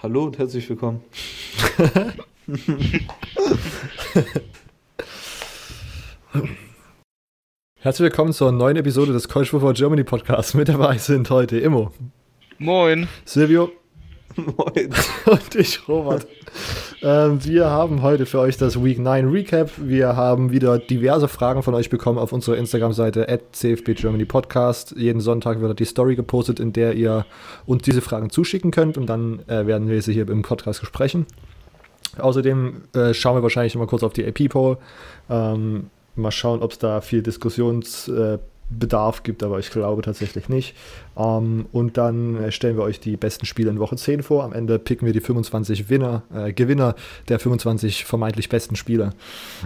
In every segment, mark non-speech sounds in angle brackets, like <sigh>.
Hallo und herzlich willkommen. <laughs> Herzlich willkommen zur neuen Episode des College Football Germany Podcasts. Mit dabei sind heute Immo. Moin. Silvio. Moin. <laughs> Und ich, Robert. Ähm, wir haben heute für euch das Week 9 Recap. Wir haben wieder diverse Fragen von euch bekommen auf unserer Instagram-Seite at CFB. Jeden Sonntag wird die Story gepostet, in der ihr uns diese Fragen zuschicken könnt und dann äh, werden wir sie hier im Podcast besprechen. Außerdem äh, schauen wir wahrscheinlich mal kurz auf die AP-Poll. Ähm, mal schauen, ob es da viel Diskussionsbedarf äh, gibt, aber ich glaube tatsächlich nicht. Ähm, und dann äh, stellen wir euch die besten Spiele in Woche 10 vor. Am Ende picken wir die 25 Winner, äh, Gewinner der 25 vermeintlich besten Spiele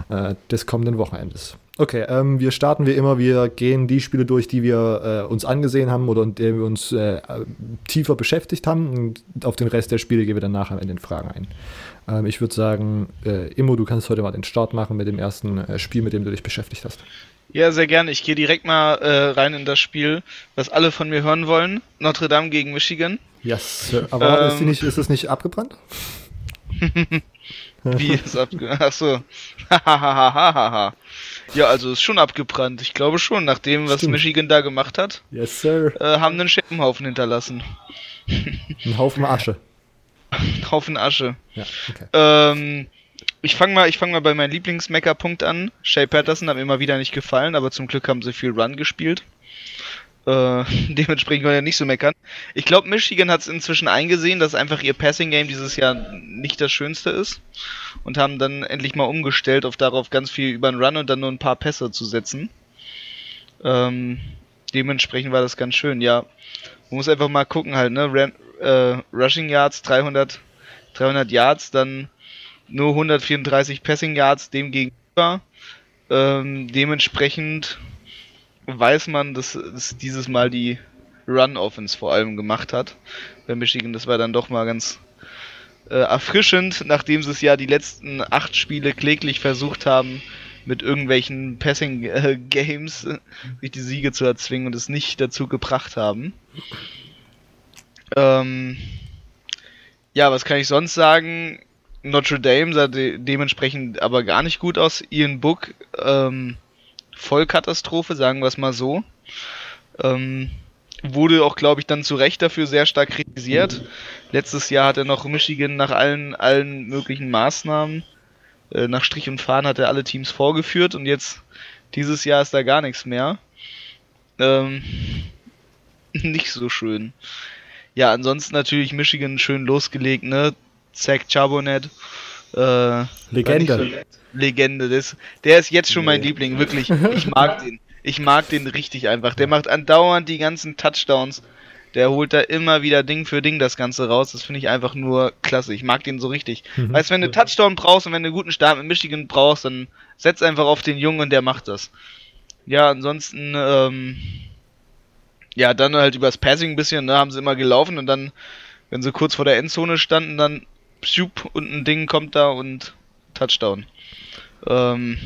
äh, des kommenden Wochenendes. Okay, ähm, wir starten wie immer. Wir gehen die Spiele durch, die wir äh, uns angesehen haben oder in denen wir uns äh, tiefer beschäftigt haben. Und auf den Rest der Spiele gehen wir dann nachher in den Fragen ein. Ähm, ich würde sagen, äh, Immo, du kannst heute mal den Start machen mit dem ersten Spiel, mit dem du dich beschäftigt hast. Ja, sehr gerne. Ich gehe direkt mal äh, rein in das Spiel, was alle von mir hören wollen. Notre Dame gegen Michigan. Yes, Sir. aber ähm, ist, nicht, ist es nicht abgebrannt? <laughs> Wie ist abgebrannt? Achso. <laughs> ja, also ist schon abgebrannt. Ich glaube schon, nach dem, was Stimmt. Michigan da gemacht hat. Yes, Sir. Äh, haben einen Schippenhaufen hinterlassen. Ein Haufen Asche. <laughs> Haufen Asche. Ja, okay. Ähm, ich fange mal, fang mal bei meinem Lieblingsmeckerpunkt an. Shay Patterson hat mir immer wieder nicht gefallen, aber zum Glück haben sie viel Run gespielt. Äh, <laughs> dementsprechend kann er nicht so meckern. Ich glaube, Michigan hat es inzwischen eingesehen, dass einfach ihr Passing Game dieses Jahr nicht das Schönste ist und haben dann endlich mal umgestellt auf darauf ganz viel über den Run und dann nur ein paar Pässe zu setzen. Ähm, dementsprechend war das ganz schön. Ja, man muss einfach mal gucken halt, ne? äh, Rushing Yards 300, 300 Yards, dann nur 134 Passing Yards dem gegenüber. Ähm, dementsprechend weiß man, dass es dieses Mal die Run Offense vor allem gemacht hat bei Michigan. Das war dann doch mal ganz äh, erfrischend, nachdem sie es ja die letzten acht Spiele kläglich versucht haben, mit irgendwelchen Passing äh, äh, sich die Siege zu erzwingen und es nicht dazu gebracht haben. Ähm, ja, was kann ich sonst sagen? Notre Dame sah de dementsprechend aber gar nicht gut aus. Ian Book, ähm, Vollkatastrophe, sagen wir es mal so. Ähm, wurde auch, glaube ich, dann zu Recht dafür sehr stark kritisiert. Letztes Jahr hat er noch Michigan nach allen, allen möglichen Maßnahmen, äh, nach Strich und Faden hat er alle Teams vorgeführt und jetzt, dieses Jahr ist da gar nichts mehr. Ähm, <laughs> nicht so schön. Ja, ansonsten natürlich Michigan schön losgelegt, ne? Zach Charbonnet. Äh, Legende. Legende. Das, der ist jetzt schon mein Liebling, wirklich. <laughs> Ich mag den. Ich mag den richtig einfach. Der macht andauernd die ganzen Touchdowns. Der holt da immer wieder Ding für Ding das Ganze raus. Das finde ich einfach nur klasse. Ich mag den so richtig. Mhm. Weißt wenn du Touchdown brauchst und wenn du einen guten Start mit Michigan brauchst, dann setz einfach auf den Jungen und der macht das. Ja, ansonsten, ähm, ja, dann halt übers Passing ein bisschen, ne, haben sie immer gelaufen und dann, wenn sie kurz vor der Endzone standen, dann pschup und ein Ding kommt da und Touchdown. Ähm,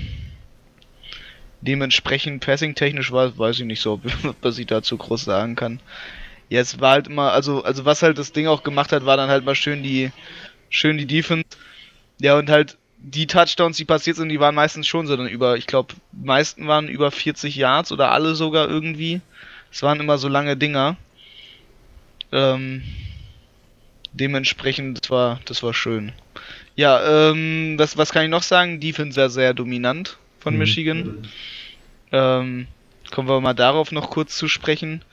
dementsprechend passing-technisch war, weiß ich nicht so, <laughs> was ich dazu groß sagen kann. Ja, es war halt immer, also, also was halt das Ding auch gemacht hat, war dann halt mal schön die, schön die Defense. Ja, und halt die Touchdowns, die passiert sind, die waren meistens schon so dann über, ich glaube, meisten waren über 40 Yards oder alle sogar irgendwie. Es waren immer so lange Dinger. Ähm, dementsprechend, das war, das war schön. Ja, ähm, was, was kann ich noch sagen? Defense war sehr dominant von mhm. Michigan. Ähm, kommen wir mal darauf noch kurz zu sprechen.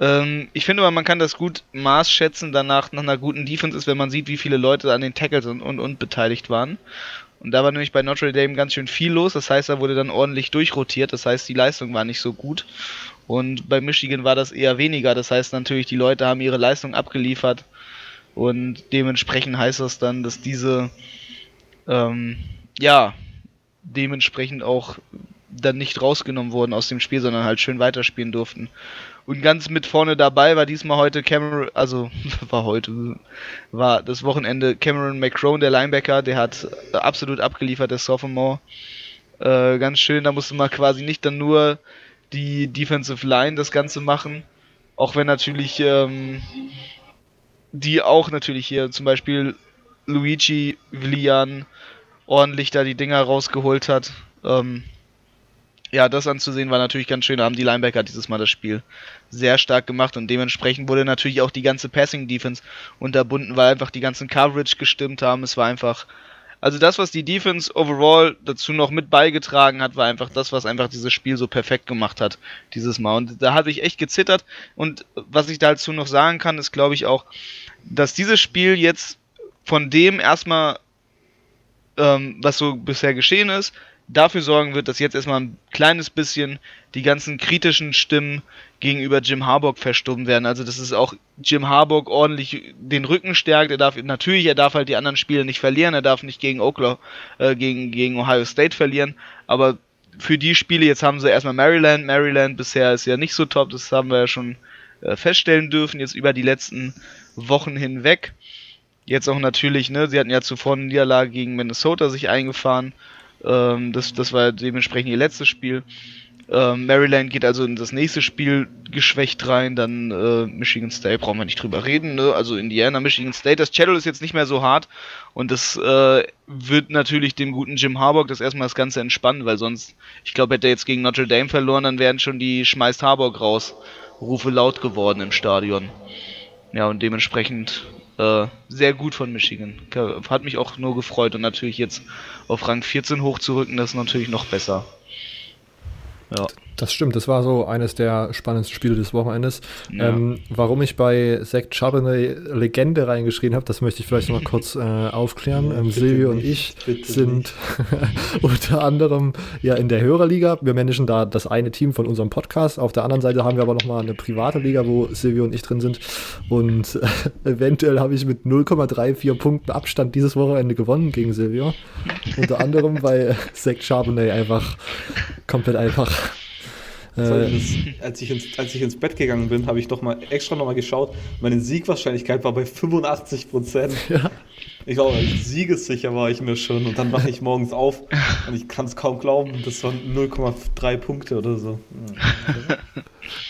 Ähm, ich finde aber, man kann das gut maßschätzen danach nach einer guten Defense ist, wenn man sieht, wie viele Leute an den Tackles und, und, und beteiligt waren. Und da war nämlich bei Notre Dame ganz schön viel los. Das heißt, da wurde dann ordentlich durchrotiert. Das heißt, die Leistung war nicht so gut. Und bei Michigan war das eher weniger. Das heißt natürlich, die Leute haben ihre Leistung abgeliefert. Und dementsprechend heißt das dann, dass diese, ähm, ja, dementsprechend auch dann nicht rausgenommen wurden aus dem Spiel, sondern halt schön weiterspielen durften. Und ganz mit vorne dabei war diesmal heute Cameron, also <laughs> war heute, war das Wochenende Cameron McCrone, der Linebacker, der hat absolut abgeliefert, der Sophomore. Äh, ganz schön, da musste man quasi nicht dann nur die Defensive Line das Ganze machen. Auch wenn natürlich ähm, die auch natürlich hier zum Beispiel Luigi Villian ordentlich da die Dinger rausgeholt hat. Ähm, ja, das anzusehen war natürlich ganz schön. Da haben die Linebacker dieses Mal das Spiel sehr stark gemacht und dementsprechend wurde natürlich auch die ganze Passing Defense unterbunden, weil einfach die ganzen Coverage gestimmt haben. Es war einfach, also das, was die Defense overall dazu noch mit beigetragen hat, war einfach das, was einfach dieses Spiel so perfekt gemacht hat dieses Mal. Und da hatte ich echt gezittert. Und was ich dazu noch sagen kann, ist, glaube ich auch, dass dieses Spiel jetzt von dem erstmal, ähm, was so bisher geschehen ist, dafür sorgen wird, dass jetzt erstmal ein kleines bisschen die ganzen kritischen Stimmen gegenüber Jim Harbaugh verstummen werden. Also dass es auch Jim Harbaugh ordentlich den Rücken stärkt. Er darf natürlich, er darf halt die anderen Spiele nicht verlieren. Er darf nicht gegen Oklahoma, äh, gegen, gegen Ohio State verlieren. Aber für die Spiele, jetzt haben sie erstmal Maryland. Maryland bisher ist ja nicht so top, das haben wir ja schon äh, feststellen dürfen, jetzt über die letzten Wochen hinweg. Jetzt auch natürlich, ne, sie hatten ja zuvor eine Niederlage gegen Minnesota sich eingefahren. Ähm, das, das war dementsprechend ihr letztes Spiel. Ähm, Maryland geht also in das nächste Spiel geschwächt rein, dann äh, Michigan State, brauchen wir nicht drüber reden, ne? also Indiana, Michigan State, das Channel ist jetzt nicht mehr so hart und das äh, wird natürlich dem guten Jim Harbaugh das erstmal das Ganze entspannen, weil sonst, ich glaube, hätte er jetzt gegen Notre Dame verloren, dann wären schon die schmeißt Harbaugh raus, Rufe laut geworden im Stadion. Ja, und dementsprechend äh, sehr gut von Michigan. Hat mich auch nur gefreut und natürlich jetzt auf Rang 14 hochzurücken, das ist natürlich noch besser. Ja. Das stimmt, das war so eines der spannendsten Spiele des Wochenendes. Ja. Ähm, warum ich bei Zach Charbonnet Legende reingeschrieben habe, das möchte ich vielleicht noch mal <laughs> kurz äh, aufklären. Ja, ähm, Silvio und ich sind <laughs> unter anderem ja in der Hörerliga. Wir managen da das eine Team von unserem Podcast. Auf der anderen Seite haben wir aber noch mal eine private Liga, wo Silvio und ich drin sind. Und äh, <laughs> eventuell habe ich mit 0,34 Punkten Abstand dieses Wochenende gewonnen gegen Silvio. unter anderem, weil Zach Charbonnet einfach komplett einfach äh, als, ich ins, als ich ins Bett gegangen bin, habe ich doch mal extra nochmal geschaut. Meine Siegwahrscheinlichkeit war bei 85 Prozent. Ja. Ich glaube, siegessicher war ich mir schon. Und dann wache ich morgens auf <laughs> und ich kann es kaum glauben, das waren 0,3 Punkte oder so. <laughs>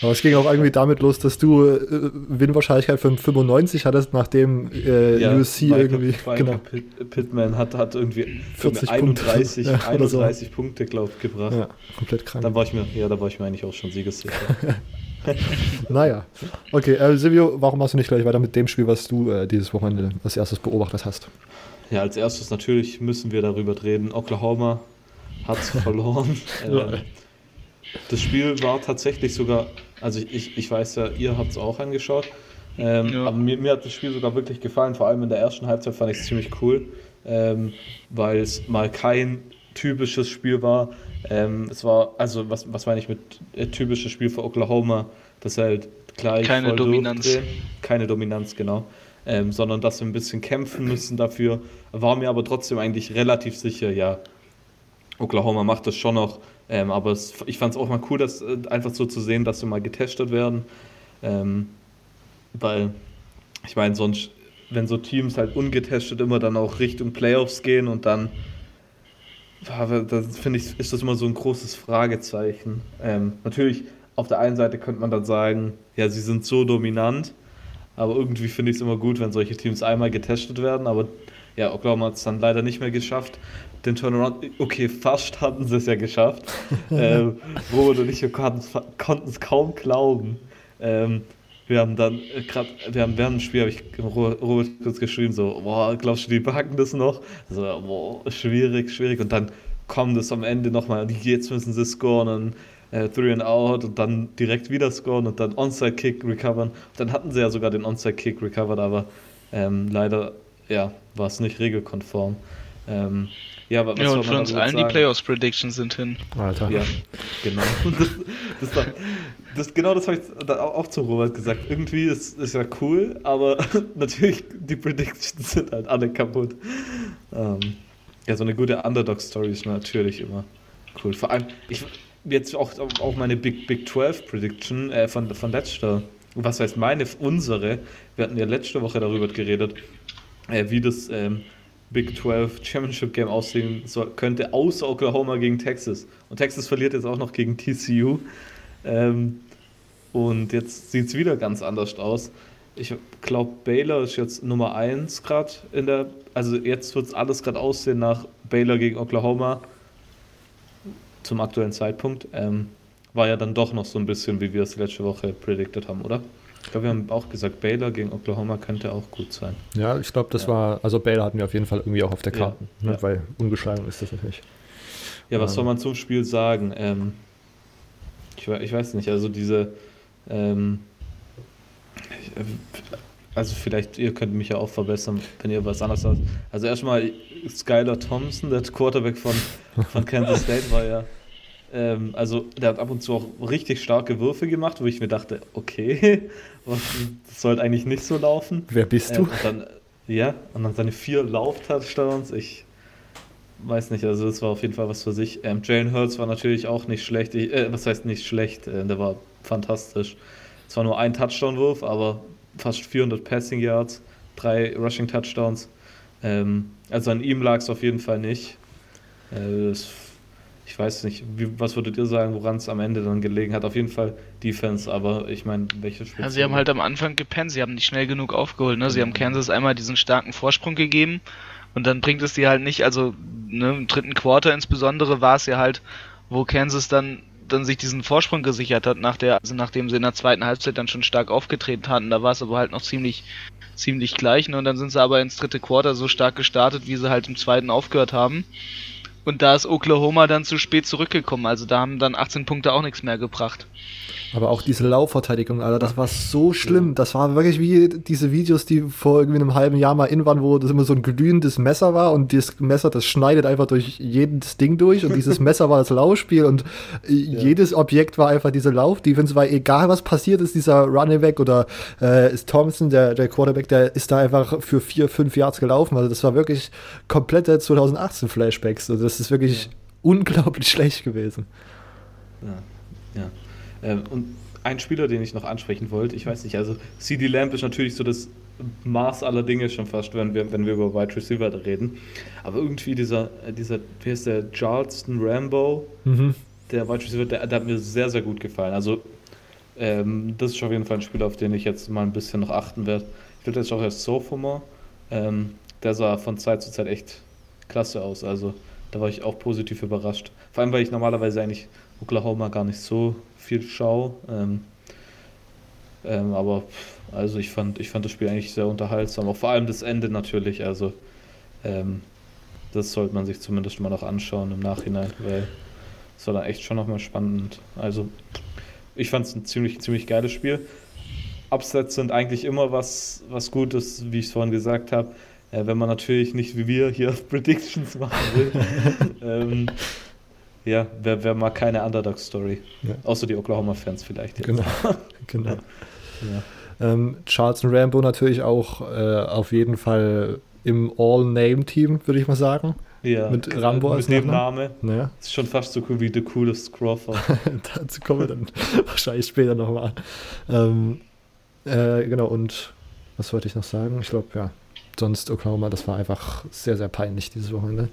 Aber es ging auch irgendwie damit los, dass du äh, Win-Wahrscheinlichkeit von 95 hattest, nachdem äh, ja, USC Michael, irgendwie. Michael genau. Pitt, Pittman hat, hat irgendwie 40 31, Punkte, 31 <laughs> so. Punkte, glaube ich, gebracht. Ja, komplett krank. Dann war ich mir, ja, da war ich mir eigentlich auch schon siegessicher. <laughs> naja. Okay, äh, Silvio, warum machst du nicht gleich weiter mit dem Spiel, was du äh, dieses Wochenende als erstes beobachtet hast? Ja, als erstes natürlich müssen wir darüber reden. Oklahoma hat <laughs> verloren. äh, das Spiel war tatsächlich sogar, also ich, ich weiß ja, ihr habt es auch angeschaut. Ähm, ja. Aber mir, mir, hat das Spiel sogar wirklich gefallen. Vor allem in der ersten Halbzeit fand ich es ziemlich cool, ähm, weil es mal kein typisches Spiel war. Ähm, es war, also was, was meine ich mit äh, typisches Spiel für Oklahoma? Das halt gleich. Keine Dominanz. Durchdrehen. Keine Dominanz, genau. Ähm, sondern dass wir ein bisschen kämpfen müssen dafür. War mir aber trotzdem eigentlich relativ sicher, ja, Oklahoma macht das schon noch. Ähm, aber es, ich fand es auch mal cool, das äh, einfach so zu sehen, dass sie mal getestet werden. Ähm, weil, ich meine, sonst, wenn so Teams halt ungetestet immer dann auch Richtung Playoffs gehen und dann da finde ich, ist das immer so ein großes Fragezeichen. Ähm, natürlich, auf der einen Seite könnte man dann sagen, ja, sie sind so dominant, aber irgendwie finde ich es immer gut, wenn solche Teams einmal getestet werden, aber ja, Oklahoma hat es dann leider nicht mehr geschafft. Den Turnaround, okay, fast hatten sie es ja geschafft. <laughs> ähm, Robert und ich konnten es kaum glauben. Ähm, wir haben dann äh, gerade, wir haben während dem Spiel, habe ich Robert kurz geschrieben, so, boah, glaubst du, die packen das noch? So, boah, schwierig, schwierig. Und dann kommt es am Ende nochmal, jetzt müssen sie scoren und äh, Three and Out und dann direkt wieder scoren und dann Onside-Kick recovern. Und dann hatten sie ja sogar den Onside-Kick recovered, aber ähm, leider, ja, war es nicht regelkonform. Ähm, ja, aber was ja, und für uns allen sagen? die Playoffs-Predictions sind hin. Alter. Ja, genau. <laughs> Das, das, das, genau das habe ich auch zu Robert gesagt. Irgendwie ist, ist ja cool, aber <laughs> natürlich, die Predictions sind halt alle kaputt. Ähm, ja, so eine gute Underdog-Story ist natürlich immer cool. Vor allem, ich jetzt auch, auch meine Big, Big 12 Prediction äh, von, von letzter, was heißt meine, unsere, wir hatten ja letzte Woche darüber geredet, äh, wie das ähm, Big 12 Championship Game aussehen könnte, außer Oklahoma gegen Texas. Und Texas verliert jetzt auch noch gegen TCU. Ähm, und jetzt sieht es wieder ganz anders aus. ich glaube, Baylor ist jetzt Nummer 1 gerade in der. Also jetzt wird es alles gerade aussehen nach Baylor gegen Oklahoma zum aktuellen Zeitpunkt. Ähm, war ja dann doch noch so ein bisschen, wie wir es letzte Woche predicted haben, oder? Ich glaube, wir haben auch gesagt, Baylor gegen Oklahoma könnte auch gut sein. Ja, ich glaube, das ja. war, also Baylor hatten wir auf jeden Fall irgendwie auch auf der Karte, ja, ne, ja. weil ungeschlagen ist das nicht. Ja, was ähm. soll man zum Spiel sagen? Ähm, ich, ich, weiß nicht, also diese, ähm, also vielleicht, ihr könnt mich ja auch verbessern, wenn ihr was anderes habt. Also erstmal Skylar Thompson, der Quarterback von, von Kansas State, war ja, ähm, also der hat ab und zu auch richtig starke Würfe gemacht, wo ich mir dachte, okay, <laughs> das sollte eigentlich nicht so laufen. Wer bist ähm, du? Und dann, ja, und dann seine vier Lauf-Touchdowns, ich weiß nicht, also das war auf jeden Fall was für sich. Ähm, Jalen Hurts war natürlich auch nicht schlecht, ich, äh, was heißt nicht schlecht, äh, der war fantastisch. Es war nur ein Touchdown-Wurf, aber fast 400 Passing Yards, drei Rushing Touchdowns. Ähm, also an ihm lag es auf jeden Fall nicht. Äh, das, ich weiß nicht, wie, was würdet ihr sagen, woran es am Ende dann gelegen hat? Auf jeden Fall Defense, aber ich meine, welche Spiele? Ja, sie haben halt am Anfang gepennt, sie haben nicht schnell genug aufgeholt. Ne? Sie haben Kansas einmal diesen starken Vorsprung gegeben und dann bringt es die halt nicht, also ne, im dritten Quarter insbesondere war es ja halt, wo Kansas dann dann sich diesen Vorsprung gesichert hat, nach der, also nachdem sie in der zweiten Halbzeit dann schon stark aufgetreten hatten. Da war es aber halt noch ziemlich, ziemlich gleich. Ne? Und dann sind sie aber ins dritte Quarter so stark gestartet, wie sie halt im zweiten aufgehört haben. Und da ist Oklahoma dann zu spät zurückgekommen. Also da haben dann 18 Punkte auch nichts mehr gebracht. Aber auch diese Laufverteidigung, Alter, das war so schlimm. Das war wirklich wie diese Videos, die vor irgendwie einem halben Jahr mal in waren, wo das immer so ein glühendes Messer war und das Messer, das schneidet einfach durch jedes Ding durch und dieses <laughs> Messer war das Laufspiel und ja. jedes Objekt war einfach diese Laufdefense, weil egal was passiert ist, dieser Running Back oder äh, ist Thompson, der, der Quarterback, der ist da einfach für vier, fünf Yards gelaufen. Also das war wirklich komplette 2018 Flashbacks. Also das ist wirklich ja. unglaublich <laughs> schlecht gewesen. Ja, ja. Ähm, und ein Spieler, den ich noch ansprechen wollte, ich weiß nicht, also CD Lamp ist natürlich so das Maß aller Dinge schon fast, wenn wir, wenn wir über Wide Receiver reden. Aber irgendwie dieser, äh, dieser wie heißt der, Charleston Rambo, mhm. der Wide Receiver, der, der, hat mir sehr, sehr gut gefallen. Also ähm, das ist auf jeden Fall ein Spieler, auf den ich jetzt mal ein bisschen noch achten werde. Ich der ist auch erst Sophomore. Ähm, der sah von Zeit zu Zeit echt klasse aus. Also da war ich auch positiv überrascht. Vor allem, weil ich normalerweise eigentlich Oklahoma gar nicht so viel schaue. Ähm, ähm, aber also ich fand, ich fand das Spiel eigentlich sehr unterhaltsam. Auch vor allem das Ende natürlich. Also ähm, das sollte man sich zumindest mal noch anschauen im Nachhinein, weil es war dann echt schon nochmal spannend. Also ich fand es ein ziemlich, ziemlich geiles Spiel. Upsets sind eigentlich immer was, was Gutes, wie ich es vorhin gesagt habe. Äh, wenn man natürlich nicht wie wir hier <laughs> Predictions machen will. <laughs> ähm, ja, wer, wer mag keine Underdog-Story? Ja. Außer die Oklahoma-Fans vielleicht. Jetzt. Genau. <laughs> genau. Ja. Ähm, Charleston Rambo natürlich auch äh, auf jeden Fall im All-Name-Team, würde ich mal sagen. Ja, mit Rambo als dem Name. Naja. Ist schon fast so cool wie The Coolest Crawford. Dazu kommen wir dann wahrscheinlich später nochmal. Ähm, äh, genau, und was wollte ich noch sagen? Ich glaube, ja, sonst Oklahoma, das war einfach sehr, sehr peinlich dieses Wochenende.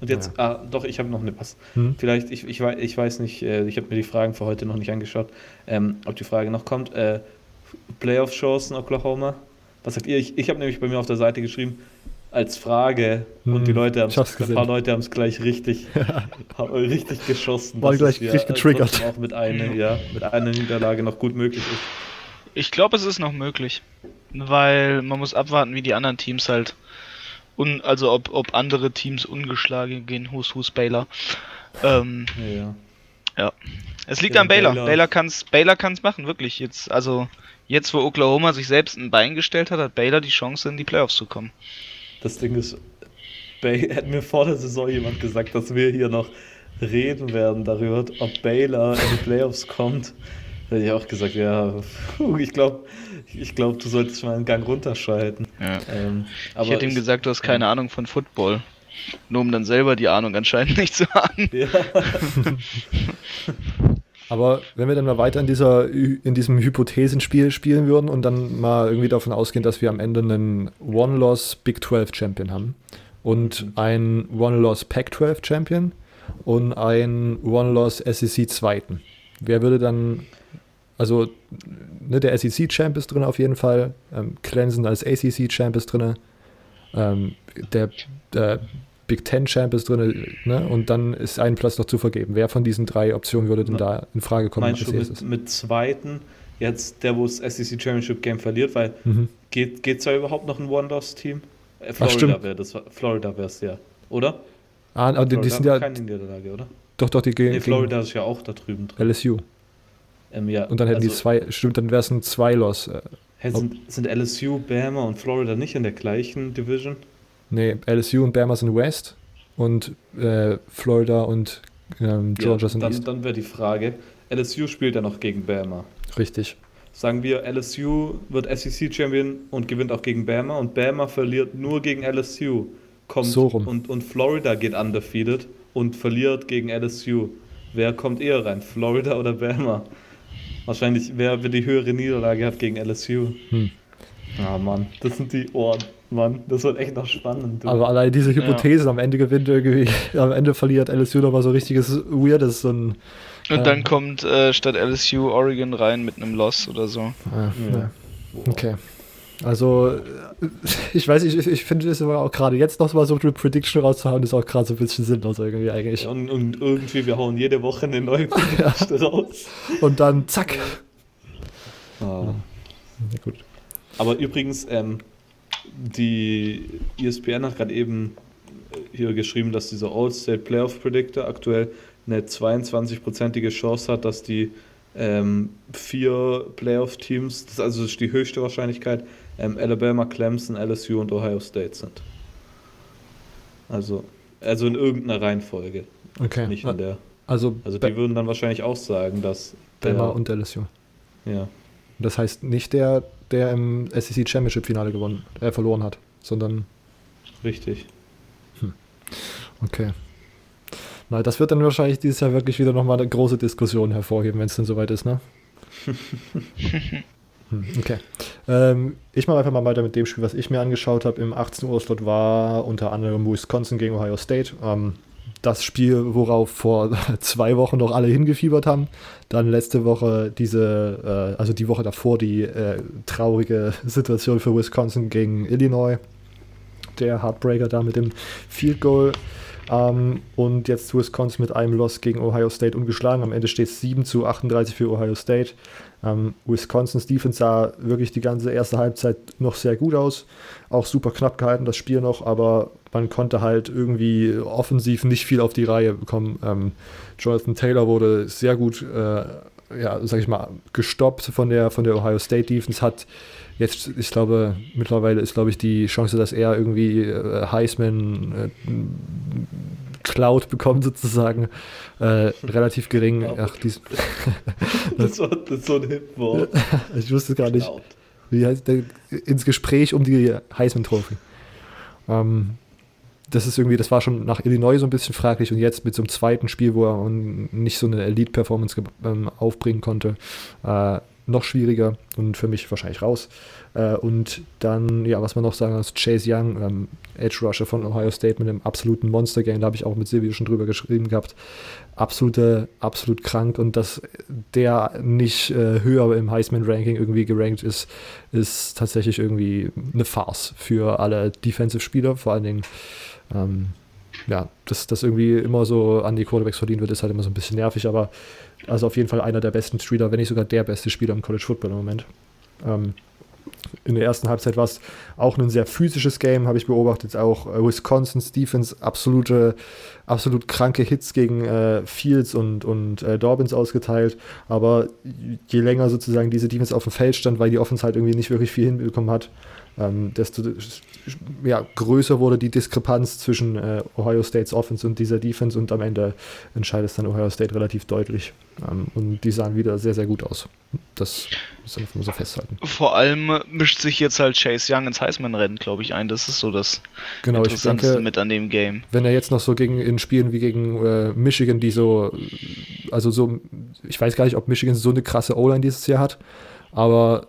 Und jetzt, ja. ah, doch, ich habe noch eine was. Hm? Vielleicht, ich, ich, ich weiß nicht, äh, ich habe mir die Fragen für heute noch nicht angeschaut, ähm, ob die Frage noch kommt. Äh, Playoff-Chancen Oklahoma? Was sagt ihr? Ich, ich habe nämlich bei mir auf der Seite geschrieben, als Frage hm, und die Leute haben ein paar Leute haben es gleich richtig, <laughs> richtig geschossen. War gleich richtig getriggert. Auch mit einer, ja, mit einer Niederlage noch gut möglich ist. Ich glaube, es ist noch möglich. Weil man muss abwarten, wie die anderen Teams halt Un, also ob, ob andere Teams ungeschlagen gehen, Hus Hus Baylor. Ähm, ja. ja. Es liegt ja, an Baylor. Baylor, Baylor kann es Baylor kann's machen, wirklich. Jetzt, also jetzt, wo Oklahoma sich selbst ein Bein gestellt hat, hat Baylor die Chance, in die Playoffs zu kommen. Das Ding ist, Bay hat mir vor der Saison jemand gesagt, dass wir hier noch reden werden darüber, ob Baylor in die Playoffs kommt. Hätte ich auch gesagt, ja, ich glaube, ich glaube, du solltest mal einen Gang runterschalten. Ja. Ähm, ich hätte ihm gesagt, du hast keine. Ahnung von Football. Nur um dann selber die Ahnung anscheinend <laughs> nicht zu haben. Ja. <laughs> Aber wenn wir dann mal weiter in, dieser, in diesem Hypothesenspiel spielen würden und dann mal irgendwie davon ausgehen, dass wir am Ende einen One-Loss Big 12 Champion haben und einen One-Loss Pac 12 Champion und einen One-Loss SEC Zweiten. Wer würde dann also ne, der SEC-Champ ist drin auf jeden Fall, ähm, Clemson als ACC-Champ ist drin, ähm, der, der Big Ten-Champ ist drin, ne? und dann ist ein Platz noch zu vergeben. Wer von diesen drei Optionen würde denn da in Frage kommen? Meinst du mit, mit, zweiten, jetzt der, wo das SEC Championship Game verliert, weil mhm. geht es da überhaupt noch ein One-Loss-Team? Äh, Florida wäre das, Florida wäre es ja, oder? Ah, aber die, die sind ja. keine Niederlage, oder? Doch, doch, die gehen. Nee, Florida ist ja auch da drüben drin. LSU. Ähm, ja, und dann hätten also, die zwei, stimmt, dann wäre es ein Zwei-Loss. Äh, sind, sind LSU, Bama und Florida nicht in der gleichen Division? Nee, LSU und Bama sind West und äh, Florida und ähm, Georgia ja, sind dann, East. Dann wäre die Frage, LSU spielt ja noch gegen Bama. Richtig. Sagen wir, LSU wird SEC-Champion und gewinnt auch gegen Bama und Bama verliert nur gegen LSU. Kommt so rum. Und, und Florida geht undefeated und verliert gegen LSU. Wer kommt eher rein, Florida oder Bama? Wahrscheinlich, wer die höhere Niederlage hat gegen LSU. Hm. Ah, Mann, das sind die Ohren. Mann, das wird echt noch spannend. Du. Aber allein diese Hypothese, ja. am Ende gewinnt irgendwie, <laughs> am Ende verliert LSU nochmal so richtiges Weirdes. So ein, Und äh, dann kommt äh, statt LSU Oregon rein mit einem Loss oder so. Ja, ja. Okay. Also, <laughs> ich weiß nicht, ich, ich finde es aber auch gerade jetzt noch mal so eine Prediction rauszuhauen, ist auch gerade so ein bisschen sinnlos irgendwie eigentlich. Ja, und, und, irgendwie, wir hauen jede Woche eine neue <laughs> Prediction raus. Und dann zack. Ah. Ja, gut. Aber übrigens, ähm, die ESPN hat gerade eben hier geschrieben, dass dieser All-State Playoff Predictor aktuell eine 22-prozentige Chance hat, dass die ähm, vier Playoff-Teams, das ist also die höchste Wahrscheinlichkeit, ähm, Alabama, Clemson, LSU und Ohio State sind. Also, also in irgendeiner Reihenfolge. Okay. Nicht in der. Also, also die würden dann wahrscheinlich auch sagen, dass. Bama und LSU. Ja. Das heißt nicht der, der im SEC Championship Finale gewonnen, äh, verloren hat, sondern. Richtig. Hm. Okay. Na, das wird dann wahrscheinlich dieses Jahr wirklich wieder nochmal eine große Diskussion hervorheben, wenn es denn soweit ist, ne? <laughs> Hm, okay. Ähm, ich mache einfach mal weiter mit dem Spiel, was ich mir angeschaut habe. Im 18 Uhr Slot war unter anderem Wisconsin gegen Ohio State. Ähm, das Spiel, worauf vor <laughs> zwei Wochen noch alle hingefiebert haben. Dann letzte Woche diese, äh, also die Woche davor, die äh, traurige <laughs> Situation für Wisconsin gegen Illinois. Der Heartbreaker da mit dem Field Goal. Ähm, und jetzt Wisconsin mit einem Loss gegen Ohio State ungeschlagen. Am Ende steht es 7 zu 38 für Ohio State. Ähm, Wisconsin's Defense sah wirklich die ganze erste Halbzeit noch sehr gut aus. Auch super knapp gehalten, das Spiel noch, aber man konnte halt irgendwie offensiv nicht viel auf die Reihe bekommen. Ähm, Jonathan Taylor wurde sehr gut, äh, ja, sag ich mal, gestoppt von der, von der Ohio State Defense, hat jetzt, ich glaube, mittlerweile ist, glaube ich, die Chance, dass er irgendwie äh, Heisman äh, Cloud bekommt, sozusagen, äh, relativ gering. Ach, dies, <laughs> das, war, das ist so ein Hip-Wort. <laughs> ich wusste gar nicht. Wie heißt der, ins Gespräch um die Heisman-Trophy. Ähm, das ist irgendwie, das war schon nach Illinois so ein bisschen fraglich und jetzt mit so einem zweiten Spiel, wo er nicht so eine Elite-Performance ähm, aufbringen konnte, äh, noch schwieriger und für mich wahrscheinlich raus. Äh, und dann, ja, was man noch sagen muss, Chase Young, ähm, Edge Rusher von Ohio State mit einem absoluten Monster-Game, da habe ich auch mit Silvio schon drüber geschrieben gehabt. Absolute, absolut krank und dass der nicht äh, höher im Heisman-Ranking irgendwie gerankt ist, ist tatsächlich irgendwie eine Farce für alle Defensive-Spieler, vor allen Dingen. Ähm, ja, dass das irgendwie immer so an die Quarterbacks verdient wird, ist halt immer so ein bisschen nervig, aber also auf jeden Fall einer der besten Spieler, wenn nicht sogar der beste Spieler im College Football im Moment. Ähm, in der ersten Halbzeit war es auch ein sehr physisches Game, habe ich beobachtet. Auch äh, Wisconsin's Defense absolute, absolut kranke Hits gegen äh, Fields und, und äh, Dobbins ausgeteilt. Aber je länger sozusagen diese Defense auf dem Feld stand, weil die Offense halt irgendwie nicht wirklich viel hinbekommen hat, ähm, desto ja, größer wurde die Diskrepanz zwischen äh, Ohio States Offense und dieser Defense und am Ende entscheidet es dann Ohio State relativ deutlich. Ähm, und die sahen wieder sehr, sehr gut aus. Das muss man so festhalten. Vor allem mischt sich jetzt halt Chase Young ins Heisman-Rennen, glaube ich, ein. Das ist so das genau, Interessanteste denke, mit an dem Game. Wenn er jetzt noch so gegen in Spielen wie gegen äh, Michigan, die so, also so, ich weiß gar nicht, ob Michigan so eine krasse O-Line dieses Jahr hat, aber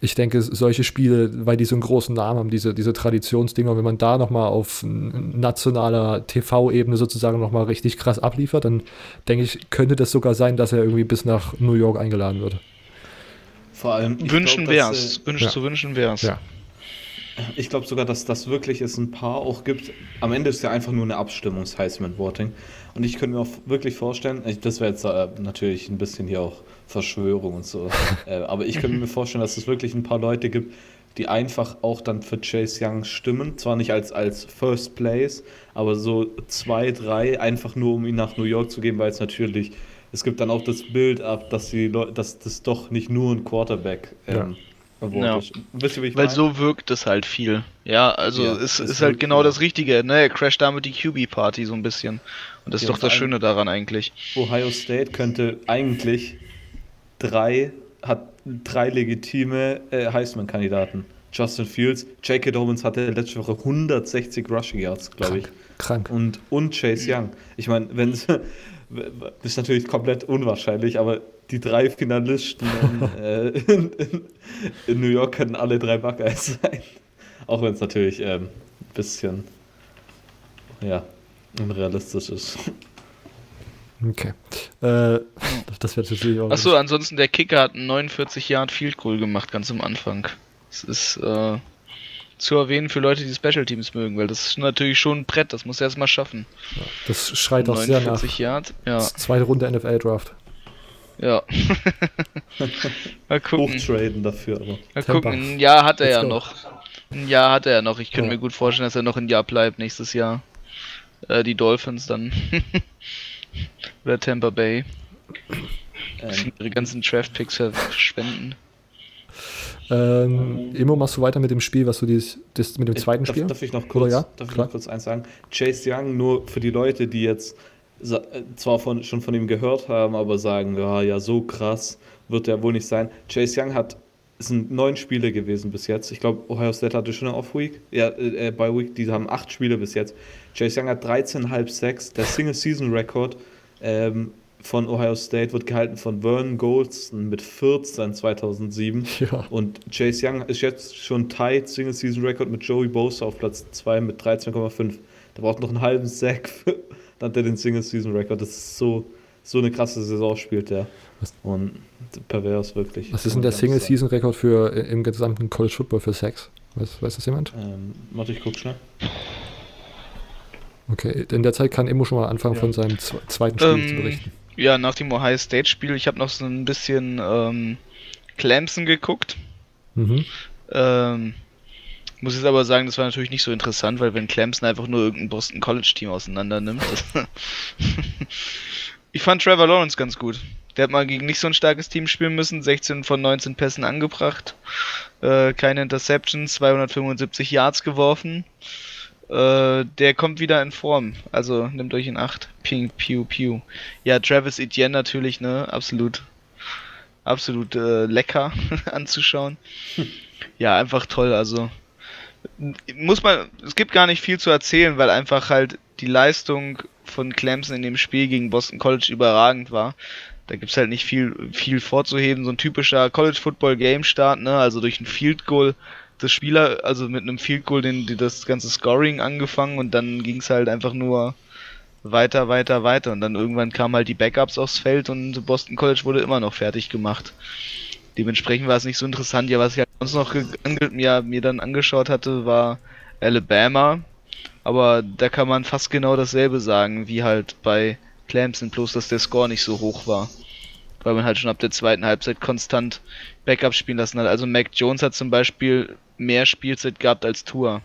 ich denke, solche Spiele, weil die so einen großen Namen haben, diese, diese Traditionsdinger, wenn man da nochmal auf nationaler TV-Ebene sozusagen nochmal richtig krass abliefert, dann denke ich, könnte das sogar sein, dass er irgendwie bis nach New York eingeladen wird. Vor allem. Wünschen wär's. Äh, Wünsch ja. zu wünschen wär's. Ja. Ich glaube sogar, dass das wirklich es ein paar auch gibt. Am Ende ist ja einfach nur eine Abstimmung, das Heisman Voting. Und ich könnte mir auch wirklich vorstellen, das wäre jetzt äh, natürlich ein bisschen hier auch Verschwörung und so. <laughs> äh, aber ich könnte mir vorstellen, dass es wirklich ein paar Leute gibt, die einfach auch dann für Chase Young stimmen. Zwar nicht als, als First Place, aber so zwei, drei, einfach nur um ihn nach New York zu geben, weil es natürlich, es gibt dann auch das Bild ab, dass, die Leute, dass das doch nicht nur ein Quarterback ähm, ja. Wisst ihr, wie ich Weil meine? so wirkt es halt viel. Ja, also ja, es ist halt genau das Richtige. Ne? Er crasht damit die QB-Party so ein bisschen. Und das ja, ist doch das Schöne daran eigentlich. Ohio State könnte eigentlich drei, hat drei legitime äh, Heisman-Kandidaten. Justin Fields, J.K. Dobbins hatte letzte Woche 160 Rushing Yards, glaube ich. Krank. Und, und Chase Young. Ich meine, wenn es <laughs> ist natürlich komplett unwahrscheinlich, aber die drei Finalisten in, <laughs> äh, in, in, New York können alle drei Buckeyes sein. Auch wenn es natürlich ein ähm, bisschen ja, unrealistisch ist. Okay. Äh, <laughs> das wäre natürlich auch. Achso, ansonsten der Kicker hat einen 49 Yard Field Goal gemacht, ganz am Anfang. Das ist äh, zu erwähnen für Leute, die Special Teams mögen, weil das ist natürlich schon ein Brett, das muss er erstmal schaffen. Ja, das schreit auch sehr nach. Yard, ja. Zweite Runde NFL Draft. Ja. <laughs> Mal gucken. Hochtraden dafür, aber. Mal gucken, ein Jahr hat er Let's ja go. noch. Ein Jahr hat er ja noch. Ich könnte ja. mir gut vorstellen, dass er noch ein Jahr bleibt nächstes Jahr. Äh, die Dolphins dann. <laughs> Oder Tampa Bay. Ähm. Ihre ganzen Draft-Picks verschwenden. Ähm, Emo, machst du weiter mit dem Spiel, was du dieses, das, mit dem zweiten darf, Spiel? Darf ich noch kurz, ja? darf ich noch kurz eins sagen? Chase Young, nur für die Leute, die jetzt äh, zwar von, schon von ihm gehört haben, aber sagen, ja, ja, so krass wird er wohl nicht sein. Chase Young hat, es sind neun Spiele gewesen bis jetzt. Ich glaube, Ohio State hatte schon eine Off-Week, ja, äh, bei Week, die haben acht Spiele bis jetzt. Chase Young hat 13,5 Sacks, der Single-Season-Record ähm, von Ohio State wird gehalten von Vernon Goldston mit 14 2007. <laughs> Ja. Und Chase Young ist jetzt schon tight Single-Season-Record mit Joey Bosa auf Platz 2 mit 13,5. Der braucht noch einen halben Sack dann hat er den Single-Season-Record. Das ist so, so eine krasse Saison spielt der. Und pervers wirklich. Was ist denn der Single-Season-Rekord für äh, im gesamten College Football für Sex? Weiß, weiß das jemand? Ähm, warte, ich guck schnell. Okay, in der Zeit kann Emo schon mal anfangen, ja. von seinem zweiten Spiel ähm, zu berichten. Ja, nach dem Ohio State-Spiel, ich habe noch so ein bisschen ähm, Clemson geguckt. Mhm. Ähm, muss jetzt aber sagen, das war natürlich nicht so interessant, weil wenn Clemson einfach nur irgendein Boston College Team auseinander nimmt. <laughs> ich fand Trevor Lawrence ganz gut. Der hat mal gegen nicht so ein starkes Team spielen müssen, 16 von 19 Pässen angebracht, äh, keine Interceptions, 275 Yards geworfen. Äh, der kommt wieder in Form, also nehmt euch in Acht. Ping, piu, piu. Ja, Travis Etienne natürlich, ne, absolut, absolut äh, lecker <laughs> anzuschauen. Ja, einfach toll, also muss man, es gibt gar nicht viel zu erzählen, weil einfach halt die Leistung von Clemson in dem Spiel gegen Boston College überragend war. Da gibt's halt nicht viel, viel vorzuheben. So ein typischer College Football Game Start, ne? Also durch ein Field Goal des Spieler, also mit einem Field Goal den, die das ganze Scoring angefangen und dann ging's halt einfach nur weiter, weiter, weiter. Und dann irgendwann kamen halt die Backups aufs Feld und Boston College wurde immer noch fertig gemacht. Dementsprechend war es nicht so interessant. Ja, was ich halt sonst noch mir, mir dann angeschaut hatte, war Alabama. Aber da kann man fast genau dasselbe sagen, wie halt bei Clemson, bloß dass der Score nicht so hoch war. Weil man halt schon ab der zweiten Halbzeit konstant Backup spielen lassen hat. Also Mac Jones hat zum Beispiel mehr Spielzeit gehabt als Tour.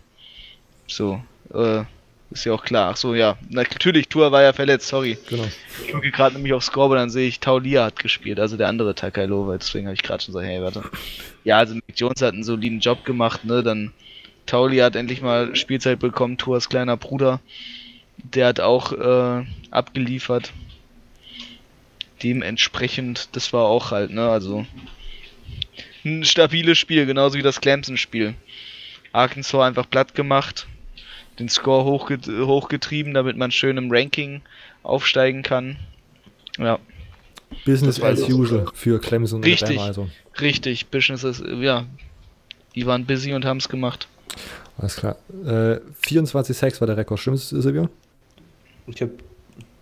So, äh, ist ja auch klar. Ach so, ja. Natürlich, Tour war ja verletzt, sorry. Genau. Ich gucke gerade nämlich aufs Scoreboard, dann sehe ich, Taulia hat gespielt, also der andere Takailova, deswegen habe ich gerade schon so, hey, warte. Ja, also Mick Jones hat einen soliden Job gemacht, ne, dann Taulia hat endlich mal Spielzeit bekommen, Tours kleiner Bruder. Der hat auch äh, abgeliefert. Dementsprechend, das war auch halt, ne, also ein stabiles Spiel, genauso wie das Clemson-Spiel. Arkansas einfach platt gemacht, den Score hochget hochgetrieben, damit man schön im Ranking aufsteigen kann. Ja. Business as usual für Clemson richtig, und also. Richtig, Business as, ja. Die waren busy und haben es gemacht. Alles klar. Äh, 24 Sacks war der Rekord. Stimmt es, Silvio? Ich habe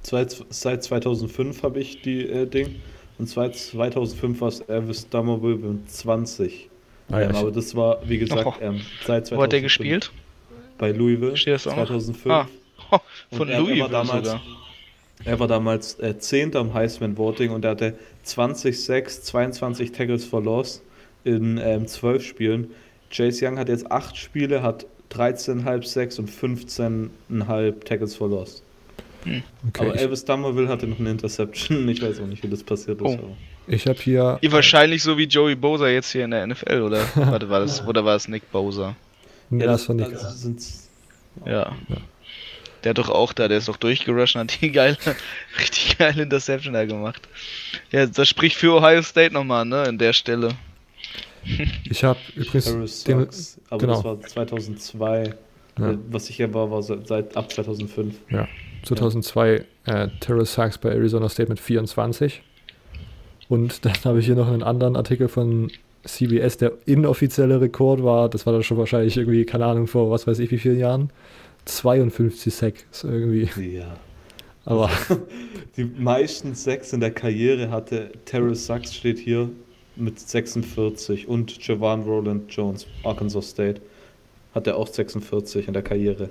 seit 2005 habe ich die äh, Ding und seit 2005 war es Elvis Dummerville mit 20. Ah, ja, ähm, aber das war, wie gesagt, oh. ähm, seit 2005. Wo hat der gespielt? Bei Louisville. Steht 2005. Ah. Oh, <laughs> von er, Louisville er war damals, sogar. Er war damals äh, 10. am Heisman Voting und er hatte 20 Sacks, 22 Tackles for Loss in ähm, 12 Spielen. Chase Young hat jetzt 8 Spiele, hat 13,5 Sacks und 15,5 Tackles for Loss. Hm. Okay, aber Elvis Dummerville hatte noch eine Interception. <laughs> Ich weiß auch nicht, wie das passiert ist. Oh. Ich habe hier. Wahrscheinlich so wie Joey Bosa jetzt hier in der NFL, oder? <laughs> Warte, war das, oder war es Nick Bosa? Ja, das, das war Nick. Also ja. ja. Der hat doch auch da, der ist doch durchgerusht und hat die geile, <laughs> richtig geile Interception da gemacht. Ja, das spricht für Ohio State nochmal, ne, an der Stelle. Ich habe übrigens. Den, aber genau. das war 2002. Ja. Was sicher war, war seit ab 2005. Ja, 2002 ja. äh, Terrell Sachs bei Arizona State mit 24. Und dann <laughs> habe ich hier noch einen anderen Artikel von CBS, der inoffizielle Rekord war, das war dann schon wahrscheinlich irgendwie, keine Ahnung, vor was weiß ich wie vielen Jahren. 52 Sacks irgendwie. Ja. Aber. <laughs> Die meisten Sacks in der Karriere hatte Terrell Sachs, steht hier, mit 46 und Javan Roland Jones, Arkansas State, hat er auch 46 in der Karriere.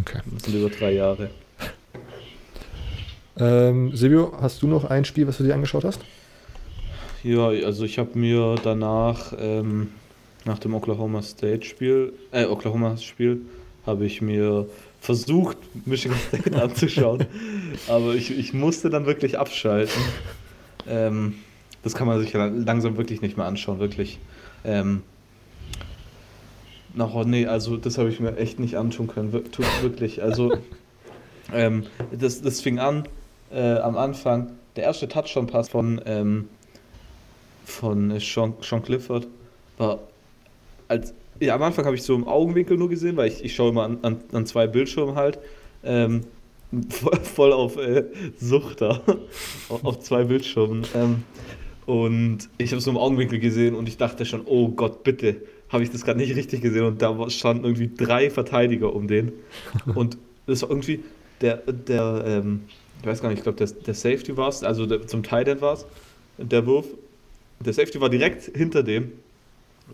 Okay. Das sind über drei Jahre. Ähm, Silvio, hast du noch ein Spiel, was du dir angeschaut hast? Ja, also ich habe mir danach, ähm, nach dem Oklahoma State Spiel, äh, Oklahoma Spiel, habe ich mir versucht, Michigan <laughs> State anzuschauen. aber ich, ich musste dann wirklich abschalten. Ähm, das kann man sich langsam wirklich nicht mehr anschauen, wirklich. Ähm, nach, nee, also das habe ich mir echt nicht anschauen können, wirklich. Also, <laughs> ähm, das, das fing an äh, am Anfang. Der erste Touchdown-Pass von, ähm, von Sean, Sean Clifford war als. Ja, am Anfang habe ich so im Augenwinkel nur gesehen, weil ich, ich schaue immer an, an, an zwei Bildschirmen halt. Ähm, <laughs> voll auf äh, Suchter, <laughs> auf zwei Bildschirmen. Ähm, und ich habe es so im Augenwinkel gesehen und ich dachte schon, oh Gott, bitte, habe ich das gerade nicht richtig gesehen. Und da standen irgendwie drei Verteidiger um den. <laughs> Und das war irgendwie der, der ähm, ich weiß gar nicht, ich glaube, der, der Safety war es, also der, zum Tight war es, der Wurf. Der Safety war direkt hinter dem.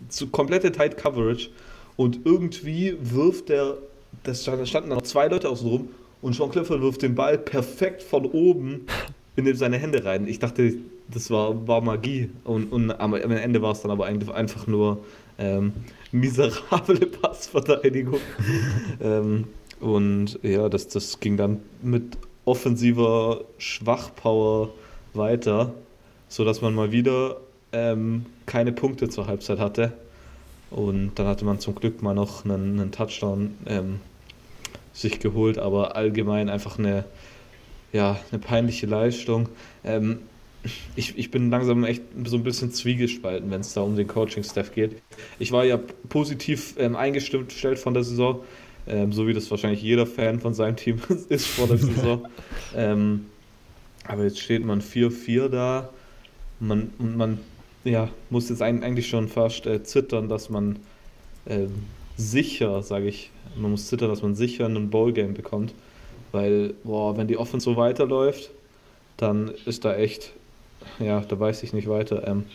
Zu komplette Tight Coverage. Und irgendwie wirft der, das standen da noch zwei Leute außen rum und Sean Clifford wirft den Ball perfekt von oben in seine Hände rein. Ich dachte, das war, war Magie. Und, und am, Ende war es dann aber eigentlich einfach nur ähm, miserable <laughs> Passverteidigung. <laughs> ähm, und ja, das, das ging dann mit offensiver Schwachpower weiter, sodass man mal wieder ähm, keine Punkte zur Halbzeit hatte. Und dann hatte man zum Glück mal noch einen, einen Touchdown ähm, sich geholt, aber allgemein einfach eine, ja, eine peinliche Leistung. Ähm, ich, ich bin langsam echt so ein bisschen zwiegespalten, wenn es da um den Coaching-Staff geht. Ich war ja positiv ähm, eingestimmt von der Saison, ähm, so wie das wahrscheinlich jeder Fan von seinem Team <laughs> ist vor der Saison. ähm, aber jetzt steht man 4-4 da. Man, man ja, muss jetzt eigentlich schon fast äh, zittern, dass man äh, sicher, sage ich, man muss zittern, dass man sicher ein Bowl-Game bekommt. Weil, boah, wenn die Offense so weiterläuft, dann ist da echt ja, da weiß ich nicht weiter. Ähm,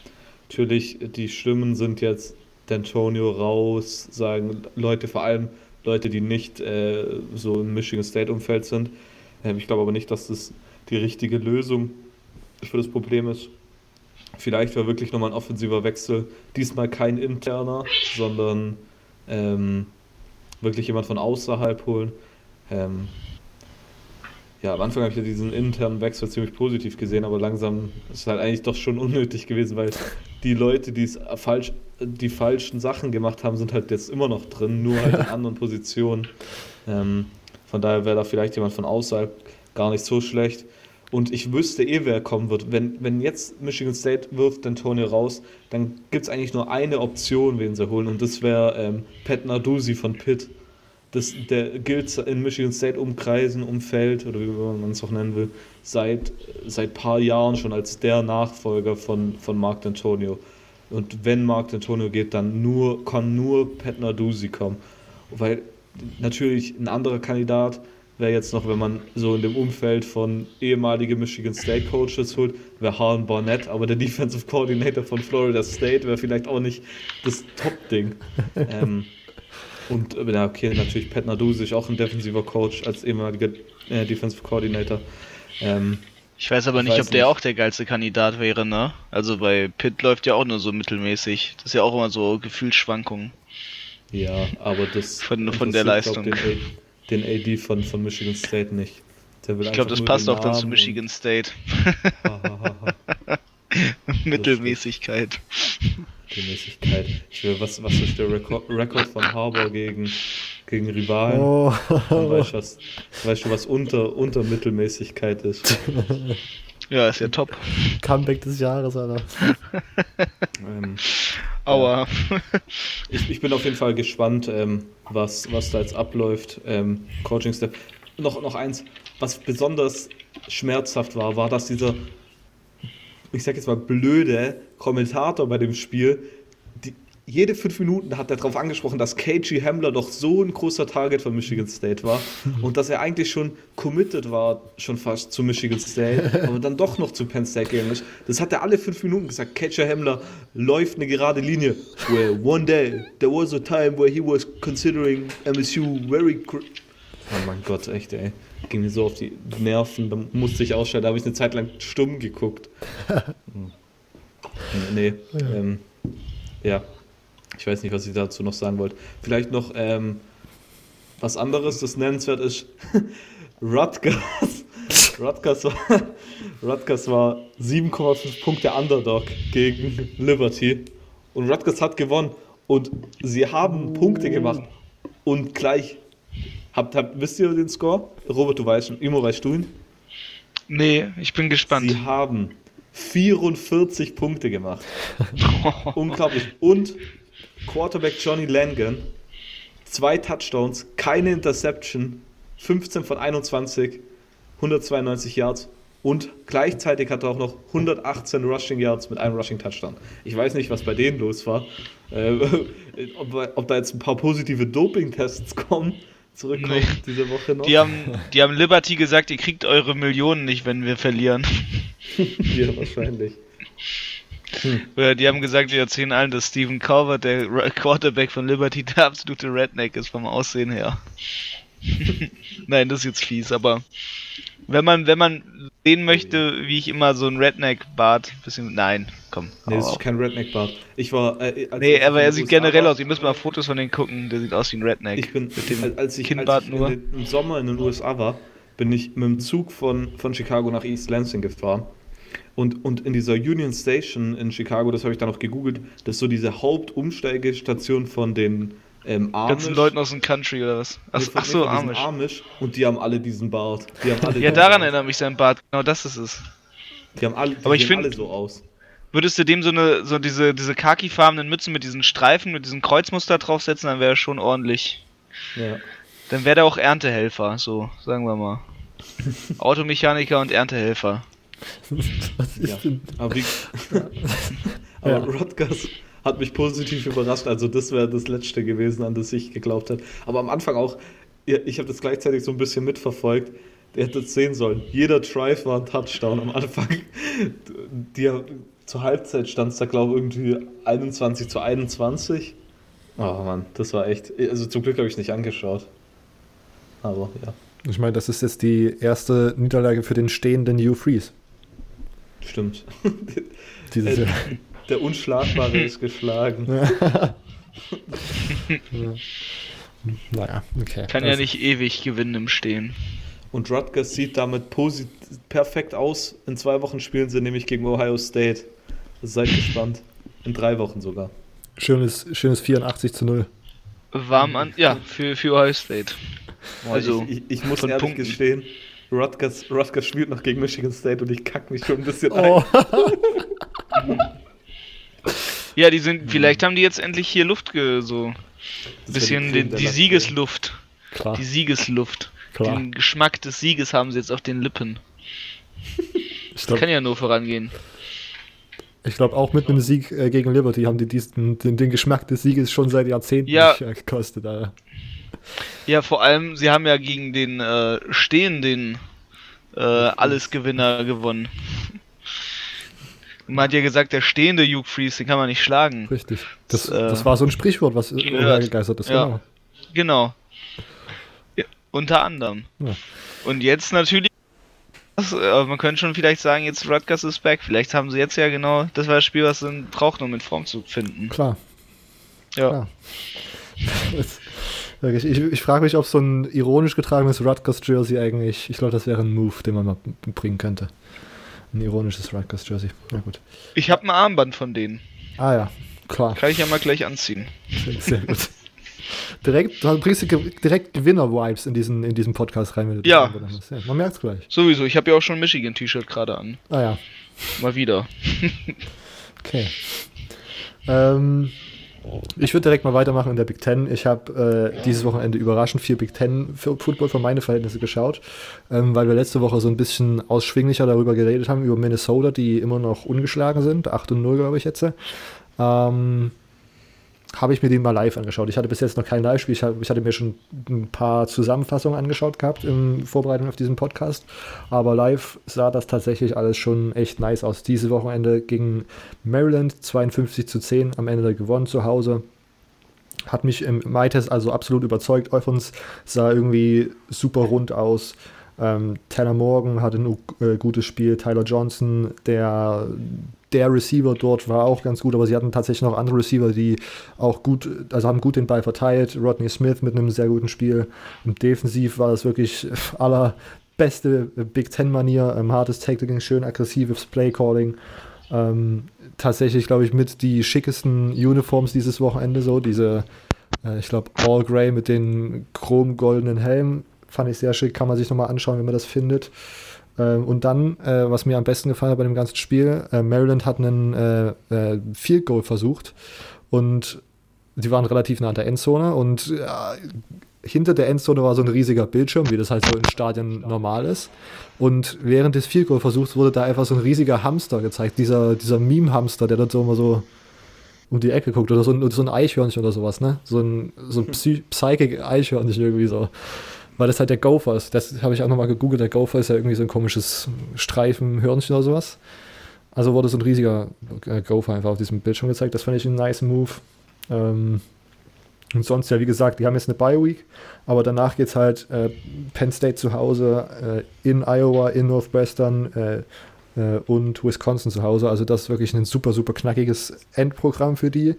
natürlich, die Stimmen sind jetzt D'Antonio raus, sagen Leute, vor allem Leute, die nicht äh, so im Michigan State-Umfeld sind. Ähm, ich glaube aber nicht, dass das die richtige Lösung für das Problem ist. Vielleicht wäre wirklich nochmal ein offensiver Wechsel. Diesmal kein interner, sondern ähm, wirklich jemand von außerhalb holen. Ähm, ja, am Anfang habe ich ja diesen internen Wechsel ziemlich positiv gesehen, aber langsam ist es halt eigentlich doch schon unnötig gewesen, weil die Leute, die es falsch, die falschen Sachen gemacht haben, sind halt jetzt immer noch drin, nur halt in <laughs> anderen Positionen. Ähm, von daher wäre da vielleicht jemand von außerhalb gar nicht so schlecht. Und ich wüsste eh, wer kommen wird. Wenn, wenn jetzt Michigan State wirft den Tony raus, dann gibt es eigentlich nur eine Option, wen sie holen. Und das wäre ähm, Pat Narduzzi von Pitt. Das, der gilt in Michigan State Umkreisen, Umfeld oder wie man es auch nennen will, seit seit paar Jahren schon als der Nachfolger von, von Mark Antonio. Und wenn Mark Antonio geht, dann nur, kann nur Pat Narduzzi kommen. Weil natürlich ein anderer Kandidat wäre jetzt noch, wenn man so in dem Umfeld von ehemaligen Michigan State Coaches holt, wäre Harlan Barnett, aber der Defensive Coordinator von Florida State wäre vielleicht auch nicht das Top-Ding. <laughs> ähm, und äh, ja, okay, natürlich Pat Narduzzi, auch ein defensiver Coach als ehemaliger äh, Defensive Coordinator. Ähm, ich weiß aber nicht, weiß ob der nicht. auch der geilste Kandidat wäre, ne? Also bei Pitt läuft ja auch nur so mittelmäßig. Das ist ja auch immer so Gefühlsschwankungen. Ja, aber das. Von, von der Leistung. Den, den, AD von, von Michigan State nicht. ich glaube, das passt auch dann zu Michigan State. <laughs> <laughs> Mittelmäßigkeit. Mittelmäßigkeit. Ich will, was, was ist der Rekord, Rekord von Harbour gegen, gegen Rivalen? Oh. weißt, was, weißt du, was unter, unter Mittelmäßigkeit ist? <laughs> Ja, ist ja top. Comeback des Jahres, Alter. <laughs> ähm, Aua. ich, ich bin auf jeden Fall gespannt, ähm, was, was da jetzt abläuft. Ähm, Coaching Step. Noch, noch eins, was besonders schmerzhaft war, war, dass dieser, ich sag jetzt mal, blöde Kommentator bei dem Spiel jede fünf Minuten hat er darauf angesprochen, dass KG Hamler doch so ein großer Target von Michigan State war <laughs> und dass er eigentlich schon committed war, schon fast zu Michigan State, aber dann doch noch zu Penn State gegangen ist. Das hat er alle fünf Minuten gesagt. KG Hamler läuft eine gerade Linie. Well, one day there was a time where he was considering MSU very. Oh mein Gott, echt, ey. Ging mir so auf die Nerven, da musste ich ausschalten, da habe ich eine Zeit lang stumm geguckt. <laughs> nee, ja. Ähm, ja. Ich weiß nicht, was ich dazu noch sagen wollte. Vielleicht noch ähm, was anderes, das nennenswert ist. <laughs> Rutgers. <laughs> Rutgers war, Rutgers war 7,5 Punkte Underdog gegen Liberty. Und Rutgers hat gewonnen. Und sie haben Punkte gemacht. Und gleich. Habt, habt, wisst ihr den Score? Robert, du weißt schon. Imo, weißt du ihn? Nee, ich bin gespannt. Sie haben 44 Punkte gemacht. <laughs> Unglaublich. Und Quarterback Johnny Langan, zwei Touchdowns, keine Interception, 15 von 21, 192 Yards und gleichzeitig hat er auch noch 118 Rushing Yards mit einem Rushing Touchdown. Ich weiß nicht, was bei denen los war. Äh, <laughs> ob, ob, da jetzt ein paar positive Doping-Tests kommen, zurückkommen nee. diese Woche noch. Die haben, die haben Liberty gesagt, ihr kriegt eure Millionen nicht, wenn wir verlieren. <laughs> ja, wahrscheinlich. Hm. Die haben gesagt, wir erzählen allen, dass Stephen Calvert, der Quarterback von Liberty, der absolute Redneck ist vom Aussehen her. <laughs> Nein, das ist jetzt fies, aber wenn man, wenn man sehen möchte, wie ich immer so ein Redneck-Bart, bisschen, nein, komm. Nee, das ist kein Redneck-Bart. Ich war, äh, nee, aber er sieht USA generell aus, ihr müsst mal Fotos von dem gucken, der sieht aus wie ein Redneck. Ich bin, mit dem als ich, als ich nur. im Sommer in den USA war, bin ich mit dem Zug von, von Chicago nach East Lansing gefahren und, und in dieser Union Station in Chicago, das habe ich dann noch gegoogelt, das ist so diese Hauptumsteigestation von den ähm, Amish. Ganzen Leuten aus dem Country oder was? Ach, ach so, Amish. Amish. Und die haben alle diesen Bart. Die haben alle ja, daran erinnert mich sein Bart. Genau das ist es. Die haben alle, die Aber ich finde, alle so aus. Würdest du dem so eine, so diese, diese khakifarbenen Mützen mit diesen Streifen, mit diesem Kreuzmuster draufsetzen, dann wäre er schon ordentlich. Ja. Dann wäre der auch Erntehelfer, so, sagen wir mal. <laughs> Automechaniker und Erntehelfer. <laughs> Was ist ja. denn? Aber, wie, <laughs> aber ja. Rutgers hat mich positiv überrascht. Also das wäre das Letzte gewesen, an das ich geglaubt hätte. Aber am Anfang auch, ich habe das gleichzeitig so ein bisschen mitverfolgt. Ihr hättet es sehen sollen. Jeder Drive war ein Touchdown am Anfang. <laughs> Die, zur Halbzeit stand es da, glaube ich, irgendwie 21 zu 21. Oh Mann, das war echt. Also zum Glück habe ich es nicht angeschaut. Aber ja. Ich meine, das ist jetzt die erste Niederlage für den stehenden Hugh Freeze. Stimmt. Dieses äh, der Unschlagbare ist geschlagen. ja. <laughs> Naja, okay. Kann also. ja nicht ewig gewinnen im Stehen. Und Rutgers sieht damit perfekt aus. In zwei Wochen spielen sie nämlich gegen Ohio State. Seid gespannt. In drei Wochen sogar. Schönes, schönes 84 zu 0. Warm an, ja, für, für Ohio State. Also, ich, ich, ich muss ehrlich Punkten. gestehen, Rutgers, Rutgers spielt noch gegen Michigan State und ich kack mich schon ein bisschen oh. ein. <laughs> ja, die sind, vielleicht haben die jetzt endlich hier Luft ge, so. Ein bisschen die, die Siegesluft. Klar. Die Siegesluft. Klar. Den Geschmack des Sieges haben sie jetzt auf den Lippen. <laughs> Ich glaub, kann ja nur vorangehen. Ich glaube, auch mit einem Sieg äh, gegen Liberty haben die diesen, den, den, Geschmack des Sieges schon seit Jahrzehnten ja. Äh, gekostet. Alter. Ja, vor allem, sie haben ja gegen den äh, stehenden äh, Allesgewinner gewonnen. Man hat ja gesagt, der stehende Hugh Freeze, den kann man nicht schlagen. Richtig. Das, das, das war so ein Sprichwort, was umhergegeistert ist. Ja. Genau. genau. Ja, unter anderem. Ja. Und jetzt natürlich aber man könnte schon vielleicht sagen, jetzt Rutgers ist back. Vielleicht haben sie jetzt ja genau, das war das Spiel, was sie brauchen, um in Form zu finden. Klar. Ja. Klar. ich, ich, ich frage mich, ob so ein ironisch getragenes Rutgers-Jersey eigentlich, ich glaube, das wäre ein Move, den man mal bringen könnte. Ein ironisches Rutgers-Jersey. Na gut. Ich habe ein Armband von denen. Ah ja, klar. Kann ich ja mal gleich anziehen. Sehr gut. direkt, du bringst direkt Gewinner-Vibes in diesen, in diesen Podcast rein. Wenn ja. ja. Man merkt es gleich. Sowieso, ich habe ja auch schon ein Michigan-T-Shirt gerade an. Ah ja. Mal wieder. okay. Ähm, ich würde direkt mal weitermachen in der Big Ten. Ich habe äh, dieses Wochenende überraschend viel Big Ten Football für meine Verhältnisse geschaut, ähm, weil wir letzte Woche so ein bisschen ausschwinglicher darüber geredet haben, über Minnesota, die immer noch ungeschlagen sind. 8 und 0, glaube ich jetzt. Ähm, habe ich mir den mal live angeschaut. Ich hatte bis jetzt noch kein Live-Spiel. Ich, hatte mir schon ein paar Zusammenfassungen angeschaut gehabt in Vorbereitung auf diesen Podcast. Aber live sah das tatsächlich alles schon echt nice aus. Diese Wochenende gegen Maryland 52 zu 10 am Ende gewonnen zu Hause. Hat mich im Mai-Test also absolut überzeugt. Euphons sah irgendwie super rund aus. Ähm, Tanner Morgan hatte ein äh, gutes Spiel. Tyler Johnson, der der Receiver dort war auch ganz gut, aber sie hatten tatsächlich noch andere Receiver, die auch gut, also haben gut den Ball verteilt. Rodney Smith mit einem sehr guten Spiel. Und defensiv war das wirklich allerbeste Big Ten-Manier, ähm, hartes Tackling, schön aggressives Play-Calling. Ähm, tatsächlich, glaube ich, mit die schickesten Uniforms dieses Wochenende so. Diese, äh, ich glaube, All Grey mit den chrom-goldenen Helmen. Fand ich sehr schick, kann man sich nochmal anschauen, wenn man das findet. Ähm, und dann, äh, was mir am besten gefallen hat bei dem ganzen Spiel, äh, Maryland hat einen äh, Field Goal versucht und die waren relativ nah an der Endzone und hinter der Endzone war so ein riesiger Bildschirm, wie das halt so in Stadien normal ist. Und während des Field Goal Versuchs wurde da einfach so ein riesiger Hamster gezeigt, dieser, dieser Meme-Hamster, der dort so immer so um die Ecke guckt oder so ein, so ein Eichhörnchen oder sowas, ne? So ein, so ein Psy Psychic-Eichhörnchen irgendwie so weil das halt der Gopher ist. Das habe ich auch nochmal gegoogelt. Der Gopher ist ja irgendwie so ein komisches Streifenhörnchen oder sowas. Also wurde so ein riesiger äh, Gopher einfach auf diesem Bildschirm gezeigt. Das fand ich einen nice Move. Ähm, und sonst, ja, wie gesagt, die haben jetzt eine Bye-Week, aber danach geht es halt äh, Penn State zu Hause, äh, in Iowa, in Northwestern äh, äh, und Wisconsin zu Hause. Also das ist wirklich ein super, super knackiges Endprogramm für die,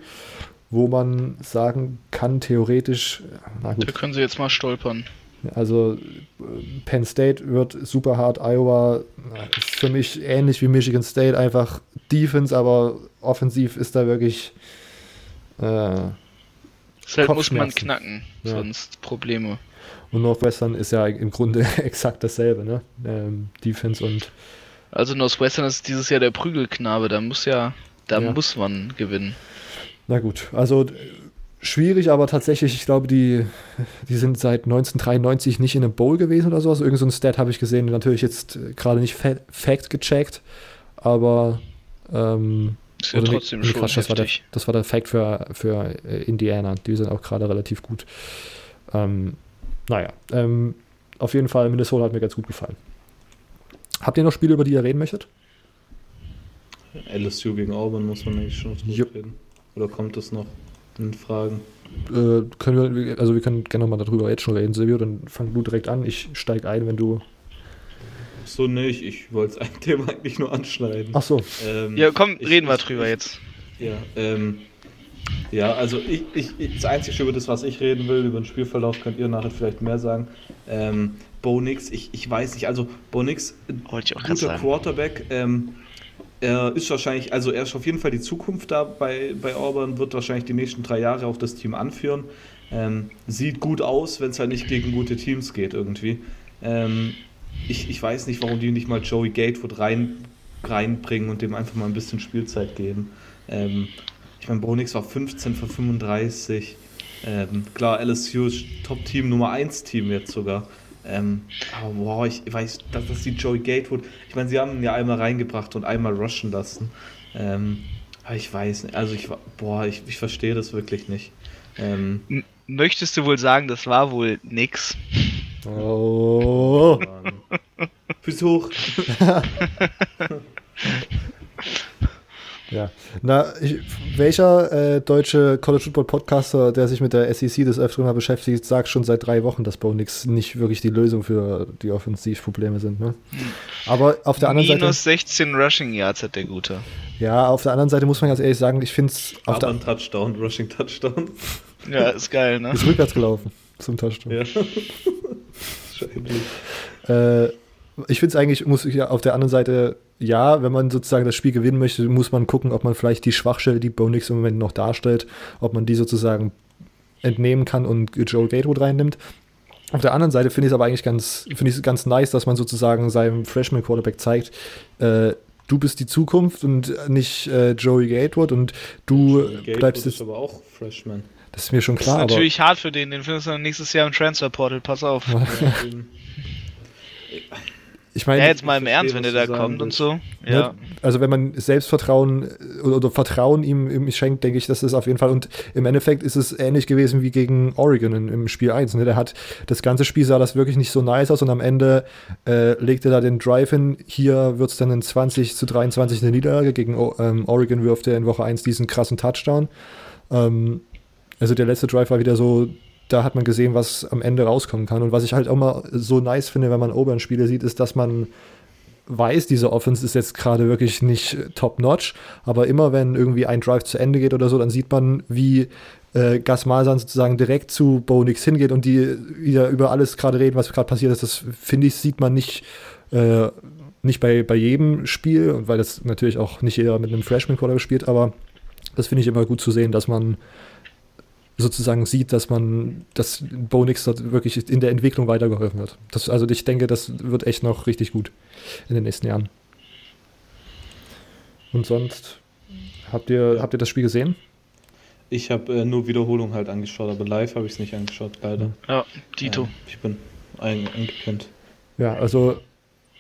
wo man sagen kann, theoretisch, na gut. Da können sie jetzt mal stolpern. Also Penn State wird super hart, Iowa ist für mich ähnlich wie Michigan State, einfach Defense, aber offensiv ist da wirklich. Äh, Deshalb muss man knacken, ja. sonst Probleme. Und Northwestern ist ja im Grunde <laughs> exakt dasselbe, ne? Ähm, Defense und. Also Northwestern ist dieses Jahr der Prügelknabe, da muss ja, da ja. muss man gewinnen. Na gut, also schwierig, aber tatsächlich, ich glaube, die, die sind seit 1993 nicht in einem Bowl gewesen oder sowas. Irgend so ein Stat habe ich gesehen, natürlich jetzt äh, gerade nicht Fact gecheckt, aber ähm, ist ja trotzdem nee, schon Quatsch, das, war der, das war der Fact für, für äh, Indiana. Die sind auch gerade relativ gut. Ähm, naja, ähm, auf jeden Fall, Minnesota hat mir ganz gut gefallen. Habt ihr noch Spiele, über die ihr reden möchtet? LSU gegen Auburn muss man eigentlich schon drüber reden. Oder kommt das noch? In Fragen? Äh, können wir, also wir können gerne nochmal darüber jetzt schon reden, Silvio, dann fang du direkt an. Ich steige ein, wenn du. So nicht, ich wollte ein <laughs> Thema eigentlich nur anschneiden. Ach so. Ähm, ja, komm, ich, reden wir drüber ich, jetzt. Ja, ähm, ja, also ich, ich, das Einzige über das, was ich reden will, über den Spielverlauf, könnt ihr nachher vielleicht mehr sagen. Ähm, Bo Nix, ich, ich weiß nicht, also Bo Nix, guter Quarterback, ähm, er ist wahrscheinlich, also er ist auf jeden Fall die Zukunft da bei, bei Auburn, wird wahrscheinlich die nächsten drei Jahre auch das Team anführen. Ähm, sieht gut aus, wenn es halt nicht gegen gute Teams geht irgendwie. Ähm, ich, ich weiß nicht, warum die nicht mal Joey Gatewood rein, reinbringen und dem einfach mal ein bisschen Spielzeit geben. Ähm, ich meine, Bronix war 15 von 35. Ähm, klar, LSU ist Top-Team, Nummer 1 Team jetzt sogar. Ähm, aber boah, ich weiß, dass das die Joey Gatewood. Ich meine, sie haben ihn ja einmal reingebracht und einmal rushen lassen. Ähm, aber ich weiß nicht, also ich boah, ich, ich verstehe das wirklich nicht. Ähm, Möchtest du wohl sagen, das war wohl nix? Oh. Füße hoch. <laughs> Ja. Na, ich, welcher äh, deutsche College Football Podcaster, der sich mit der SEC des Öfteren mal beschäftigt, sagt schon seit drei Wochen, dass Bo Nix nicht wirklich die Lösung für die Offensivprobleme sind. Ne? Aber auf der anderen Minus Seite. Minus 16 Rushing Yards hat der Gute. Ja, auf der anderen Seite muss man ganz ehrlich sagen, ich finde es. Aber ein Touchdown, Rushing Touchdown. Ja, ist geil, ne? Ist rückwärts gelaufen zum Touchdown. Ja. <laughs> äh, ich finde es eigentlich, muss ich ja auf der anderen Seite, ja, wenn man sozusagen das Spiel gewinnen möchte, muss man gucken, ob man vielleicht die Schwachstelle, die Bo Nix im Moment noch darstellt, ob man die sozusagen entnehmen kann und Joe Gatewood reinnimmt. Auf der anderen Seite finde ich es aber eigentlich ganz, finde ich es ganz nice, dass man sozusagen seinem Freshman Quarterback zeigt, äh, du bist die Zukunft und nicht äh, Joey Gatewood und du Gatewood bleibst jetzt. aber auch Freshman. Das ist mir schon klar. Das ist natürlich hart für den, den findest du nächstes Jahr im Transfer Portal, pass auf. <laughs> Ich meine, ja, jetzt mal im Ernst, wenn der da kommt und so. Ja. Ne, also wenn man Selbstvertrauen äh, oder, Vertrauen ihm, ihm schenkt, denke ich, das ist auf jeden Fall. Und im Endeffekt ist es ähnlich gewesen wie gegen Oregon in, im Spiel 1. Ne? Der hat das ganze Spiel sah das wirklich nicht so nice aus und am Ende äh, legt er da den Drive hin. Hier wird es dann in 20 zu 23 eine Niederlage. Gegen ähm, Oregon wirft er in Woche 1 diesen krassen Touchdown. Ähm, also der letzte Drive war wieder so da hat man gesehen, was am Ende rauskommen kann. Und was ich halt auch mal so nice finde, wenn man Obern-Spiele sieht, ist, dass man weiß, diese Offense ist jetzt gerade wirklich nicht top-notch, aber immer wenn irgendwie ein Drive zu Ende geht oder so, dann sieht man, wie äh, Gas Malsan sozusagen direkt zu Bo Nix hingeht und die wieder über alles gerade reden, was gerade passiert ist. Das finde ich, sieht man nicht, äh, nicht bei, bei jedem Spiel, weil das natürlich auch nicht jeder mit einem Freshman-Quarter spielt, aber das finde ich immer gut zu sehen, dass man sozusagen sieht, dass man, dass Bonix dort wirklich in der Entwicklung weitergeholfen wird. Das, also ich denke, das wird echt noch richtig gut in den nächsten Jahren. Und sonst, habt ihr, habt ihr das Spiel gesehen? Ich habe äh, nur Wiederholung halt angeschaut, aber live habe ich es nicht angeschaut, leider. Ja, Dito. Ähm, ich bin eingepennt. Ja, also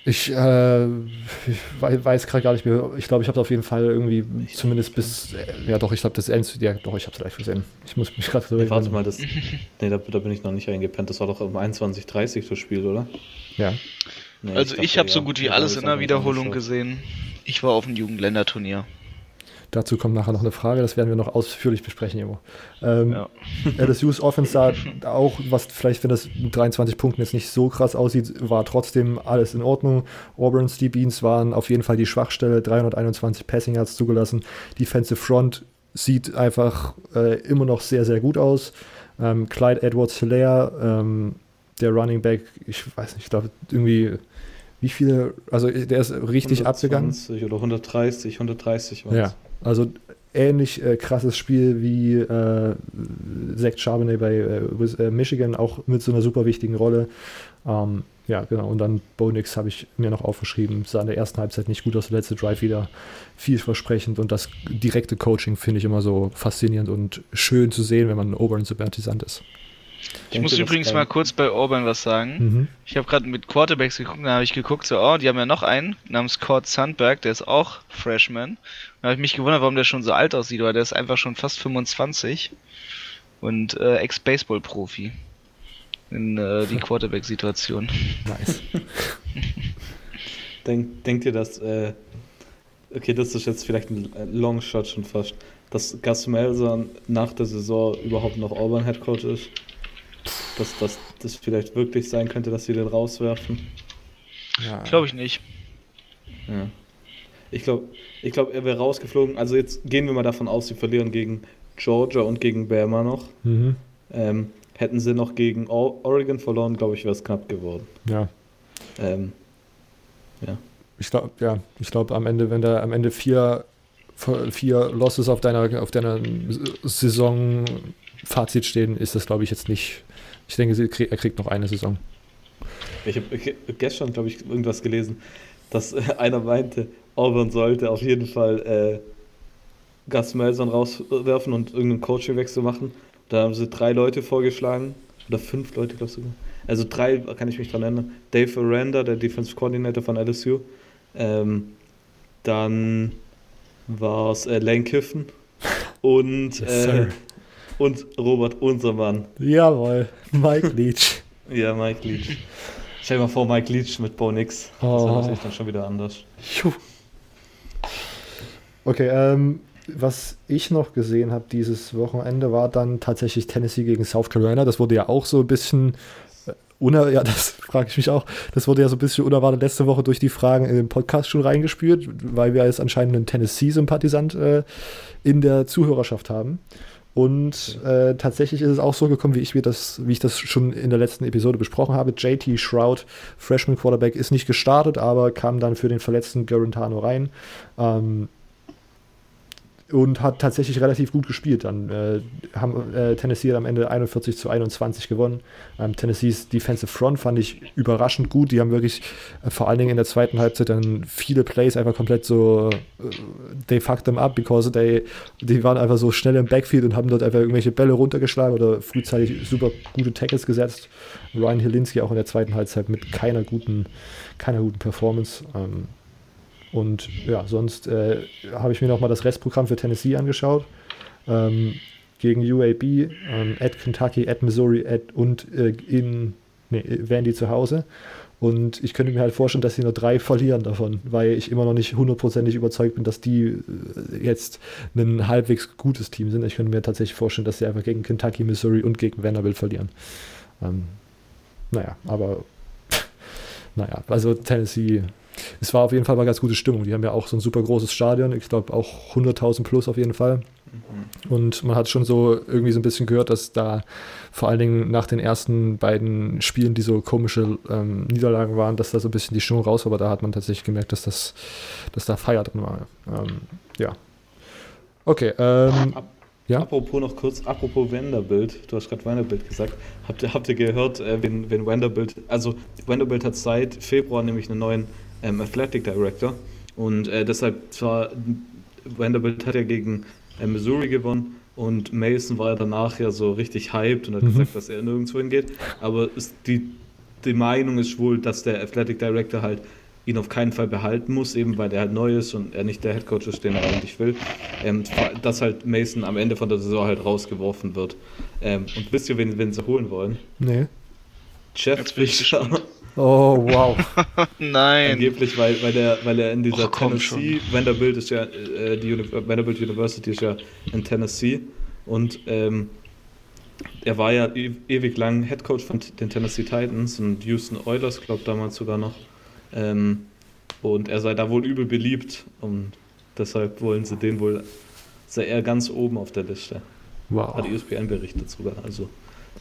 ich, äh, ich weiß gerade gar nicht mehr. Ich glaube, ich habe auf jeden Fall irgendwie zumindest bis. Äh, ja, doch, ich glaube, das Ende. Ja, doch, ich habe es live gesehen. Ich muss mich gerade. Nee, warte mal, das. Nee, da, da, bin ich noch nicht eingepennt. Das war doch um 21.30 das Spiel, oder? Ja. Nee, also, ich, ich habe ja, so gut wie alles in der Wiederholung gesehen. Ich war auf dem Jugendländerturnier. Dazu kommt nachher noch eine Frage, das werden wir noch ausführlich besprechen, Emo. Ähm, ja. <laughs> LSU's Offense sah auch, was vielleicht, wenn das mit 23 Punkten jetzt nicht so krass aussieht, war trotzdem alles in Ordnung. Auburn's die Beans waren auf jeden Fall die Schwachstelle, 321 Passing Yards zugelassen. Defensive Front sieht einfach äh, immer noch sehr, sehr gut aus. Ähm, Clyde Edwards-Hilaire, ähm, der Running Back, ich weiß nicht, ich glaube irgendwie wie viele, also der ist richtig 120 abgegangen. oder 130, 130 war Ja, also ähnlich äh, krasses Spiel wie äh, Zach Charbonnet bei äh, äh, Michigan, auch mit so einer super wichtigen Rolle. Ähm, ja, genau. Und dann Bonix habe ich mir noch aufgeschrieben. Sah in der ersten Halbzeit nicht gut aus, der letzte Drive wieder vielversprechend. Und das direkte Coaching finde ich immer so faszinierend und schön zu sehen, wenn man Auburn-Sympathisant ist. Ich muss übrigens mal kurz bei Auburn was sagen. Mhm. Ich habe gerade mit Quarterbacks geguckt, da habe ich geguckt, so, oh, die haben ja noch einen namens Cord Sandberg, der ist auch Freshman. Da habe ich mich gewundert, warum der schon so alt aussieht, weil der ist einfach schon fast 25 und äh, Ex-Baseball-Profi in äh, die <laughs> Quarterback-Situation. Nice. <laughs> Denk, denkt ihr, dass, äh, okay, das ist jetzt vielleicht ein Longshot schon fast, dass Gus Melson nach der Saison überhaupt noch Auburn-Headcoach ist? Dass das, das vielleicht wirklich sein könnte, dass sie den rauswerfen? Ja. Glaube ich nicht. Ja. Ich glaube, ich glaub, er wäre rausgeflogen. Also jetzt gehen wir mal davon aus, sie verlieren gegen Georgia und gegen Bama noch. Mhm. Ähm, hätten sie noch gegen Oregon verloren, glaube ich, wäre es knapp geworden. Ja. Ähm, ja. Ich glaube, ja, ich glaube am Ende, wenn da am Ende vier, vier Losses auf deiner, auf deiner Saison Fazit stehen, ist das, glaube ich, jetzt nicht ich denke, er kriegt noch eine Saison. Ich habe gestern, glaube ich, irgendwas gelesen, dass <laughs> einer meinte, Auburn sollte auf jeden Fall äh, Gus Melson rauswerfen und irgendeinen Coachingwechsel machen. Da haben sie drei Leute vorgeschlagen. Oder fünf Leute, glaube ich sogar. Also drei kann ich mich dran erinnern. Dave Aranda, der Defense Coordinator von LSU. Ähm, dann war es äh, Lane Kiffen und, yes, äh, und Robert Unsermann. Jawohl, Mike Leach. <laughs> ja, Mike Leach. Stell dir mal vor, Mike Leach mit Bo Nix. Das oh. ist natürlich dann schon wieder anders. Okay, ähm, was ich noch gesehen habe dieses Wochenende war dann tatsächlich Tennessee gegen South Carolina. Das wurde ja auch so ein bisschen uner ja, <laughs> das frage ich mich auch. Das wurde ja so ein bisschen unerwartet letzte Woche durch die Fragen in den Podcast schon reingespürt, weil wir jetzt anscheinend einen Tennessee-Sympathisant äh, in der Zuhörerschaft haben. Und äh, tatsächlich ist es auch so gekommen, wie ich mir das, wie ich das schon in der letzten Episode besprochen habe. JT Shroud, Freshman Quarterback, ist nicht gestartet, aber kam dann für den verletzten Garantano rein. Ähm, und hat tatsächlich relativ gut gespielt. Dann äh, haben äh, Tennessee am Ende 41 zu 21 gewonnen. Ähm, Tennessees Defensive Front fand ich überraschend gut. Die haben wirklich äh, vor allen Dingen in der zweiten Halbzeit dann viele Plays einfach komplett so äh, they fucked them up because they die waren einfach so schnell im Backfield und haben dort einfach irgendwelche Bälle runtergeschlagen oder frühzeitig super gute Tackles gesetzt. Ryan Helinski auch in der zweiten Halbzeit mit keiner guten keiner guten Performance. Ähm, und ja, sonst äh, habe ich mir nochmal das Restprogramm für Tennessee angeschaut. Ähm, gegen UAB, ähm, at Kentucky, at Missouri at, und äh, in nee, Vandy zu Hause. Und ich könnte mir halt vorstellen, dass sie nur drei verlieren davon, weil ich immer noch nicht hundertprozentig überzeugt bin, dass die äh, jetzt ein halbwegs gutes Team sind. Ich könnte mir tatsächlich vorstellen, dass sie einfach gegen Kentucky, Missouri und gegen Vanderbilt verlieren. Ähm, naja, aber <laughs> naja, also Tennessee es war auf jeden Fall mal ganz gute Stimmung. Die haben ja auch so ein super großes Stadion, ich glaube auch 100.000 plus auf jeden Fall. Mhm. Und man hat schon so irgendwie so ein bisschen gehört, dass da vor allen Dingen nach den ersten beiden Spielen, die so komische ähm, Niederlagen waren, dass da so ein bisschen die Stimmung raus war. Aber da hat man tatsächlich gemerkt, dass, das, dass da Feier drin war. Ähm, ja. Okay. Ähm, ja? Apropos noch kurz, apropos Vanderbilt, du hast gerade Vanderbilt gesagt. Habt ihr, habt ihr gehört, äh, wenn, wenn Vanderbilt, also Vanderbilt hat seit Februar nämlich einen neuen ähm, Athletic Director. Und äh, deshalb zwar, Vanderbilt hat ja gegen äh, Missouri gewonnen und Mason war ja danach ja so richtig hyped und hat mhm. gesagt, dass er nirgendwo hingeht. Aber ist die, die Meinung ist wohl, dass der Athletic Director halt ihn auf keinen Fall behalten muss, eben weil er halt neu ist und er nicht der Head Coach ist, den er eigentlich will. Ähm, dass halt Mason am Ende von der Saison halt rausgeworfen wird. Ähm, und wisst ihr, wen, wen sie holen wollen? Nee. Jeff Fischer. <laughs> Oh, wow. <laughs> Nein. Angeblich, weil, weil, er, weil er in dieser Och, Tennessee, Vanderbilt ist ja, äh, die Uni Vanderbilt University ist ja in Tennessee und ähm, er war ja e ewig lang Head Coach von den Tennessee Titans und Houston Oilers, glaube damals sogar noch. Ähm, und er sei da wohl übel beliebt und deshalb wollen sie den wohl, sei er ganz oben auf der Liste. Wow. Hat ESPN berichtet sogar, also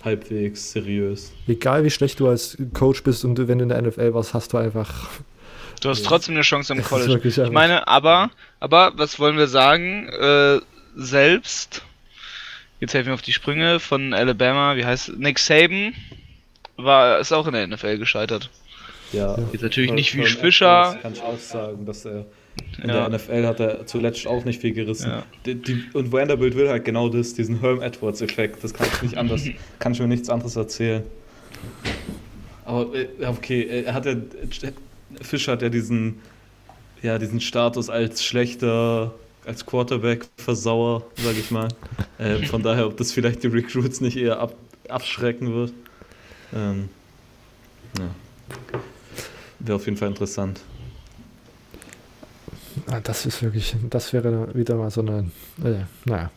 halbwegs seriös. Egal wie schlecht du als Coach bist und wenn du in der NFL warst, hast du einfach. Du hast trotzdem eine Chance im College. Ich meine, aber, aber, was wollen wir sagen? Äh, selbst, jetzt helfen wir auf die Sprünge von Alabama, wie heißt Nick Saban war, ist auch in der NFL gescheitert. Ja. Jetzt natürlich nicht wie Fischer. Kann ich auch sagen, dass er in ja. der NFL hat er zuletzt auch nicht viel gerissen. Ja. Die, die, und Vanderbilt will halt genau das, diesen Herm Edwards-Effekt. Das kann ich nicht anders, <laughs> kann ich mir nichts anderes erzählen. Aber äh, okay, äh, er hat ja, Fischer hat ja diesen, ja, diesen Status als schlechter, als Quarterback-Versauer, sag ich mal. Äh, von <laughs> daher, ob das vielleicht die Recruits nicht eher ab, abschrecken wird. Ähm, ja. Wäre auf jeden Fall interessant. Ah, das ist wirklich, das wäre wieder mal so eine, äh, naja,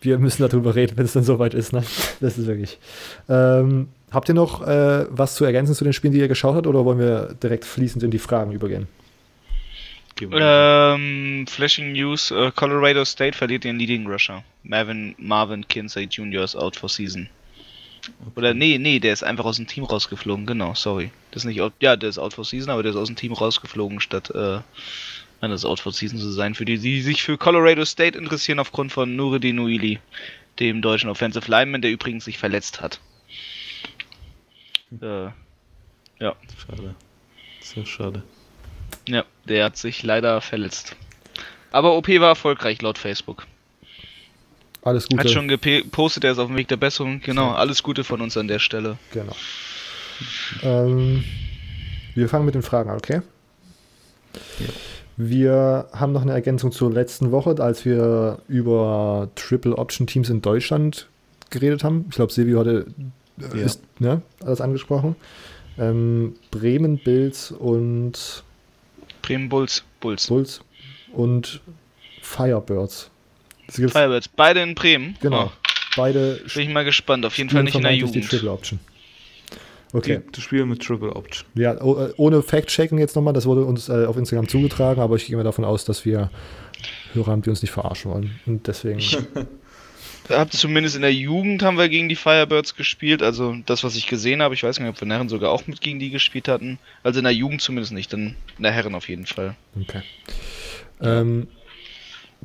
wir müssen darüber reden, wenn es dann soweit ist. Ne? Das ist wirklich. Ähm, habt ihr noch äh, was zu ergänzen zu den Spielen, die ihr geschaut habt, oder wollen wir direkt fließend in die Fragen übergehen? Ähm, Flashing News: uh, Colorado State verliert den Leading Rusher. Marvin, Marvin Kinsey Jr. ist out for season. Okay. Oder nee, nee, der ist einfach aus dem Team rausgeflogen, genau, sorry. Das ist nicht out, ja, der ist out for season, aber der ist aus dem Team rausgeflogen, statt äh, eines Out for Season zu sein, für die, die sich für Colorado State interessieren aufgrund von Nureddin Uili, dem deutschen Offensive Lineman, der übrigens sich verletzt hat. Äh, ja. Schade. Sehr schade. Ja, der hat sich leider verletzt. Aber OP war erfolgreich laut Facebook. Alles Gute. Hat schon gepostet, er ist auf dem Weg der Besserung. Genau, ja. alles Gute von uns an der Stelle. Genau. Ähm, wir fangen mit den Fragen an, okay? Ja. Wir haben noch eine Ergänzung zur letzten Woche, als wir über Triple Option Teams in Deutschland geredet haben. Ich glaube, Silvio hatte äh, ja. ist, ne, alles angesprochen. Ähm, Bremen Bills und Bremen Bulls. Bulls. Bulls und Firebirds. Firebirds, beide in Bremen. Genau. Oh. Beide. Bin ich mal gespannt. Auf jeden Fall nicht in der Jugend. Die Triple Option. Okay. Die, das Spiel mit Triple Option. Ja, äh, ohne Fact-Checking jetzt nochmal, das wurde uns äh, auf Instagram zugetragen, aber ich gehe mir davon aus, dass wir Hörer haben, die uns nicht verarschen wollen. Und deswegen. <laughs> hab zumindest in der Jugend haben wir gegen die Firebirds gespielt, also das, was ich gesehen habe. Ich weiß nicht, ob wir Herren sogar auch mit gegen die gespielt hatten. Also in der Jugend zumindest nicht, dann in der Herren auf jeden Fall. Okay. Ähm,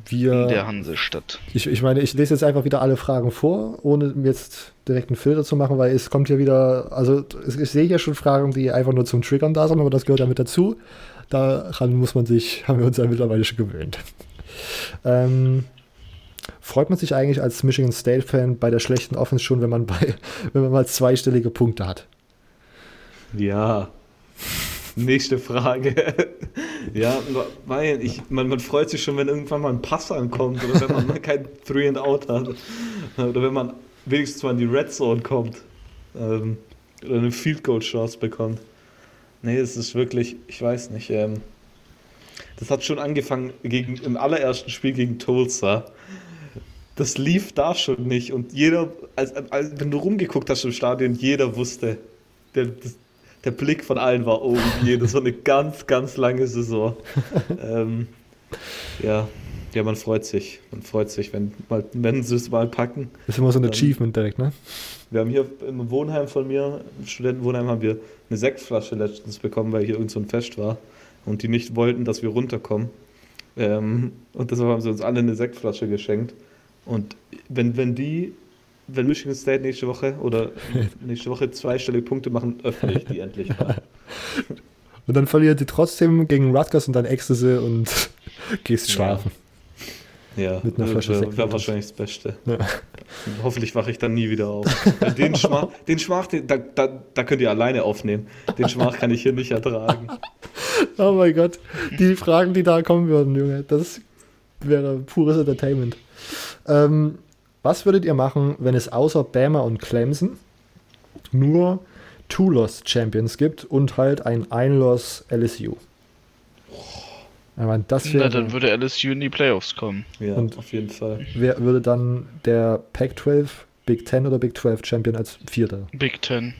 wir, in der Hansestadt. Ich, ich meine, ich lese jetzt einfach wieder alle Fragen vor, ohne jetzt direkt einen Filter zu machen, weil es kommt hier wieder, also ich sehe hier schon Fragen, die einfach nur zum Triggern da sind, aber das gehört ja mit dazu. Daran muss man sich, <laughs> haben wir uns ja mittlerweile schon gewöhnt. Ähm, freut man sich eigentlich als Michigan State-Fan bei der schlechten Offense schon, wenn man bei, <laughs> wenn man mal zweistellige Punkte hat? Ja. Nächste Frage. Ja, weil ich, man, man freut sich schon, wenn irgendwann mal ein Pass ankommt oder wenn man kein Three and Out hat. Oder wenn man wenigstens mal in die Red Zone kommt. Ähm, oder eine Field Goal Chance bekommt. Nee, es ist wirklich, ich weiß nicht. Ähm, das hat schon angefangen gegen, im allerersten Spiel gegen Tulsa. Das lief da schon nicht und jeder, als, als, wenn du rumgeguckt hast im Stadion, jeder wusste, der, das, der Blick von allen war oben. Das war eine ganz, ganz lange Saison. <laughs> ähm, ja. ja, man freut sich. Man freut sich, wenn, mal, wenn sie es mal packen. Das ist immer so ein Achievement direkt, ne? Wir haben hier im Wohnheim von mir, im Studentenwohnheim, haben wir eine Sektflasche letztens bekommen, weil hier irgend so ein Fest war und die nicht wollten, dass wir runterkommen. Ähm, und deshalb haben sie uns alle eine Sektflasche geschenkt. Und wenn, wenn die wenn Michigan State nächste Woche oder <laughs> nächste Woche zweistellige Punkte machen, öffne ich die endlich mal. <laughs> Und dann verliert die trotzdem gegen Rutgers und dann Ecstasy und <laughs> gehst schlafen. Ja, mit einer Flasche wäre wär wahrscheinlich das Beste. Ja. Hoffentlich wache ich dann nie wieder auf. Den Schmach, den Schmach den, da, da, da könnt ihr alleine aufnehmen. Den Schmach kann ich hier nicht ertragen. Oh mein Gott, die Fragen, die da kommen würden, Junge, das wäre pures Entertainment. Ähm, was würdet ihr machen, wenn es außer Bama und Clemson nur Two-Loss-Champions gibt und halt ein Ein-Loss LSU? Ich meine, das wäre, Na, dann würde LSU in die Playoffs kommen. Ja, und auf jeden Fall. Wer würde dann der Pac-12, Big Ten oder Big 12 Champion als Vierter? Big Ten.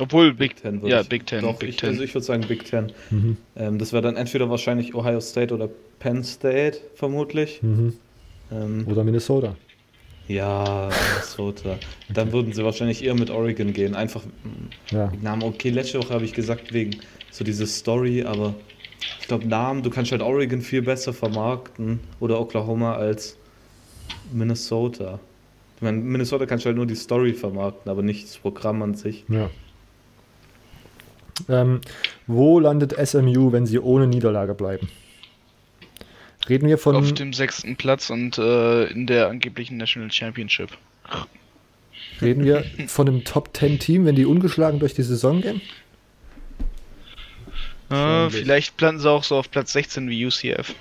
Obwohl Big, Ten würde Ja, ich, Big Ten. Doch, Big ich, Ten. Also ich würde sagen Big Ten. Mhm. Ähm, das wäre dann entweder wahrscheinlich Ohio State oder Penn State, vermutlich. Mhm. Ähm, oder Minnesota. Ja, Minnesota. Dann würden sie wahrscheinlich eher mit Oregon gehen. Einfach ja. Namen. Okay, letzte Woche habe ich gesagt, wegen so diese Story, aber ich glaube, Namen, du kannst halt Oregon viel besser vermarkten oder Oklahoma als Minnesota. Ich meine, Minnesota kannst du halt nur die Story vermarkten, aber nicht das Programm an sich. Ja. Ähm, wo landet SMU, wenn sie ohne Niederlage bleiben? Reden wir von. Auf dem sechsten Platz und äh, in der angeblichen National Championship. Reden wir <laughs> von einem Top 10 Team, wenn die ungeschlagen durch die Saison gehen? Äh, vielleicht planten sie auch so auf Platz 16 wie UCF.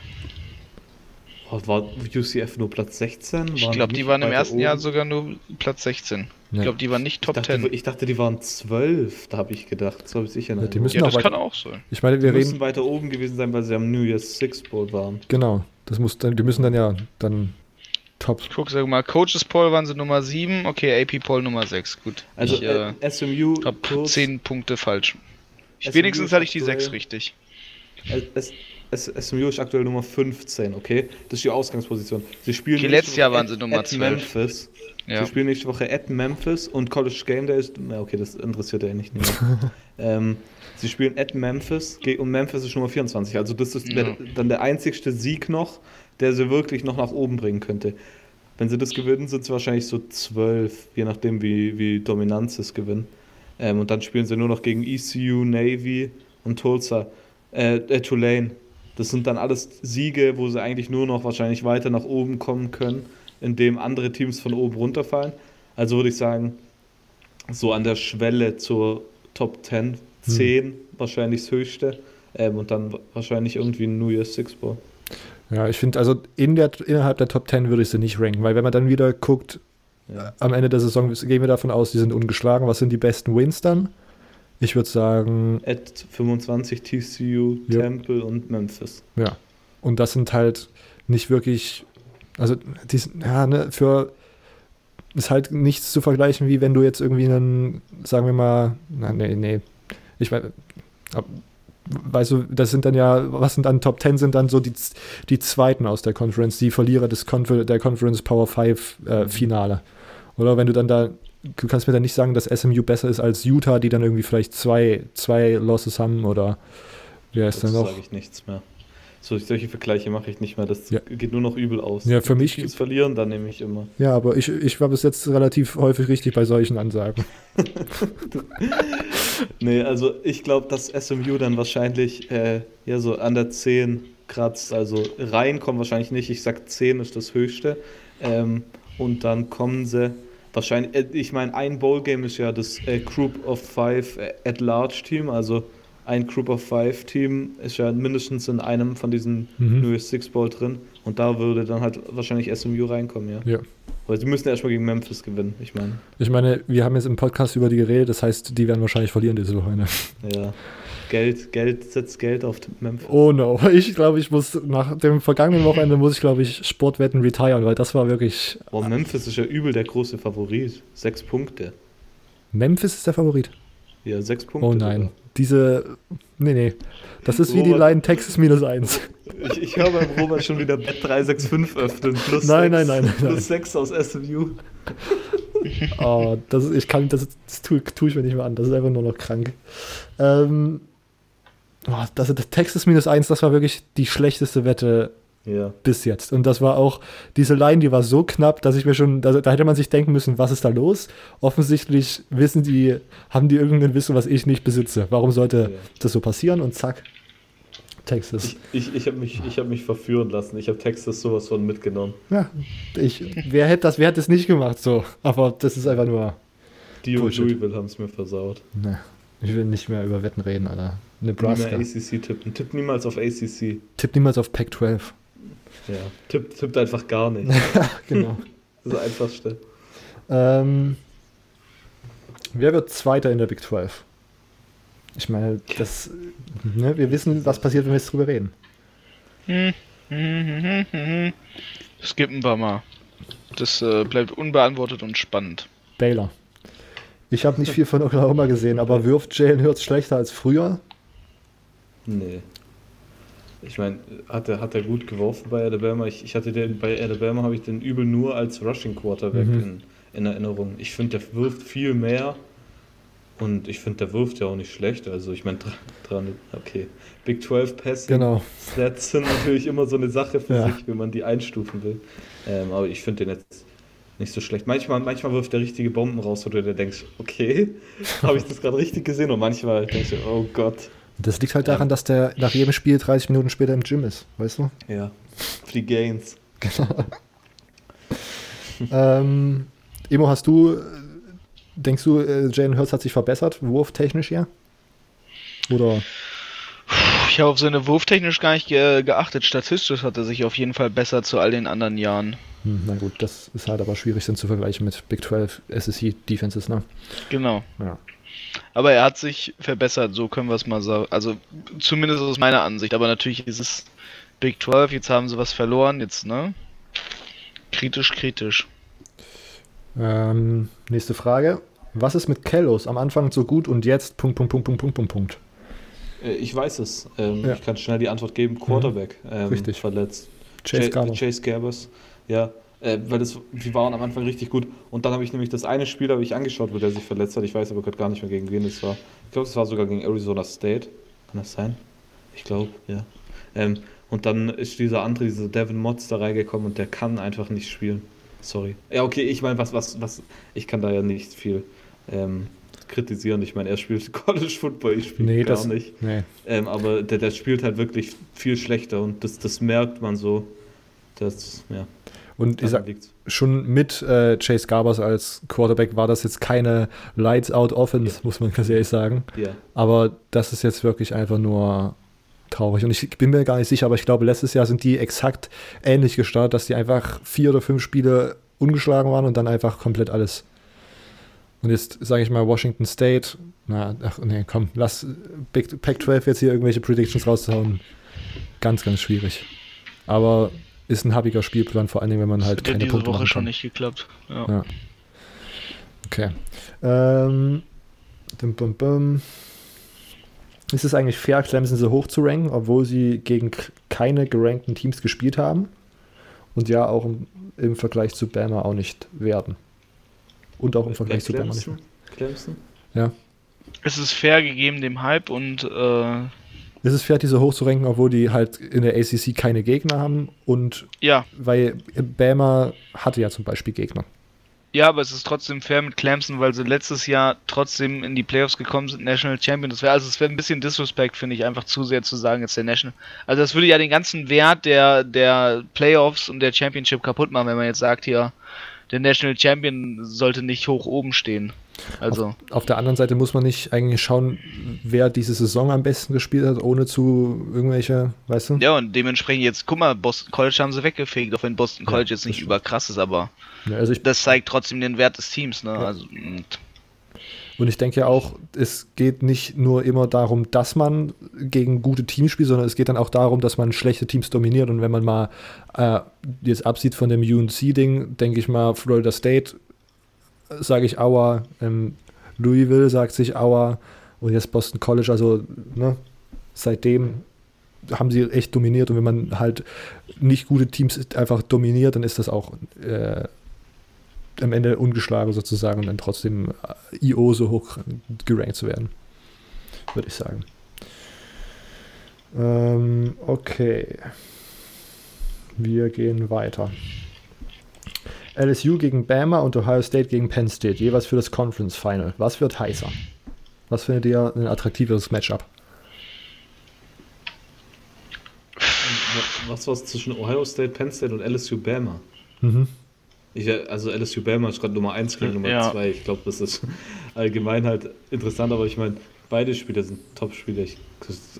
Oh, war UCF nur Platz 16? Ich glaube, die waren im ersten oben? Jahr sogar nur Platz 16. Ich glaube, die waren nicht Top ich dachte, 10. Ich dachte, die waren 12, da habe ich gedacht. So habe ich sicher ja, die müssen ja, das kann auch sein. Ich meine, wir die reden müssen weiter oben gewesen sein, weil sie am New Year's Six Bowl waren. Genau, das muss dann, die müssen dann ja dann top. Ich gucke, sag mal, Coaches Poll waren sie Nummer 7, okay, AP Poll Nummer 6. Gut. Also ich, äh, SMU hab 10 Punkte falsch. Ich, wenigstens hatte ich die 6 richtig. Es, SMU ist aktuell Nummer 15, okay? Das ist die Ausgangsposition. Sie spielen okay, letztes Jahr waren sie Nummer 12. Memphis. Ja. Sie spielen nächste Woche at Memphis und College Game Day ist. Na, okay, das interessiert ja nicht mehr. <laughs> ähm, sie spielen at Memphis und Memphis ist Nummer 24. Also, das ist ja. der, dann der einzigste Sieg noch, der sie wirklich noch nach oben bringen könnte. Wenn sie das gewinnen, sind es wahrscheinlich so 12, je nachdem, wie, wie dominant sie es gewinnen. Ähm, und dann spielen sie nur noch gegen ECU, Navy und Tulsa. Äh, äh, Tulane. Das sind dann alles Siege, wo sie eigentlich nur noch wahrscheinlich weiter nach oben kommen können in dem andere Teams von oben runterfallen. Also würde ich sagen, so an der Schwelle zur Top 10, 10 hm. wahrscheinlich das höchste. Ähm, und dann wahrscheinlich irgendwie ein New Year's Six Ball. Ja, ich finde, also in der, innerhalb der Top 10 würde ich sie nicht ranken, weil wenn man dann wieder guckt, ja. am Ende der Saison gehen wir davon aus, die sind ungeschlagen. Was sind die besten Wins dann? Ich würde sagen. At 25 TCU, ja. Temple und Memphis. Ja. Und das sind halt nicht wirklich. Also, die, ja, ne, für. Ist halt nichts zu vergleichen, wie wenn du jetzt irgendwie einen, sagen wir mal, na, nee, nee. Ich weiß, weißt du, das sind dann ja, was sind dann Top 10 sind dann so die, die zweiten aus der Conference, die Verlierer des Confer der Conference Power 5 äh, Finale. Oder wenn du dann da, du kannst mir dann nicht sagen, dass SMU besser ist als Utah, die dann irgendwie vielleicht zwei, zwei Losses haben oder wer ist dann noch? sage ich nichts mehr. So, solche Vergleiche mache ich nicht mehr. Das ja. geht nur noch übel aus. Ja, für mich. Das verlieren, dann nehme ich immer. Ja, aber ich, ich war bis jetzt relativ häufig richtig bei solchen Ansagen. <laughs> nee, also ich glaube, dass SMU dann wahrscheinlich äh, ja so an der 10 kratzt. Also reinkommen wahrscheinlich nicht. Ich sag 10 ist das höchste. Ähm, und dann kommen sie wahrscheinlich, äh, ich meine, ein Bowl-Game ist ja das äh, Group of Five äh, At-Large-Team, also ein Group of Five Team ist ja mindestens in einem von diesen mhm. New Six Bowl drin und da würde dann halt wahrscheinlich SMU reinkommen, ja. Ja. Aber sie müssen erstmal gegen Memphis gewinnen, ich meine. Ich meine, wir haben jetzt im Podcast über die geredet, das heißt, die werden wahrscheinlich verlieren diese Woche. Ne? Ja. Geld, Geld, setzt Geld auf Memphis. Oh no. <laughs> Ich glaube, ich muss nach dem vergangenen Wochenende muss ich, glaube ich, Sportwetten retiren, weil das war wirklich. Boah, Memphis ist ja übel der große Favorit. Sechs Punkte. Memphis ist der Favorit. Ja, sechs Punkte. Oh nein. Oder? Diese. Nee, nee. Das ist Robert, wie die Line Texas minus 1. Ich, ich höre beim Robert schon wieder Bet 365 öffnen. Plus nein, 6, nein, nein, nein. Plus 6 aus SMU. <laughs> oh, das ist, ich kann, das, das tue, tue, ich mir nicht mehr an. Das ist einfach nur noch krank. Ähm, oh, das, das Texas minus 1, das war wirklich die schlechteste Wette ja. bis jetzt. Und das war auch, diese Line, die war so knapp, dass ich mir schon, da, da, hätte man sich denken müssen, was ist da los? Offensichtlich wissen die, haben die irgendein Wissen, was ich nicht besitze. Warum sollte ja. das so passieren? Und zack, Texas. Ich, ich, ich habe mich, hab mich verführen lassen. Ich habe Texas sowas von mitgenommen. Ja, ich, wer hätte das, wer hätte es nicht gemacht so? Aber das ist einfach nur. Die und Louisville haben es mir versaut. Ne, ich will nicht mehr über Wetten reden, Alter. Nebraska. Nie ACC tippen. Tipp niemals auf ACC. Tipp niemals auf Pac-12. Ja, tippt, tippt einfach gar nicht. <laughs> genau. das ist das Einfachste. Ähm, wer wird Zweiter in der Big 12? Ich meine, das, ne, wir wissen, was passiert, wenn wir jetzt drüber reden. Skippen wir mal. Das äh, bleibt unbeantwortet und spannend. Baylor. Ich habe nicht viel von Oklahoma gesehen, aber wirft Jalen Hurts schlechter als früher? Nee. Ich meine, hat er, hat er gut geworfen bei Alabama? Ich, ich hatte den, bei Alabama habe ich den übel nur als Rushing Quarterback mhm. in, in Erinnerung. Ich finde, der wirft viel mehr und ich finde, der wirft ja auch nicht schlecht. Also ich meine, dran, okay. Big 12 Passing genau. Stats sind natürlich immer so eine Sache für ja. sich, wenn man die einstufen will. Ähm, aber ich finde den jetzt nicht so schlecht. Manchmal, manchmal wirft der richtige Bomben raus, wo du dir denkst, okay, <laughs> habe ich das gerade richtig gesehen? Und manchmal denkst du, oh Gott. Das liegt halt daran, dass der nach jedem Spiel 30 Minuten später im Gym ist, weißt du? Ja, für die Gains. Genau. <laughs> ähm, Emo, hast du, denkst du, äh, Jalen Hurts hat sich verbessert, wurftechnisch ja? Oder? Ich habe auf seine wurftechnisch gar nicht ge geachtet. Statistisch hat er sich auf jeden Fall besser zu all den anderen Jahren. Hm, na gut, das ist halt aber schwierig, dann zu vergleichen mit Big 12 SSC Defenses, ne? Genau. Ja. Aber er hat sich verbessert, so können wir es mal sagen. Also zumindest aus meiner Ansicht. Aber natürlich ist es Big 12, jetzt haben sie was verloren, jetzt, ne? Kritisch, kritisch. Ähm, nächste Frage. Was ist mit Kellos? Am Anfang so gut und jetzt Punkt, Punkt, Punkt, Punkt, Punkt, Punkt, Punkt. Äh, ich weiß es. Ähm, ja. Ich kann schnell die Antwort geben. Quarterback. Mhm. Ähm, Richtig. Verletzt. Chase, Ch Chase Garbers. Ja, äh, weil das, die waren am Anfang richtig gut. Und dann habe ich nämlich das eine Spiel habe ich angeschaut, wo der sich verletzt hat. Ich weiß aber gerade gar nicht mehr, gegen wen es war. Ich glaube, es war sogar gegen Arizona State. Kann das sein? Ich glaube, ja. Ähm, und dann ist dieser andere, dieser Devin Motz da reingekommen und der kann einfach nicht spielen. Sorry. Ja, okay, ich meine, was, was, was, ich kann da ja nicht viel ähm, kritisieren. Ich meine, er spielt <laughs> College Football, ich spiele nee, gar das, nicht. Nee. Ähm, aber der, der spielt halt wirklich viel schlechter und das, das merkt man so. Das, ja. Und ich sag, schon mit äh, Chase Garbers als Quarterback war das jetzt keine Lights-Out-Offense, ja. muss man ganz ehrlich sagen. Ja. Aber das ist jetzt wirklich einfach nur traurig. Und ich bin mir gar nicht sicher, aber ich glaube, letztes Jahr sind die exakt ähnlich gestartet, dass die einfach vier oder fünf Spiele ungeschlagen waren und dann einfach komplett alles. Und jetzt sage ich mal Washington State, na, ach nee, komm, lass Big Pac-12 jetzt hier irgendwelche Predictions rauszuhauen. Ganz, ganz schwierig. Aber ist ein habiger Spielplan, vor allen Dingen, wenn man halt das keine diese Punkte Woche schon nicht geklappt. Ja. ja. Okay. Ähm, bum, bum, bum. Ist es eigentlich fair, Clemson so hoch zu ranken, obwohl sie gegen keine gerankten Teams gespielt haben? Und ja, auch im, im Vergleich zu Bama auch nicht werden. Und auch im Vergleich zu Bama nicht. Clemson? Ja. Es ist fair gegeben dem Hype und äh, ist es fair, diese hochzurenken, obwohl die halt in der ACC keine Gegner haben und ja. weil Bama hatte ja zum Beispiel Gegner. Ja, aber es ist trotzdem fair mit Clemson, weil sie letztes Jahr trotzdem in die Playoffs gekommen sind, National Champion. Das wäre also es wäre ein bisschen Disrespect, finde ich, einfach zu sehr zu sagen, jetzt der National. Also das würde ja den ganzen Wert der der Playoffs und der Championship kaputt machen, wenn man jetzt sagt hier, der National Champion sollte nicht hoch oben stehen. Also. Auf, auf, der anderen Seite muss man nicht eigentlich schauen, wer diese Saison am besten gespielt hat, ohne zu irgendwelche, weißt du? Ja, und dementsprechend jetzt, guck mal, Boston College haben sie weggefegt, auch wenn Boston College ja, jetzt nicht überkrass ist, aber ja, also das zeigt trotzdem den Wert des Teams, ne? Ja. Also, und und ich denke ja auch, es geht nicht nur immer darum, dass man gegen gute Teams spielt, sondern es geht dann auch darum, dass man schlechte Teams dominiert. Und wenn man mal äh, jetzt absieht von dem UNC-Ding, denke ich mal, Florida State sage ich Aua, ähm, Louisville sagt sich Aua und jetzt Boston College, also ne, seitdem haben sie echt dominiert und wenn man halt nicht gute Teams einfach dominiert, dann ist das auch äh, am Ende ungeschlagen sozusagen und dann trotzdem äh, IO so hoch gerankt zu werden, würde ich sagen. Ähm, okay. Wir gehen weiter. LSU gegen Bama und Ohio State gegen Penn State, jeweils für das Conference Final. Was wird heißer? Was findet ihr ein attraktiveres Matchup? Was war es zwischen Ohio State, Penn State und LSU Bama? Mhm. Ich, also LSU Bama ist gerade Nummer 1 gegen Nummer 2. Ja. Ich glaube, das ist <laughs> allgemein halt interessant, aber ich meine, beide Spieler sind Top-Spieler.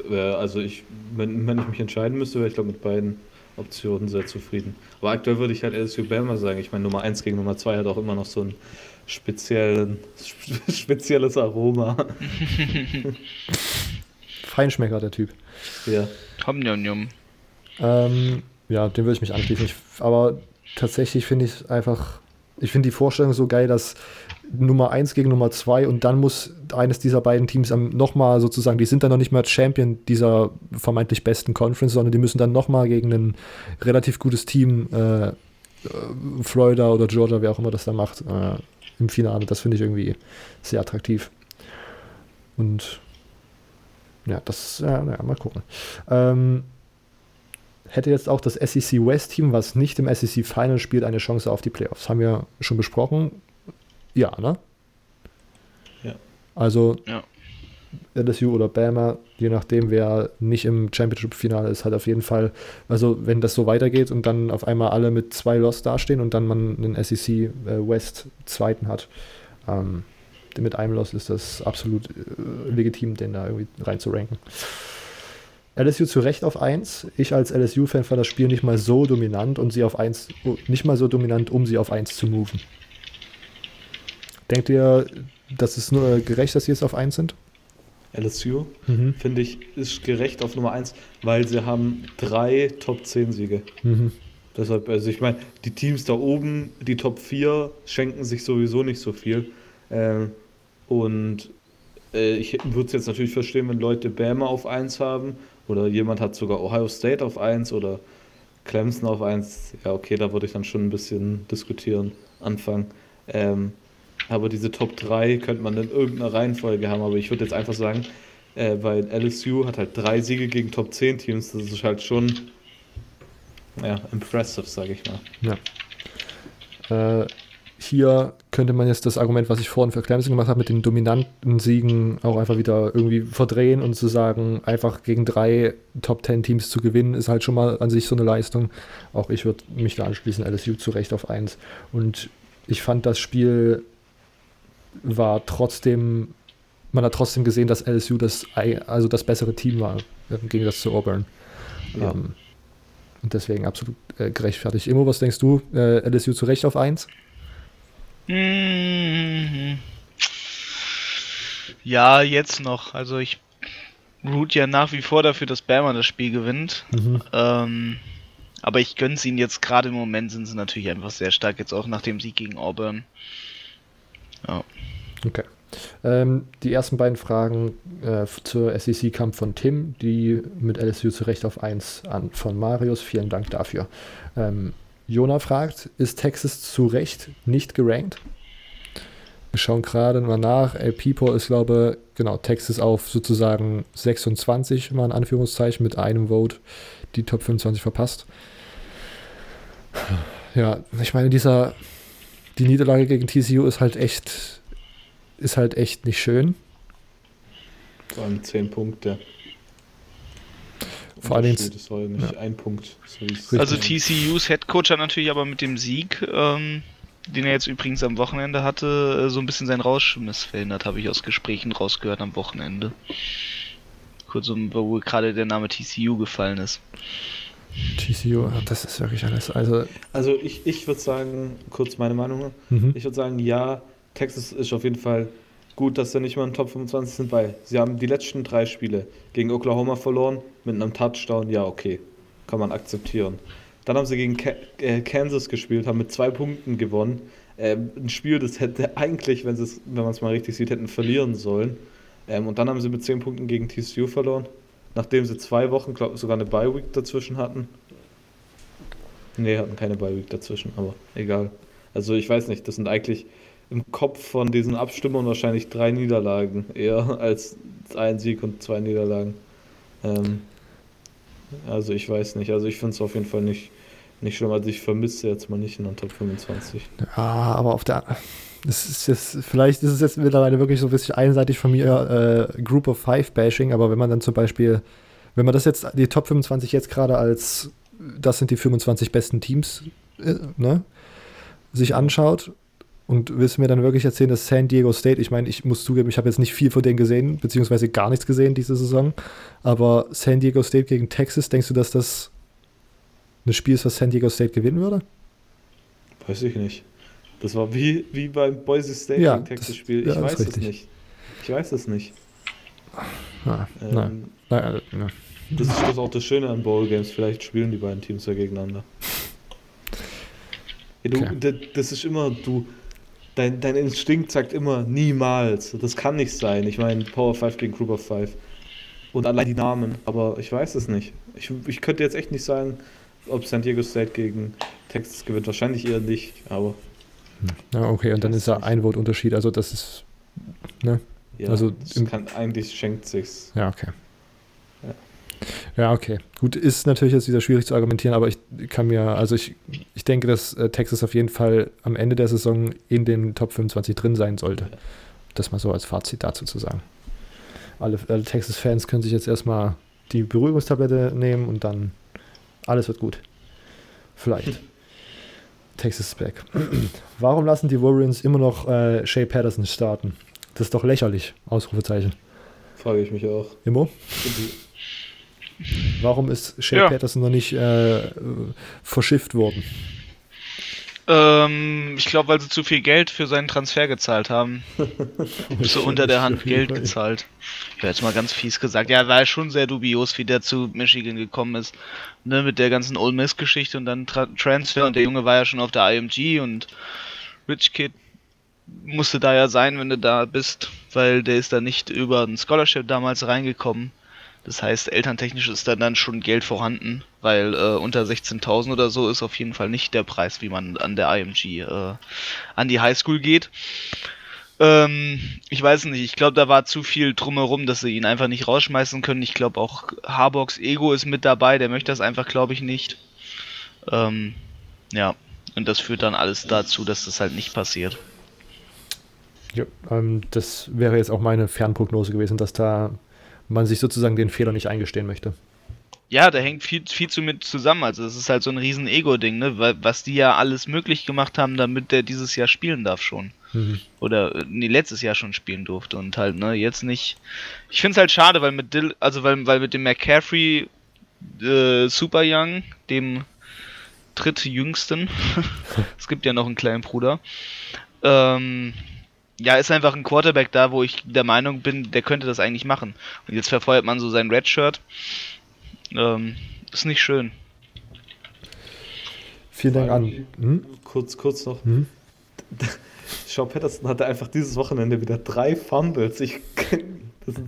Äh, also ich, wenn, wenn ich mich entscheiden müsste, wäre ich glaube mit beiden Optionen sehr zufrieden. Aber aktuell würde ich halt LSU Bama sagen. Ich meine, Nummer 1 gegen Nummer 2 hat auch immer noch so ein speziellen, <laughs> spezielles Aroma. <laughs> Feinschmecker, der Typ. Ja. Tom Njom ähm, Ja, dem würde ich mich anschließen. Ich, aber tatsächlich finde ich es einfach, ich finde die Vorstellung so geil, dass Nummer 1 gegen Nummer 2 und dann muss eines dieser beiden Teams nochmal sozusagen, die sind dann noch nicht mehr Champion dieser vermeintlich besten Conference, sondern die müssen dann nochmal gegen ein relativ gutes Team, äh, äh, Florida oder Georgia, wer auch immer das da macht, äh, im Finale. Das finde ich irgendwie sehr attraktiv. Und ja, das, ja, ja mal gucken. Ähm, hätte jetzt auch das SEC West Team, was nicht im SEC Final spielt, eine Chance auf die Playoffs. Haben wir schon besprochen. Ja, ne? Ja. Also ja. LSU oder Bama, je nachdem, wer nicht im Championship-Finale ist, hat auf jeden Fall, also wenn das so weitergeht und dann auf einmal alle mit zwei Loss dastehen und dann man einen SEC äh, West zweiten hat, ähm, mit einem Loss ist das absolut äh, legitim, den da irgendwie reinzuranken. LSU zu Recht auf 1. Ich als LSU-Fan fand das Spiel nicht mal so dominant und sie auf 1, nicht mal so dominant, um sie auf 1 zu moven. Denkt ihr, das ist nur gerecht, dass sie jetzt auf 1 sind? LSU, mhm. finde ich, ist gerecht auf Nummer 1, weil sie haben drei Top 10 Siege. Mhm. Deshalb, also ich meine, die Teams da oben, die Top 4, schenken sich sowieso nicht so viel. Ähm, und äh, ich würde es jetzt natürlich verstehen, wenn Leute Bama auf 1 haben oder jemand hat sogar Ohio State auf 1 oder Clemson auf 1. Ja, okay, da würde ich dann schon ein bisschen diskutieren, anfangen. Ähm, aber diese Top 3 könnte man in irgendeiner Reihenfolge haben, aber ich würde jetzt einfach sagen, äh, weil LSU hat halt drei Siege gegen Top 10 Teams, das ist halt schon ja, impressive, sage ich mal. Ja. Äh, hier könnte man jetzt das Argument, was ich vorhin für Clemson gemacht habe, mit den dominanten Siegen auch einfach wieder irgendwie verdrehen und zu sagen, einfach gegen drei Top Ten Teams zu gewinnen, ist halt schon mal an sich so eine Leistung. Auch ich würde mich da anschließen, LSU zu Recht auf 1. Und ich fand, das Spiel war trotzdem, man hat trotzdem gesehen, dass LSU das, also das bessere Team war, im Gegensatz zu Auburn. Ja. Ähm, und deswegen absolut äh, gerechtfertigt. Immo, was denkst du? Äh, LSU zu Recht auf 1? Mhm. Ja, jetzt noch. Also ich root ja nach wie vor dafür, dass Bama das Spiel gewinnt. Mhm. Ähm, aber ich gönne es ihnen jetzt gerade im Moment, sind sie natürlich einfach sehr stark, jetzt auch nach dem Sieg gegen Auburn. Ja. Okay. Ähm, die ersten beiden Fragen äh, zur SEC kamen von Tim, die mit LSU zu Recht auf 1 an von Marius. Vielen Dank dafür. Ähm, Jona fragt, ist Texas zu Recht nicht gerankt? Wir schauen gerade mal nach. El Pipo ist, glaube genau, Texas auf sozusagen 26, mal in Anführungszeichen, mit einem Vote die Top 25 verpasst. Ja, ich meine, dieser, die Niederlage gegen TCU ist halt echt, ist halt echt nicht schön. Vor allem 10 Punkte. Vor allem. Das war nicht ja. ein Punkt. So also TCUs Headcoach hat natürlich aber mit dem Sieg, ähm, den er jetzt übrigens am Wochenende hatte, äh, so ein bisschen sein Rausschmiss verhindert, habe ich aus Gesprächen rausgehört am Wochenende. Kurz um, wo gerade der Name TCU gefallen ist. TCU, das ist wirklich alles. Also, also ich, ich würde sagen, kurz meine Meinung. Mhm. Ich würde sagen, ja, Texas ist auf jeden Fall gut, dass sie nicht mal in Top 25 sind, weil sie haben die letzten drei Spiele gegen Oklahoma verloren mit einem Touchdown. Ja, okay, kann man akzeptieren. Dann haben sie gegen äh, Kansas gespielt, haben mit zwei Punkten gewonnen. Ähm, ein Spiel, das hätte eigentlich, wenn, wenn man es mal richtig sieht, hätten verlieren sollen. Ähm, und dann haben sie mit zehn Punkten gegen TCU verloren, nachdem sie zwei Wochen, glaube sogar eine Bye-Week dazwischen hatten. Nee, hatten keine Bye-Week dazwischen, aber egal. Also ich weiß nicht, das sind eigentlich im Kopf von diesen Abstimmern wahrscheinlich drei Niederlagen, eher als ein Sieg und zwei Niederlagen. Ähm, also ich weiß nicht. Also ich finde es auf jeden Fall nicht, nicht schlimm. Also ich vermisse jetzt mal nicht in der Top 25. Ja, aber auf der das ist jetzt, vielleicht ist es jetzt mittlerweile wirklich so ein bisschen einseitig von mir äh, Group of Five Bashing, aber wenn man dann zum Beispiel, wenn man das jetzt, die Top 25 jetzt gerade als, das sind die 25 besten Teams, äh, ne, sich anschaut und willst mir dann wirklich erzählen, dass San Diego State, ich meine, ich muss zugeben, ich habe jetzt nicht viel von denen gesehen, beziehungsweise gar nichts gesehen diese Saison, aber San Diego State gegen Texas, denkst du, dass das ein Spiel ist, was San Diego State gewinnen würde? Weiß ich nicht. Das war wie, wie beim Boise State ja, gegen Texas Spiel. Ich ja, weiß es nicht. Ich weiß es nicht. Ah, ähm, nein. Nein, nein. Das ist das auch das Schöne an Bowl Games. Vielleicht spielen die beiden Teams ja gegeneinander. Ja, du, okay. Das ist immer, du, dein, dein Instinkt sagt immer niemals. Das kann nicht sein. Ich meine, Power 5 gegen Group of 5. Und allein die Namen. Aber ich weiß es nicht. Ich, ich könnte jetzt echt nicht sagen, ob San Diego State gegen Texas gewinnt. Wahrscheinlich eher nicht, aber. Ja, okay, und dann ist da ein Vote-Unterschied. Also, das ist. Ne? Ja, also, kann, eigentlich schenkt sich's. Ja, okay. Ja, okay. Gut, ist natürlich jetzt wieder schwierig zu argumentieren, aber ich kann mir, also ich, ich denke, dass äh, Texas auf jeden Fall am Ende der Saison in den Top 25 drin sein sollte. Ja. Das mal so als Fazit dazu zu sagen. Alle, alle Texas-Fans können sich jetzt erstmal die Beruhigungstablette nehmen und dann alles wird gut. Vielleicht. <laughs> Texas is back. Warum lassen die Warriors immer noch äh, Shea Patterson starten? Das ist doch lächerlich. Ausrufezeichen. Frage ich mich auch. Immo? Warum ist Shea ja. Patterson noch nicht äh, verschifft worden? Ähm, ich glaube, weil sie zu viel Geld für seinen Transfer gezahlt haben. <laughs> so unter der Hand Geld gezahlt. Ich habe jetzt mal ganz fies gesagt. Ja, war schon sehr dubios, wie der zu Michigan gekommen ist. Ne, mit der ganzen Ole Miss-Geschichte und dann Tra Transfer. Und der Junge war ja schon auf der IMG und Rich Kid musste da ja sein, wenn du da bist, weil der ist da nicht über ein Scholarship damals reingekommen. Das heißt, elterntechnisch ist da dann schon Geld vorhanden, weil äh, unter 16.000 oder so ist auf jeden Fall nicht der Preis, wie man an der IMG äh, an die Highschool geht. Ähm, ich weiß nicht, ich glaube, da war zu viel drumherum, dass sie ihn einfach nicht rausschmeißen können. Ich glaube auch Harbocks Ego ist mit dabei, der möchte das einfach, glaube ich, nicht. Ähm, ja, Und das führt dann alles dazu, dass das halt nicht passiert. Ja, ähm, das wäre jetzt auch meine Fernprognose gewesen, dass da man sich sozusagen den Fehler nicht eingestehen möchte. Ja, da hängt viel, viel zu mit zusammen. Also es ist halt so ein riesen Ego-Ding, ne? Weil, was die ja alles möglich gemacht haben, damit der dieses Jahr spielen darf schon. Mhm. Oder nee, letztes Jahr schon spielen durfte und halt, ne, jetzt nicht. Ich finde es halt schade, weil mit Dill, also weil, weil mit dem McCaffrey äh, Super Young, dem drittjüngsten, <laughs> es gibt ja noch einen kleinen Bruder, ähm, ja, ist einfach ein Quarterback da, wo ich der Meinung bin, der könnte das eigentlich machen. Und jetzt verfeuert man so sein Redshirt. Ähm, ist nicht schön. Vielen Dank an. Hm? Kurz, kurz noch. Hm? <laughs> Sean Patterson hatte einfach dieses Wochenende wieder drei Fumbles. Ich, ist,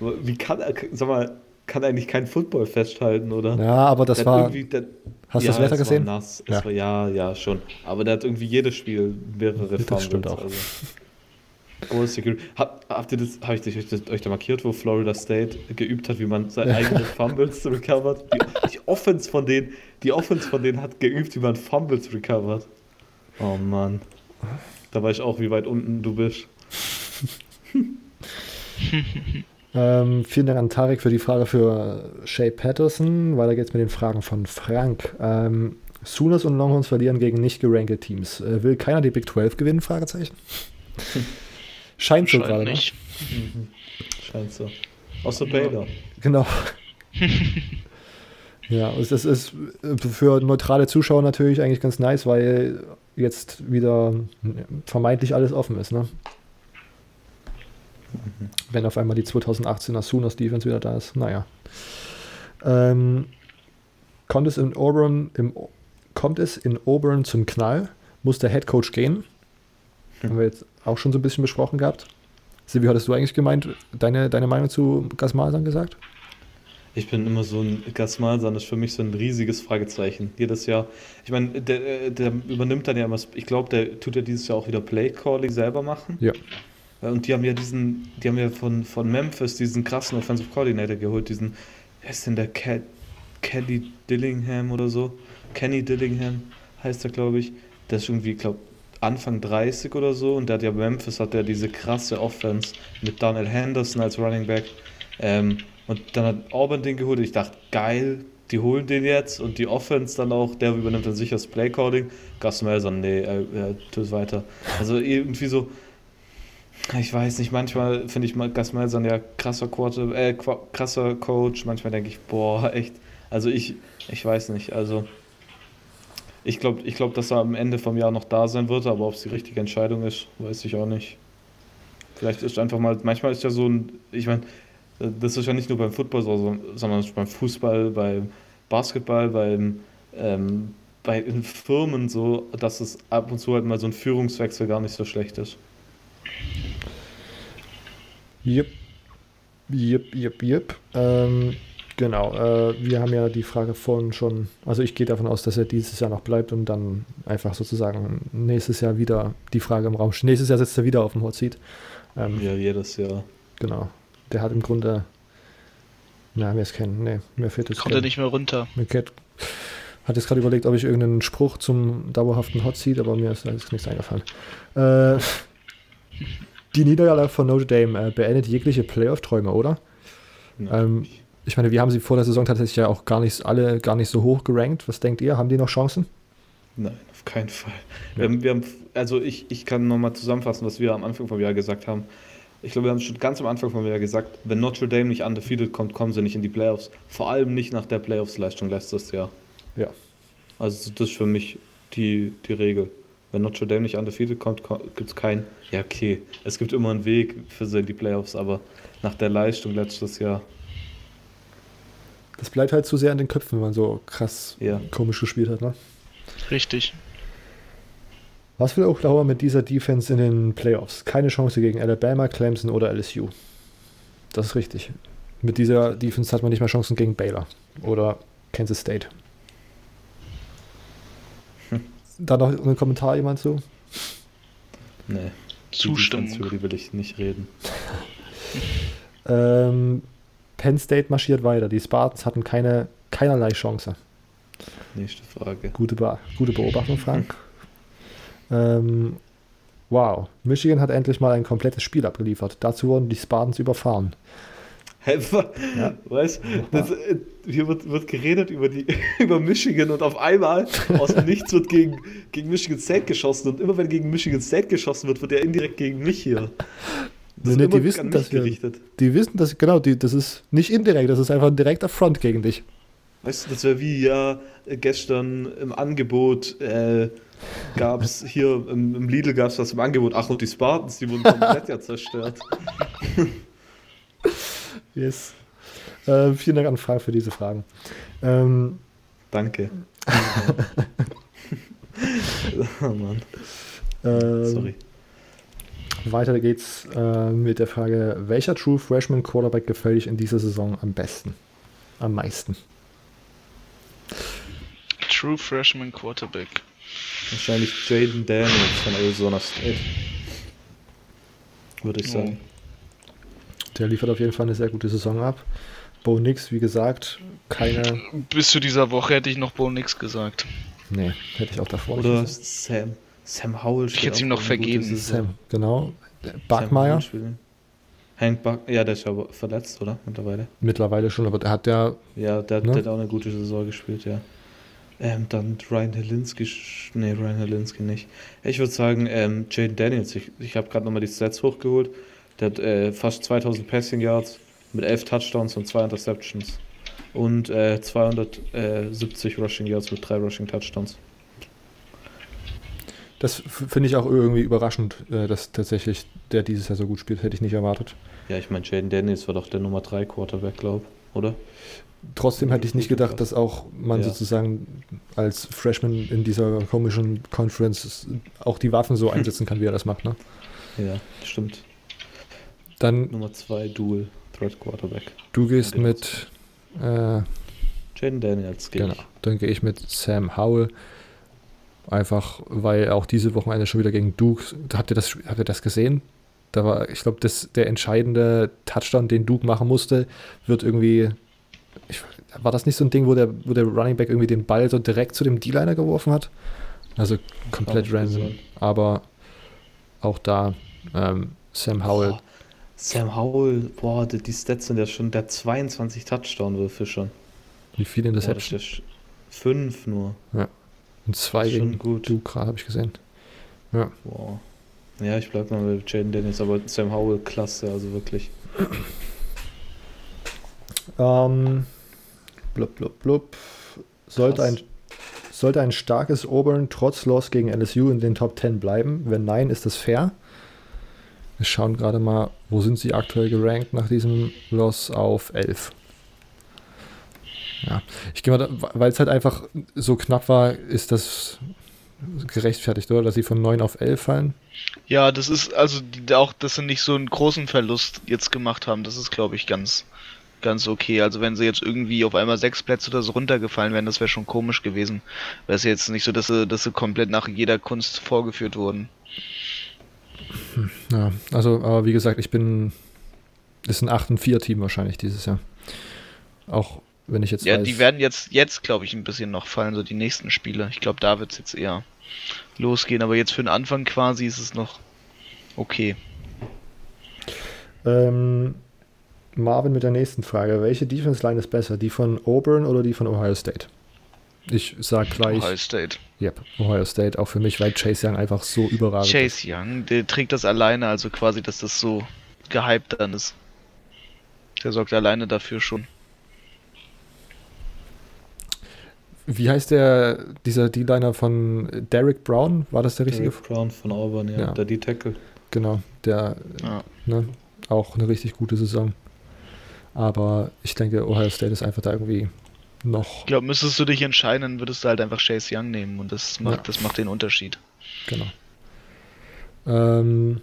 wie kann er, sag mal, kann eigentlich kein Football festhalten, oder? Ja, aber das war. Der, hast du ja, das Wetter gesehen? War nass. Ja. War, ja, ja, schon. Aber der hat irgendwie jedes Spiel mehrere das Fumbles. Stimmt auch. Also. Hab, habt ihr das, habe ich euch, euch da markiert, wo Florida State geübt hat, wie man seine eigenen Fumbles recovert? Die, die, Offense von denen, die Offense von denen hat geübt, wie man Fumbles recovert. Oh Mann. Da weiß ich auch, wie weit unten du bist. <laughs> ähm, vielen Dank an Tarek für die Frage für Shay Patterson. Weiter geht's mit den Fragen von Frank. Ähm, Sooners und Longhorns verlieren gegen nicht gerankte Teams. Äh, will keiner die Big 12 gewinnen? Fragezeichen. Scheint so gerade, ne? Mhm. Scheint so. Außer Baylor. Genau. <laughs> ja, es ist für neutrale Zuschauer natürlich eigentlich ganz nice, weil jetzt wieder vermeintlich alles offen ist, ne? Mhm. Wenn auf einmal die 2018er Sooners Defense wieder da ist. Naja. Ähm, kommt es in Auburn, im, kommt es in Auburn zum Knall? Muss der Head Coach gehen? Haben wir jetzt auch schon so ein bisschen besprochen gehabt. Silvi, hattest du eigentlich gemeint, deine, deine Meinung zu Gasmalsan gesagt? Ich bin immer so ein Gasmalsan, ist für mich so ein riesiges Fragezeichen. Jedes Jahr. Ich meine, der, der übernimmt dann ja immer, ich glaube, der tut ja dieses Jahr auch wieder Play Calling selber machen. Ja. Und die haben ja diesen, die haben ja von, von Memphis diesen krassen Offensive Coordinator geholt, diesen, wer ist denn der Cat, Kelly Dillingham oder so? Kenny Dillingham heißt er, glaube ich. Der ist irgendwie, glaube Anfang 30 oder so und der hat ja Memphis hat ja diese krasse Offense mit Daniel Henderson als Running Back. Ähm, und dann hat Auburn den geholt. Ich dachte, geil, die holen den jetzt und die Offense dann auch, der übernimmt dann sicher das Playcalling. Gus Melson, nee, er, er tut weiter. Also irgendwie so, ich weiß nicht, manchmal finde ich Gus Melson ja krasser Quarter, äh, krasser Coach. Manchmal denke ich, boah, echt. Also ich, ich weiß nicht, also ich glaube, ich glaub, dass er am Ende vom Jahr noch da sein wird, aber ob es die richtige Entscheidung ist, weiß ich auch nicht. Vielleicht ist einfach mal, manchmal ist ja so ein, ich meine, das ist ja nicht nur beim Football so, sondern beim Fußball, beim Basketball, beim, ähm, bei in Firmen so, dass es ab und zu halt mal so ein Führungswechsel gar nicht so schlecht ist. Yep. Yep, yep, yep. Ähm, Genau, äh, wir haben ja die Frage vorhin schon, also ich gehe davon aus, dass er dieses Jahr noch bleibt und dann einfach sozusagen nächstes Jahr wieder die Frage im Raum steht. Nächstes Jahr sitzt er wieder auf dem Hot Seat. Ähm, ja, jedes Jahr. Genau. Der hat im Grunde, na, mir ist kein, nee, mir fehlt jetzt. Kommt er nicht mehr runter. Mir geht, hat jetzt gerade überlegt, ob ich irgendeinen Spruch zum dauerhaften Hot Seat, aber mir ist, ist nichts eingefallen. Äh, <laughs> die Niederlage von Notre Dame äh, beendet jegliche Playoff-Träume, oder? Ähm, ich meine, wir haben sie vor der Saison tatsächlich ja auch gar nicht alle gar nicht so hoch gerankt. Was denkt ihr? Haben die noch Chancen? Nein, auf keinen Fall. Ja. Haben, wir haben, also ich, ich kann nochmal zusammenfassen, was wir am Anfang vom Jahr gesagt haben. Ich glaube, wir haben schon ganz am Anfang vom Jahr gesagt, wenn Notre Dame nicht undefeated kommt, kommen sie nicht in die Playoffs. Vor allem nicht nach der Playoffs-Leistung letztes Jahr. Ja. Also das ist für mich die, die Regel. Wenn Notre Dame nicht undefeated kommt, gibt es keinen. Ja, okay, es gibt immer einen Weg für sie in die Playoffs, aber nach der Leistung letztes Jahr das bleibt halt zu sehr an den Köpfen, wenn man so krass ja. komisch gespielt hat, ne? Richtig. Was will Oklahoma mit dieser Defense in den Playoffs? Keine Chance gegen Alabama, Clemson oder LSU. Das ist richtig. Mit dieser Defense hat man nicht mehr Chancen gegen Baylor oder Kansas State. Hm. Da noch ein Kommentar jemand zu? Nee. Zustimmung. Über die will ich nicht reden. <laughs> ähm, Penn State marschiert weiter. Die Spartans hatten keine, keinerlei Chance. Nächste Frage. Gute, Be gute Beobachtung, Frank. <laughs> ähm, wow, Michigan hat endlich mal ein komplettes Spiel abgeliefert. Dazu wurden die Spartans überfahren. Helfer. Ja. Weißt das, äh, hier wird, wird geredet über, die, <laughs> über Michigan und auf einmal aus dem Nichts wird gegen, gegen Michigan State geschossen und immer wenn gegen Michigan State geschossen wird, wird er indirekt gegen mich hier. Das nee, die wissen, dass wir, die wissen, dass genau, die, das ist nicht indirekt, das ist einfach ein direkter Front gegen dich. Weißt du, das wäre wie ja gestern im Angebot äh, gab es hier im, im Lidl gab es was im Angebot. Ach und die Spartans, die wurden komplett ja zerstört. <laughs> yes. Äh, vielen Dank an Frank für diese Fragen. Ähm, Danke. <laughs> <laughs> oh Mann. Ähm, Sorry. Weiter geht's äh, mit der Frage, welcher True Freshman Quarterback gefällt dich in dieser Saison am besten? Am meisten? True Freshman Quarterback. Wahrscheinlich Jaden Daniels von Arizona State. Würde ich sagen. Der liefert auf jeden Fall eine sehr gute Saison ab. Bo Nix, wie gesagt, keine. Bis zu dieser Woche hätte ich noch Bo Nix gesagt. Nee, hätte ich auch davor Oder nicht Sam. Sam Howell. Ich hätte es ihm noch vergeben. Sam, genau. Buckmeyer. Hank Buck, ja, der ist ja verletzt, oder? Mittlerweile. Mittlerweile schon, aber der hat ja. Ja, der, ne? der hat auch eine gute Saison gespielt, ja. Ähm, dann Ryan Helinski, nee, Ryan Helinski nicht. Ich würde sagen, ähm, Jaden Daniels, ich, ich habe gerade nochmal die Stats hochgeholt. Der hat äh, fast 2000 Passing Yards mit 11 Touchdowns und 2 Interceptions. Und äh, 270 Rushing Yards mit 3 Rushing Touchdowns. Das finde ich auch irgendwie überraschend, äh, dass tatsächlich der dieses Jahr so gut spielt. Hätte ich nicht erwartet. Ja, ich meine, Jaden Daniels war doch der Nummer 3 Quarterback, glaube oder? Trotzdem hätte ich nicht gedacht, dass auch man ja. sozusagen als Freshman in dieser komischen Conference auch die Waffen so einsetzen kann, wie er das macht. Ne? Ja, stimmt. Dann Nummer 2 Dual Threat Quarterback. Du gehst mit äh, Jaden Daniels. Genau. Ich. Dann gehe ich mit Sam Howell. Einfach, weil auch diese Wochenende schon wieder gegen Duke. Habt ihr das, habt ihr das gesehen? Da war, ich glaube, der entscheidende Touchdown, den Duke machen musste, wird irgendwie. Ich, war das nicht so ein Ding, wo der, wo der Running Back irgendwie den Ball so direkt zu dem D-Liner geworfen hat? Also komplett random. Aber auch da ähm, Sam Howell. Boah, Sam Howell, boah, die, Stats sind ja schon der 22 Touchdown-Würfe schon. Wie viele in das Ja fünf nur. Ja. Und zwei gegen gut. Duke habe ich gesehen. Ja. Wow. Ja, ich bleibe mal mit Jaden Dennis, aber Sam Howell klasse, also wirklich. Ähm, blub, blub, blub. Sollte ein, sollte ein starkes Auburn trotz Loss gegen LSU in den Top 10 bleiben? Wenn nein, ist das fair? Wir schauen gerade mal, wo sind sie aktuell gerankt nach diesem Loss auf 11. Ja, ich gehe mal, weil es halt einfach so knapp war, ist das gerechtfertigt, oder? Dass sie von 9 auf 11 fallen? Ja, das ist also die, auch, dass sie nicht so einen großen Verlust jetzt gemacht haben, das ist, glaube ich, ganz, ganz okay. Also wenn sie jetzt irgendwie auf einmal sechs Plätze oder so runtergefallen wären, das wäre schon komisch gewesen. Wäre es jetzt nicht so, dass sie, dass sie komplett nach jeder Kunst vorgeführt wurden. Hm, ja, also, aber wie gesagt, ich bin. Das ist ein 8 und 4 Team wahrscheinlich dieses Jahr. Auch wenn ich jetzt. Ja, weiß, die werden jetzt, jetzt glaube ich, ein bisschen noch fallen, so die nächsten Spiele. Ich glaube, da wird es jetzt eher losgehen, aber jetzt für den Anfang quasi ist es noch okay. Ähm, Marvin mit der nächsten Frage. Welche Defense Line ist besser? Die von Auburn oder die von Ohio State? Ich sag gleich. Ohio State. Yep, Ohio State, auch für mich, weil Chase Young einfach so überragend Chase ist. Chase Young, der trägt das alleine, also quasi, dass das so gehypt dann ist. Der sorgt alleine dafür schon. Wie heißt der, dieser D-Liner von Derek Brown? War das der richtige? Derek Brown von Auburn, ja, ja. der D-Tackle. Genau, der, ja. ne, auch eine richtig gute Saison. Aber ich denke, Ohio State ist einfach da irgendwie noch. Ich glaube, müsstest du dich entscheiden, dann würdest du halt einfach Chase Young nehmen und das macht, ja. das macht den Unterschied. Genau. Ähm,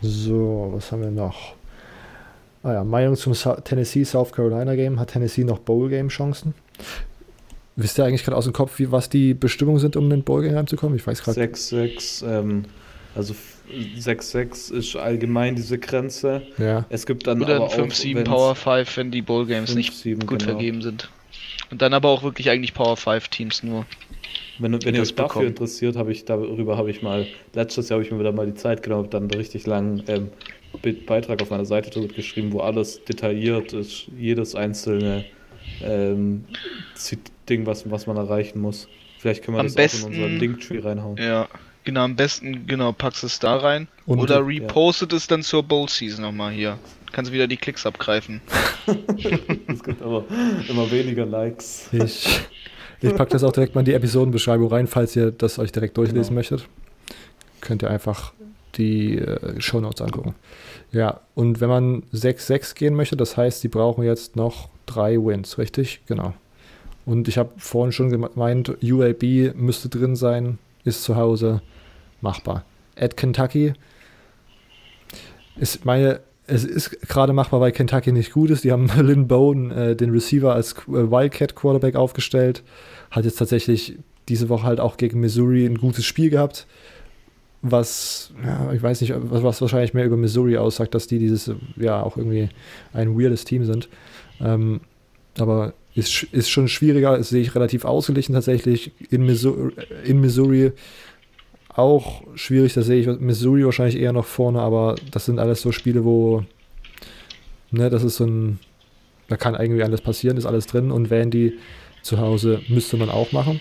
so, was haben wir noch? Ah ja, Meinung zum Tennessee-South Carolina Game. Hat Tennessee noch Bowl-Game-Chancen? Wisst ihr eigentlich gerade aus dem Kopf, wie, was die Bestimmungen sind, um in den Bowl-Game reinzukommen? Ich weiß gerade. 6-6, ähm, also 6-6 ist allgemein diese Grenze. Ja. Es gibt dann Oder ein 5-7 Power 5, wenn die Bowl Games nicht gut genau. vergeben sind. Und dann aber auch wirklich eigentlich Power 5 Teams nur. Wenn, wenn ihr euch dafür bekommen. interessiert, habe ich darüber habe ich mal, letztes Jahr habe ich mir wieder mal die Zeit genommen, dann einen richtig langen ähm, Beitrag auf meiner Seite geschrieben, wo alles detailliert ist, jedes einzelne ähm, Ding, was, was man erreichen muss. Vielleicht können wir am das besten, auch in unseren Linktree reinhauen. Ja, genau, am besten, genau, packst es da rein. Und, Oder repostet ja. es dann zur Bowl Season nochmal hier. Kannst du wieder die Klicks abgreifen. <laughs> es gibt aber immer weniger Likes. Ich, ich packe das auch direkt mal in die Episodenbeschreibung rein, falls ihr das euch direkt durchlesen genau. möchtet. Könnt ihr einfach die äh, Shownotes angucken. Ja, und wenn man 6-6 gehen möchte, das heißt, sie brauchen jetzt noch drei Wins, richtig? Genau. Und ich habe vorhin schon gemeint, UAB müsste drin sein, ist zu Hause machbar. At Kentucky ist meine, es ist gerade machbar, weil Kentucky nicht gut ist. Die haben <laughs> Lynn Bone, äh, den Receiver, als äh, Wildcat Quarterback aufgestellt. Hat jetzt tatsächlich diese Woche halt auch gegen Missouri ein gutes Spiel gehabt. Was, ja, ich weiß nicht, was, was wahrscheinlich mehr über Missouri aussagt, dass die dieses, ja, auch irgendwie ein weirdes Team sind. Ähm, aber ist, ist schon schwieriger, das sehe ich relativ ausgeglichen tatsächlich. In Missouri, in Missouri auch schwierig, da sehe ich Missouri wahrscheinlich eher noch vorne, aber das sind alles so Spiele, wo, ne, das ist so ein, da kann irgendwie alles passieren, ist alles drin und Vandy zu Hause müsste man auch machen.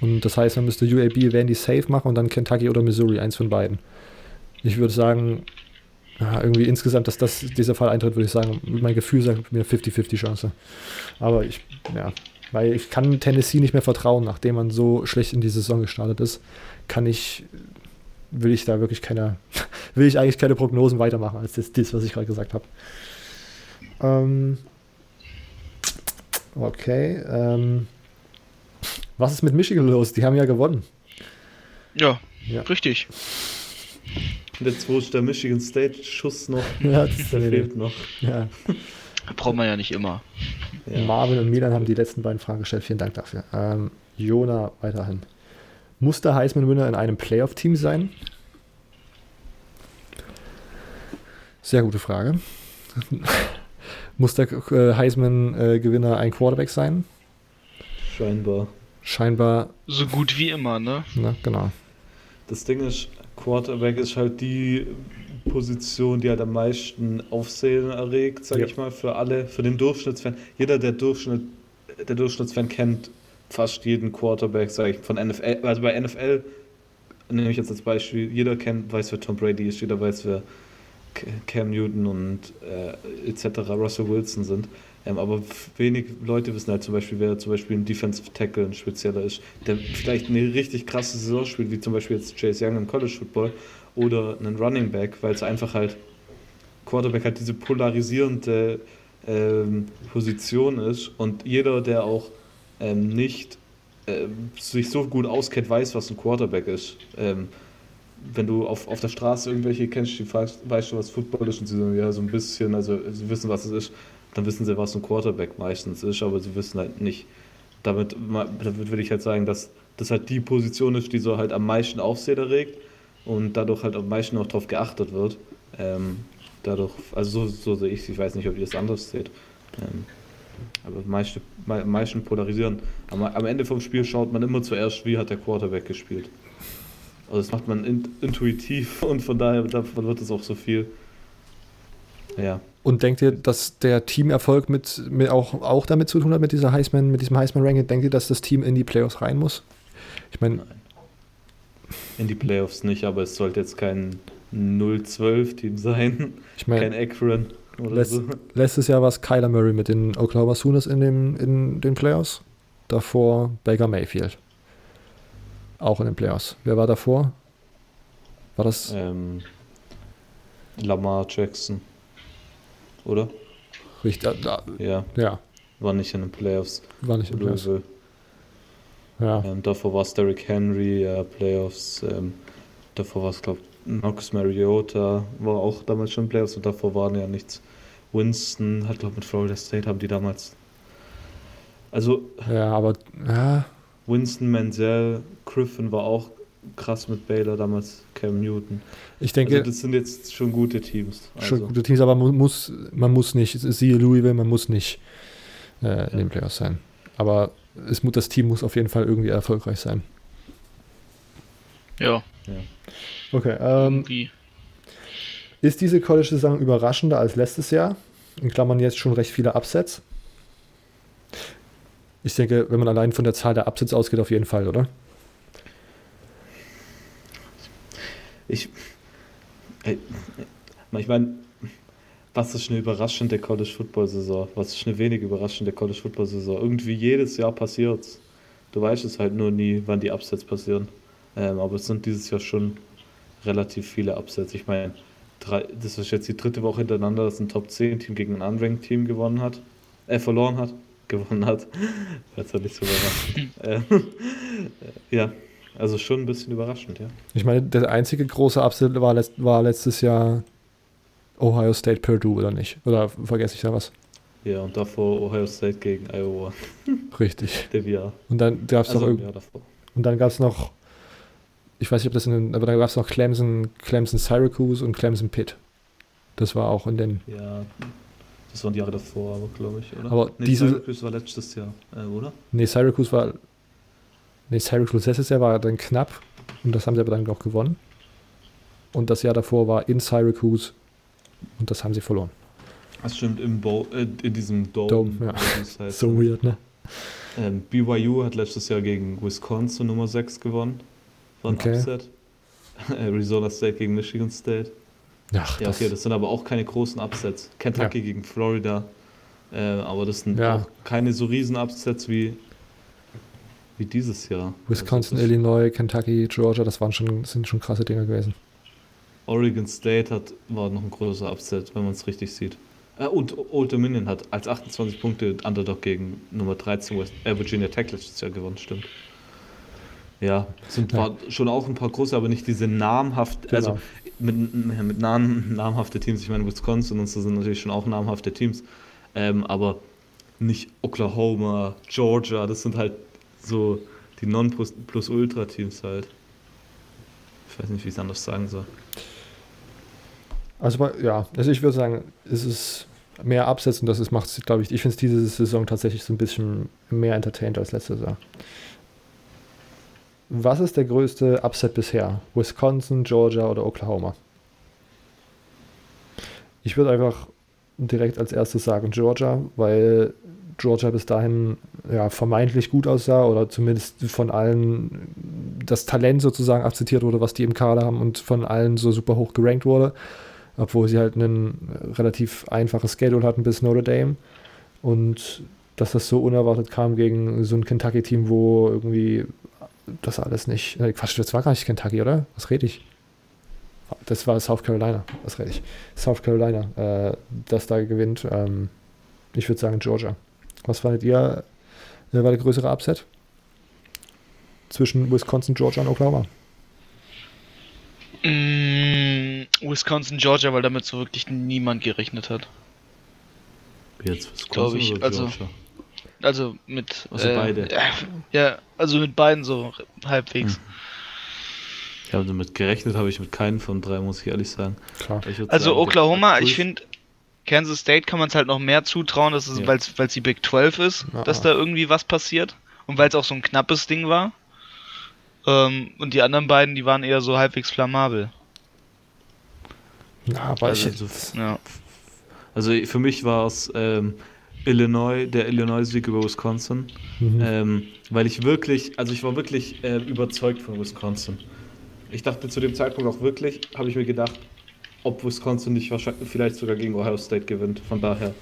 Und das heißt, man müsste UAB, Vandy safe machen und dann Kentucky oder Missouri, eins von beiden. Ich würde sagen, ja, irgendwie insgesamt, dass das dieser Fall eintritt, würde ich sagen, mein Gefühl sagt mir 50-50 Chance. Aber ich, ja, weil ich kann Tennessee nicht mehr vertrauen, nachdem man so schlecht in die Saison gestartet ist, kann ich, will ich da wirklich keine, <laughs> will ich eigentlich keine Prognosen weitermachen, als das, das was ich gerade gesagt habe. Ähm, okay, ähm, was ist mit Michigan los? Die haben ja gewonnen. Ja, ja. richtig. Jetzt, wo ist der Michigan State Schuss noch? <laughs> Ja, das fehlt noch. Ja. Braucht man ja nicht immer. Ja. Marvin und Milan haben die letzten beiden Fragen gestellt. Vielen Dank dafür. Ähm, Jona weiterhin. Muss der Heisman-Winner in einem Playoff-Team sein? Sehr gute Frage. <laughs> Muss der äh, Heisman-Gewinner ein Quarterback sein? Scheinbar. Scheinbar. So gut wie immer, ne? Na, genau. Das Ding ist, Quarterback ist halt die Position, die halt am meisten Aufsehen erregt, sag ja. ich mal, für alle, für den Durchschnittsfan. Jeder, der Durchschnitt, der Durchschnittsfan kennt fast jeden Quarterback, sag ich, von NFL. Also bei NFL nehme ich jetzt als Beispiel, jeder kennt, weiß, wer Tom Brady ist, jeder weiß, wer Cam Newton und äh, etc. Russell Wilson sind. Ähm, aber wenig Leute wissen halt zum Beispiel, wer zum Beispiel ein Defensive Tackle ein spezieller ist, der vielleicht eine richtig krasse Saison spielt, wie zum Beispiel jetzt Chase Young im College Football oder einen Running Back, weil es einfach halt Quarterback halt diese polarisierende ähm, Position ist und jeder, der auch ähm, nicht äh, sich so gut auskennt, weiß, was ein Quarterback ist. Ähm, wenn du auf, auf der Straße irgendwelche kennst, die fragst, weißt du, was Football ist und sie sagen, ja, so ein bisschen, also sie wissen, was es ist, dann wissen sie, was ein Quarterback meistens ist, aber sie wissen halt nicht. Damit, damit würde ich halt sagen, dass das halt die Position ist, die so halt am meisten Aufsehen erregt und dadurch halt am meisten auch darauf geachtet wird. Ähm, dadurch, also so, so sehe ich es, ich weiß nicht, ob ihr das anders seht. Ähm, aber am meisten, meisten polarisieren. Am, am, Ende vom Spiel schaut man immer zuerst, wie hat der Quarterback gespielt. Also das macht man in, intuitiv <laughs> und von daher davon wird es auch so viel. Ja. Und denkt ihr, dass der Teamerfolg mit, mit auch, auch damit zu tun hat, mit dieser Heisman, mit diesem Heisman-Ranking? Denkt ihr, dass das Team in die Playoffs rein muss? Ich meine. In die Playoffs nicht, aber es sollte jetzt kein 0-12-Team sein. Ich meine. Kein Akron. Letzt, so. Letztes Jahr war es Kyler Murray mit den Oklahoma Sooners in, dem, in den Playoffs. Davor Baker Mayfield. Auch in den Playoffs. Wer war davor? War das? Ähm, Lamar Jackson. Oder? Richtig. Äh, ja. ja. War nicht in den Playoffs. War nicht in den Playoffs. Ja. Ähm, davor war es Derrick Henry, ja, Playoffs. Ähm, davor war es, glaube ich, Marcus Mariota war auch damals schon Playoffs und davor waren ja nichts. Winston hat, glaube ich, mit Florida State haben die damals. Also. Ja, aber. Ja. Winston, Menzel, Griffin war auch krass mit Baylor damals, Cam Newton. Ich denke. Also das sind jetzt schon gute Teams. Also. Schon gute Teams, aber man muss, man muss nicht, siehe Louisville, man muss nicht äh, in den Playoffs sein. Aber es, das Team muss auf jeden Fall irgendwie erfolgreich sein. Ja. ja. Okay. Ähm, ist diese College-Saison überraschender als letztes Jahr? In Klammern jetzt schon recht viele Upsets. Ich denke, wenn man allein von der Zahl der Upsets ausgeht, auf jeden Fall, oder? Ich. Ich meine, was ist eine überraschende College-Football-Saison? Was ist eine wenig überraschende College-Football-Saison? Irgendwie jedes Jahr passiert's. Du weißt es halt nur nie, wann die Upsets passieren. Ähm, aber es sind dieses Jahr schon relativ viele Upsets. Ich meine, das ist jetzt die dritte Woche hintereinander, dass ein Top 10 Team gegen ein Unranked Team gewonnen hat, äh, verloren hat, <laughs> gewonnen hat. Jetzt hat nicht so überrascht. <laughs> ähm, <laughs> ja, also schon ein bisschen überraschend, ja. Ich meine, der einzige große Upset war, letzt, war letztes Jahr Ohio State Purdue, oder nicht? Oder vergesse ich da was? Ja, und davor Ohio State gegen Iowa. <laughs> Richtig. Der VR. Und dann gab es also, noch. Und dann gab es noch ich weiß nicht, ob das in den, aber da gab es noch Clemson, Clemson Syracuse und Clemson Pitt. Das war auch in den. Ja, das waren die Jahre davor, aber glaube ich, oder? Aber nee, diese, Syracuse war letztes Jahr, äh, oder? Nee, Syracuse war. Nee, Syracuse letztes Jahr war dann knapp und das haben sie aber dann auch gewonnen. Und das Jahr davor war in Syracuse und das haben sie verloren. Das stimmt, im Bo äh, in diesem Dome. Dome ja. <laughs> Heißt. so weird, ne? Ähm, BYU hat letztes Jahr gegen Wisconsin Nummer 6 gewonnen. War ein okay. Upset. <laughs> Arizona State gegen Michigan State. Ach, ja, okay, das sind aber auch keine großen Upsets. Kentucky ja. gegen Florida. Äh, aber das sind ja. auch keine so riesen Upsets wie, wie dieses Jahr. Wisconsin, also Illinois, Kentucky, Georgia, das waren schon, sind schon krasse Dinge gewesen. Oregon State hat, war noch ein großer Upset, wenn man es richtig sieht. Äh, und Old Dominion hat als 28 Punkte Underdog gegen Nummer 13 West, äh, Virginia Tech letztes Jahr gewonnen, stimmt. Ja, sind ja. schon auch ein paar große, aber nicht diese namhaft, genau. also mit, mit nam, <laughs> namhafte Teams. Ich meine, Wisconsin und so sind natürlich schon auch namhafte Teams, ähm, aber nicht Oklahoma, Georgia, das sind halt so die Non-Plus-Ultra-Teams halt. Ich weiß nicht, wie ich es anders sagen soll. Also ja, also ich würde sagen, es ist mehr absetzen, das macht es, glaube ich, ich finde es diese Saison tatsächlich so ein bisschen mehr entertained als letzte Saison. Was ist der größte Upset bisher? Wisconsin, Georgia oder Oklahoma? Ich würde einfach direkt als erstes sagen Georgia, weil Georgia bis dahin ja, vermeintlich gut aussah oder zumindest von allen das Talent sozusagen akzeptiert wurde, was die im Kader haben und von allen so super hoch gerankt wurde, obwohl sie halt ein relativ einfaches Schedule hatten bis Notre Dame und dass das so unerwartet kam gegen so ein Kentucky-Team, wo irgendwie das alles nicht. Äh, Quatsch, das war gar nicht Kentucky, oder? Was rede ich? Das war South Carolina. Was rede ich? South Carolina, äh, das da gewinnt. Ähm, ich würde sagen Georgia. Was fandet ihr? Äh, war der größere Upset? Zwischen Wisconsin, Georgia und Oklahoma? Mm, Wisconsin, Georgia, weil damit so wirklich niemand gerechnet hat. Jetzt Wisconsin ich, oder also, also mit. Also äh, beide. <laughs> Ja, also mit beiden so halbwegs. Hm. Ja, also mit gerechnet habe ich mit keinen von drei, muss ich ehrlich sagen. Klar. Also sagen, Oklahoma, ich finde, Kansas State kann man es halt noch mehr zutrauen, dass es, ja. weil es die Big 12 ist, ja. dass da irgendwie was passiert. Und weil es auch so ein knappes Ding war. Ähm, und die anderen beiden, die waren eher so halbwegs flammabel. Ja, aber also, ich, also, ja. also für mich war es ähm, Illinois, der Illinois-Sieg über Wisconsin, mhm. ähm, weil ich wirklich, also ich war wirklich äh, überzeugt von Wisconsin. Ich dachte zu dem Zeitpunkt auch wirklich, habe ich mir gedacht, ob Wisconsin nicht wahrscheinlich vielleicht sogar gegen Ohio State gewinnt. Von daher,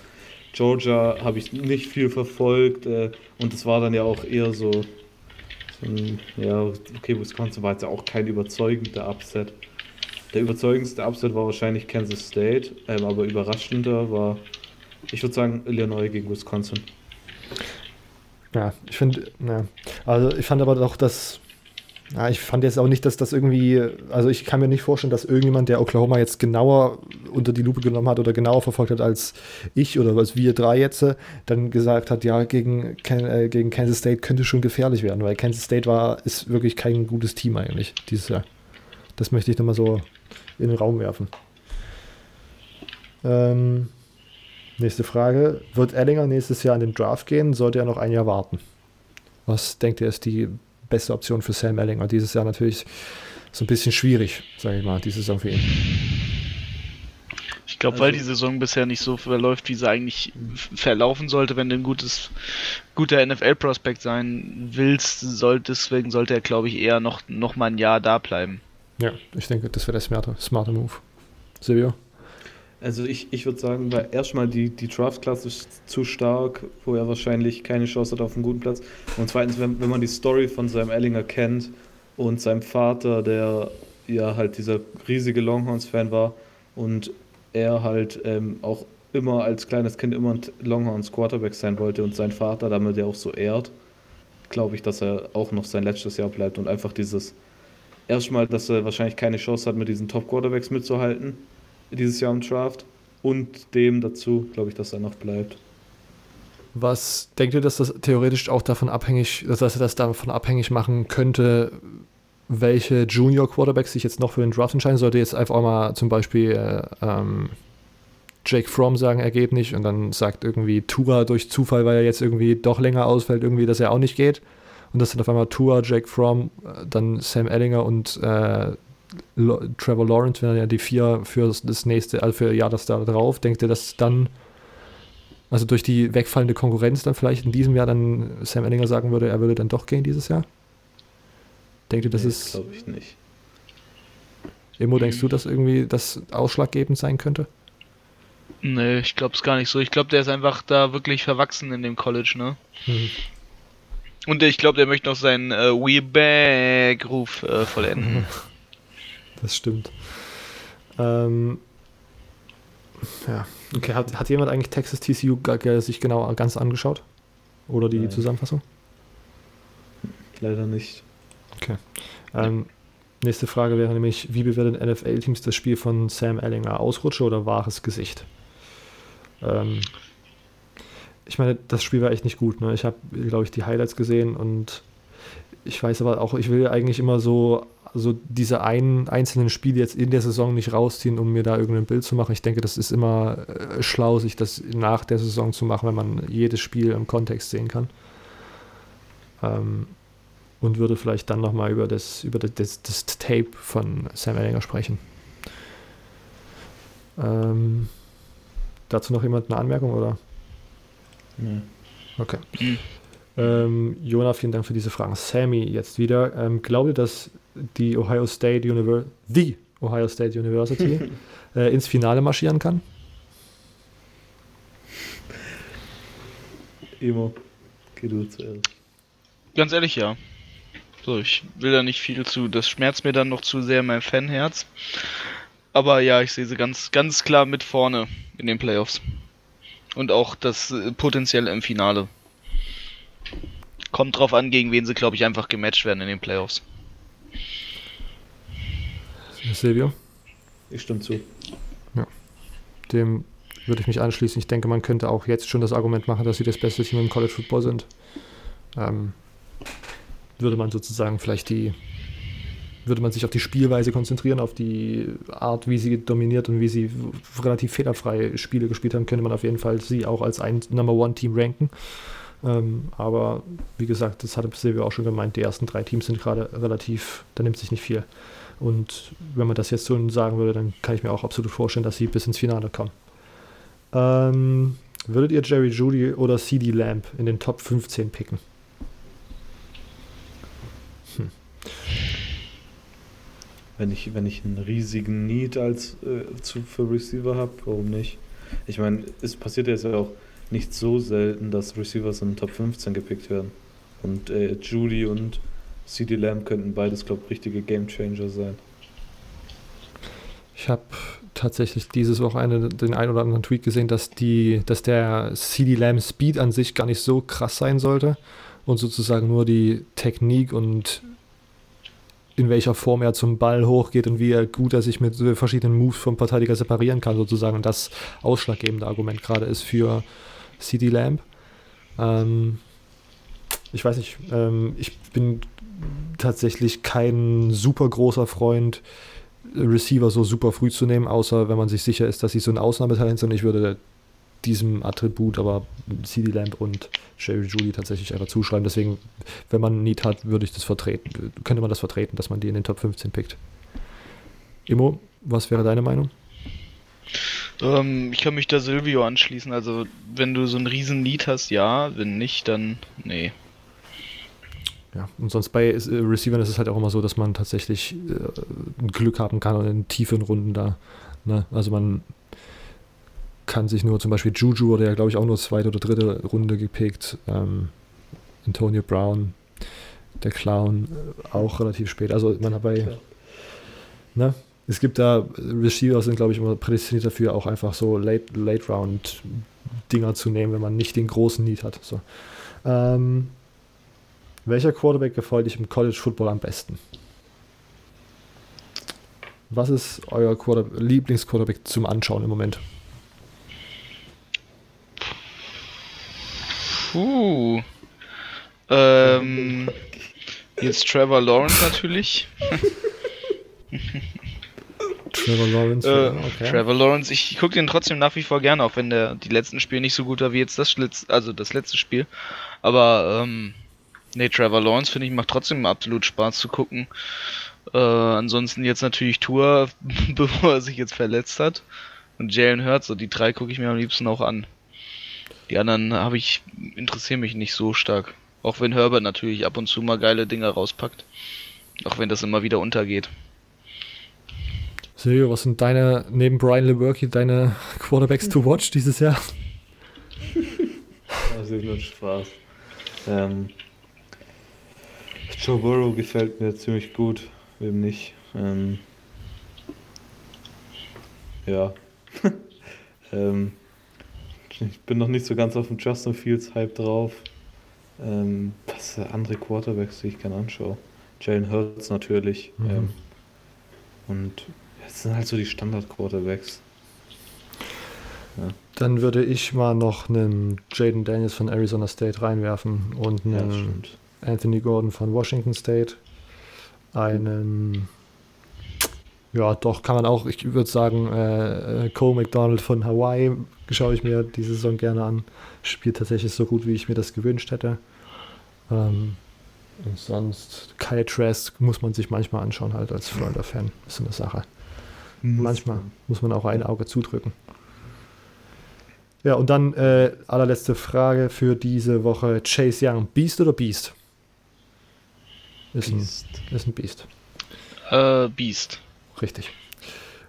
Georgia habe ich nicht viel verfolgt äh, und es war dann ja auch eher so, so ein, ja, okay, Wisconsin war jetzt ja auch kein überzeugender Upset. Der überzeugendste Upset war wahrscheinlich Kansas State, ähm, aber überraschender war ich würde sagen Illinois gegen Wisconsin. Ja, ich finde, ja. Also ich fand aber doch, dass. Ja, ich fand jetzt auch nicht, dass das irgendwie, also ich kann mir nicht vorstellen, dass irgendjemand, der Oklahoma jetzt genauer unter die Lupe genommen hat oder genauer verfolgt hat als ich oder als wir drei jetzt, dann gesagt hat, ja, gegen, äh, gegen Kansas State könnte schon gefährlich werden, weil Kansas State war, ist wirklich kein gutes Team eigentlich dieses Jahr. Das möchte ich nochmal so in den Raum werfen. Ähm, Nächste Frage. Wird Ellinger nächstes Jahr in den Draft gehen? Sollte er noch ein Jahr warten? Was denkt ihr ist die beste Option für Sam Ellinger? Dieses Jahr natürlich so ein bisschen schwierig, sage ich mal, diese Saison für ihn. Ich glaube, also, weil die Saison bisher nicht so verläuft, wie sie eigentlich verlaufen sollte, wenn du ein gutes, guter NFL-Prospekt sein willst, soll, deswegen sollte er, glaube ich, eher noch, noch mal ein Jahr da bleiben. Ja, ich denke, das wäre der smarte, smarte Move. Silvio? Also ich, ich würde sagen, weil erstmal die, die Draft-Klasse ist zu stark, wo er wahrscheinlich keine Chance hat auf einen guten Platz. Und zweitens, wenn, wenn man die Story von seinem Ellinger kennt und seinem Vater, der ja halt dieser riesige Longhorns-Fan war und er halt ähm, auch immer als kleines Kind immer ein Longhorns Quarterback sein wollte und sein Vater damit ja auch so ehrt, glaube ich, dass er auch noch sein letztes Jahr bleibt und einfach dieses erstmal, dass er wahrscheinlich keine Chance hat, mit diesen Top Quarterbacks mitzuhalten dieses Jahr im Draft und dem dazu, glaube ich, dass er noch bleibt. Was denkt ihr, dass das theoretisch auch davon abhängig, dass er das davon abhängig machen könnte, welche Junior Quarterbacks sich jetzt noch für den Draft entscheiden. Sollte jetzt einfach mal zum Beispiel äh, ähm, Jake Fromm sagen, er geht nicht und dann sagt irgendwie Tua durch Zufall, weil er jetzt irgendwie doch länger ausfällt, irgendwie, dass er auch nicht geht. Und das sind auf einmal Tua, Jake Fromm, äh, dann Sam Ellinger und äh, Trevor Lawrence wären ja die vier für das nächste, also für Jahr das da drauf. Denkt ihr, dass dann, also durch die wegfallende Konkurrenz dann vielleicht in diesem Jahr dann Sam Ellinger sagen würde, er würde dann doch gehen dieses Jahr? Denkt ihr, das nee, ist. glaube ich nicht. Emo, denkst du, dass irgendwie das ausschlaggebend sein könnte? Nee, ich glaube es gar nicht so. Ich glaube, der ist einfach da wirklich verwachsen in dem College, ne? Mhm. Und ich glaube, der möchte noch seinen äh, We Back-Ruf äh, vollenden. <laughs> Das stimmt. Ähm, ja, okay. Hat, hat jemand eigentlich Texas TCU sich genau ganz angeschaut? Oder die Nein. Zusammenfassung? Leider nicht. Okay. Ähm, nächste Frage wäre nämlich, wie bewerten NFL-Teams das Spiel von Sam Ellinger? Ausrutsche oder wahres Gesicht? Ähm, ich meine, das Spiel war echt nicht gut. Ne? Ich habe, glaube ich, die Highlights gesehen und ich weiß aber auch, ich will eigentlich immer so, so diese ein, einzelnen Spiele jetzt in der Saison nicht rausziehen, um mir da irgendein Bild zu machen. Ich denke, das ist immer äh, schlau, sich das nach der Saison zu machen, wenn man jedes Spiel im Kontext sehen kann. Ähm, und würde vielleicht dann nochmal über, das, über das, das, das, Tape von Sam Ellinger sprechen. Ähm, dazu noch jemand eine Anmerkung oder? Nee. Okay. Mhm. Ähm, Jona, vielen Dank für diese Fragen. Sammy jetzt wieder. Ähm, glaubt ihr, dass die Ohio State University, the Ohio State University äh, ins Finale marschieren kann? Emo, geh du zuerst. Ganz ehrlich, ja. So, ich will da nicht viel zu. Das schmerzt mir dann noch zu sehr mein Fanherz. Aber ja, ich sehe sie ganz, ganz klar mit vorne in den Playoffs. Und auch das äh, potenziell im Finale. Kommt drauf an, gegen wen sie, glaube ich, einfach gematcht werden in den Playoffs. Silvio? Ich stimme zu. Ja. Dem würde ich mich anschließen. Ich denke, man könnte auch jetzt schon das Argument machen, dass sie das beste Team im College Football sind. Ähm, würde man sozusagen vielleicht die, würde man sich auf die Spielweise konzentrieren, auf die Art, wie sie dominiert und wie sie relativ fehlerfrei Spiele gespielt haben, könnte man auf jeden Fall sie auch als ein Number One Team ranken. Ähm, aber wie gesagt, das hatte Silvio auch schon gemeint, die ersten drei Teams sind gerade relativ, da nimmt sich nicht viel. Und wenn man das jetzt so sagen würde, dann kann ich mir auch absolut vorstellen, dass sie bis ins Finale kommen. Ähm, würdet ihr Jerry Judy oder CD Lamb in den Top 15 picken? Wenn ich, wenn ich einen riesigen Need als äh, zu, für Receiver habe, warum nicht? Ich meine, es passiert jetzt ja auch nicht so selten, dass Receivers in den Top 15 gepickt werden. Und äh, Judy und CD Lamb könnten beides, glaube ich, richtige Game Changer sein. Ich habe tatsächlich dieses Wochenende den einen oder anderen Tweet gesehen, dass, die, dass der CD Lamb Speed an sich gar nicht so krass sein sollte und sozusagen nur die Technik und in welcher Form er zum Ball hochgeht und wie er gut er sich mit verschiedenen Moves vom Verteidiger separieren kann, sozusagen. Und das ausschlaggebende Argument gerade ist für CD Lamb. Ähm, ich weiß nicht, ähm, ich bin tatsächlich kein super großer Freund, Receiver so super früh zu nehmen, außer wenn man sich sicher ist, dass sie so ein Ausnahmetalent sind. Ich würde diesem Attribut aber CD Lamp und Jerry Judy tatsächlich einfach zuschreiben. Deswegen, wenn man Need hat, würde ich das vertreten, könnte man das vertreten, dass man die in den Top 15 pickt. Immo, was wäre deine Meinung? Ähm, ich kann mich da Silvio anschließen. Also, wenn du so einen riesen Need hast, ja. Wenn nicht, dann nee. Ja, und sonst bei äh, Receivern ist es halt auch immer so, dass man tatsächlich äh, Glück haben kann und in tiefen Runden da. Ne? Also man kann sich nur zum Beispiel Juju oder ja glaube ich auch nur zweite oder dritte Runde gepickt. Ähm, Antonio Brown, der Clown, äh, auch relativ spät. Also man hat bei, ne? Es gibt da, Receiver sind glaube ich immer prädestiniert dafür, auch einfach so Late, Late Round Dinger zu nehmen, wenn man nicht den großen Need hat. So. Ähm, welcher Quarterback gefällt dich im College Football am besten? Was ist euer Lieblingsquarterback zum Anschauen im Moment? Puh. Ähm, jetzt Trevor Lawrence natürlich. Trevor Lawrence. Äh, okay. Trevor Lawrence, ich gucke den trotzdem nach wie vor gerne, auch wenn der die letzten Spiele nicht so gut war wie jetzt das letzte, also das letzte Spiel. Aber ähm, nee, Trevor Lawrence finde ich macht trotzdem absolut Spaß zu gucken. Äh, ansonsten jetzt natürlich Tour, <laughs> bevor er sich jetzt verletzt hat. Und Jalen Hurts, so die drei gucke ich mir am liebsten auch an. Die anderen habe ich, interessieren mich nicht so stark. Auch wenn Herbert natürlich ab und zu mal geile Dinge rauspackt. Auch wenn das immer wieder untergeht. Silvio, was sind deine, neben Brian Lewerke, deine <laughs> Quarterbacks to watch dieses Jahr? <laughs> Also nur Spaß. Ähm, Joe Burrow gefällt mir ziemlich gut, wem nicht. Ähm, ja. <laughs> ähm, ich bin noch nicht so ganz auf dem Justin Fields Hype drauf. Ähm, was andere Quarterbacks, die ich gerne anschaue. Jalen Hurts natürlich. Mhm. Ähm, und das sind halt so die Standard-Quarterbacks. Ja. Dann würde ich mal noch einen Jaden Daniels von Arizona State reinwerfen und einen Anthony Gordon von Washington State. Einen, ja, doch, kann man auch, ich würde sagen, äh, äh, Cole McDonald von Hawaii schaue ich mir diese Saison gerne an. Spielt tatsächlich so gut, wie ich mir das gewünscht hätte. Ähm, und sonst, Kyle Trask muss man sich manchmal anschauen, halt als Florida-Fan. Ist so eine Sache. Muss Manchmal man. muss man auch ein Auge zudrücken. Ja, und dann äh, allerletzte Frage für diese Woche. Chase Young, Beast oder Beast? Ist, Beast. Ein, ist ein Beast. Äh, Beast. Richtig.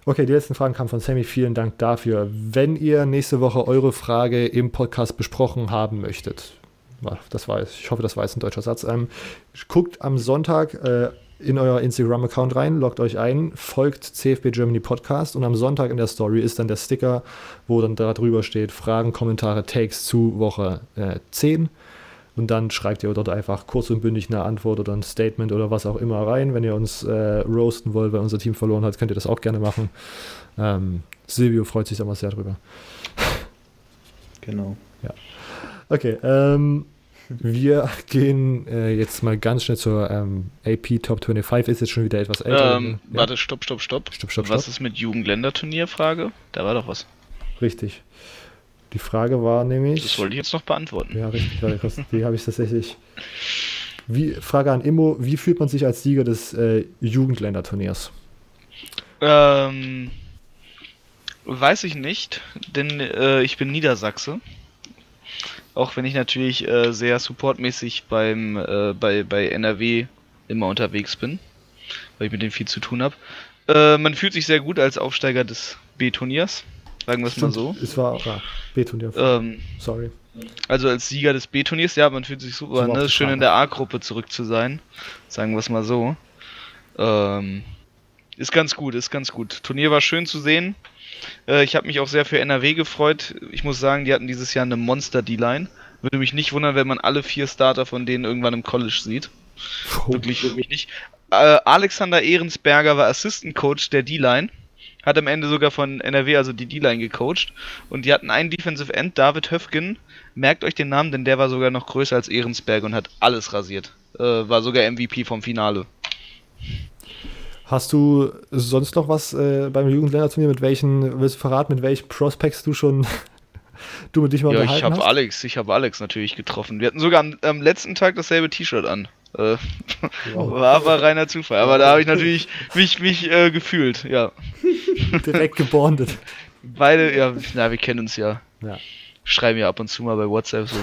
Okay, die letzten Fragen kamen von Sammy. Vielen Dank dafür. Wenn ihr nächste Woche eure Frage im Podcast besprochen haben möchtet, das war, ich hoffe, das war jetzt ein deutscher Satz, ähm, guckt am Sonntag äh, in euer Instagram-Account rein, loggt euch ein, folgt CFB Germany Podcast und am Sonntag in der Story ist dann der Sticker, wo dann da drüber steht Fragen, Kommentare, Takes zu Woche äh, 10. Und dann schreibt ihr dort einfach kurz und bündig eine Antwort oder ein Statement oder was auch immer rein. Wenn ihr uns äh, roasten wollt, weil unser Team verloren hat, könnt ihr das auch gerne machen. Ähm, Silvio freut sich immer sehr drüber. Genau. Ja. Okay, ähm, wir gehen äh, jetzt mal ganz schnell zur ähm, AP Top 25, ist jetzt schon wieder etwas älter. Ähm, ja? Warte, stopp, stopp, stopp. Stopp, stopp, Was ist mit Jugendländerturnier? Frage? Da war doch was. Richtig. Die Frage war nämlich. Das wollte ich jetzt noch beantworten. Ja, richtig, die <laughs> habe ich tatsächlich. Wie, Frage an Immo: Wie fühlt man sich als Sieger des äh, Jugendländerturniers? Ähm, weiß ich nicht, denn äh, ich bin Niedersachse. Auch wenn ich natürlich äh, sehr supportmäßig beim, äh, bei, bei NRW immer unterwegs bin, weil ich mit denen viel zu tun habe. Äh, man fühlt sich sehr gut als Aufsteiger des B-Turniers, sagen wir es mal so. Es war auch ja, B-Turnier. Ähm, Sorry. Also als Sieger des B-Turniers, ja, man fühlt sich super, ne? Schön in der A-Gruppe zurück zu sein, sagen wir es mal so. Ähm, ist ganz gut, ist ganz gut. Turnier war schön zu sehen. Äh, ich habe mich auch sehr für NRW gefreut. Ich muss sagen, die hatten dieses Jahr eine Monster-D-Line. Würde mich nicht wundern, wenn man alle vier Starter von denen irgendwann im College sieht. Oh. Wirklich würde mich nicht. Äh, Alexander Ehrensberger war Assistant Coach der D-Line. Hat am Ende sogar von NRW also die D-Line gecoacht. Und die hatten einen Defensive End, David Höfgen. Merkt euch den Namen, denn der war sogar noch größer als Ehrensberger und hat alles rasiert. Äh, war sogar MVP vom Finale. Hast du sonst noch was äh, beim Jugendländerturnier? Mit welchen, willst du verraten, mit welchen Prospects du schon du mit dich mal Ja, ich habe Alex, ich habe Alex natürlich getroffen. Wir hatten sogar am, am letzten Tag dasselbe T-Shirt an. Äh, <laughs> war aber reiner Zufall. Aber da habe ich natürlich mich, mich äh, gefühlt, ja. <laughs> Direkt gebondet. Beide, ja, na, wir kennen uns ja. Ja. Schreiben ja ab und zu mal bei WhatsApp so.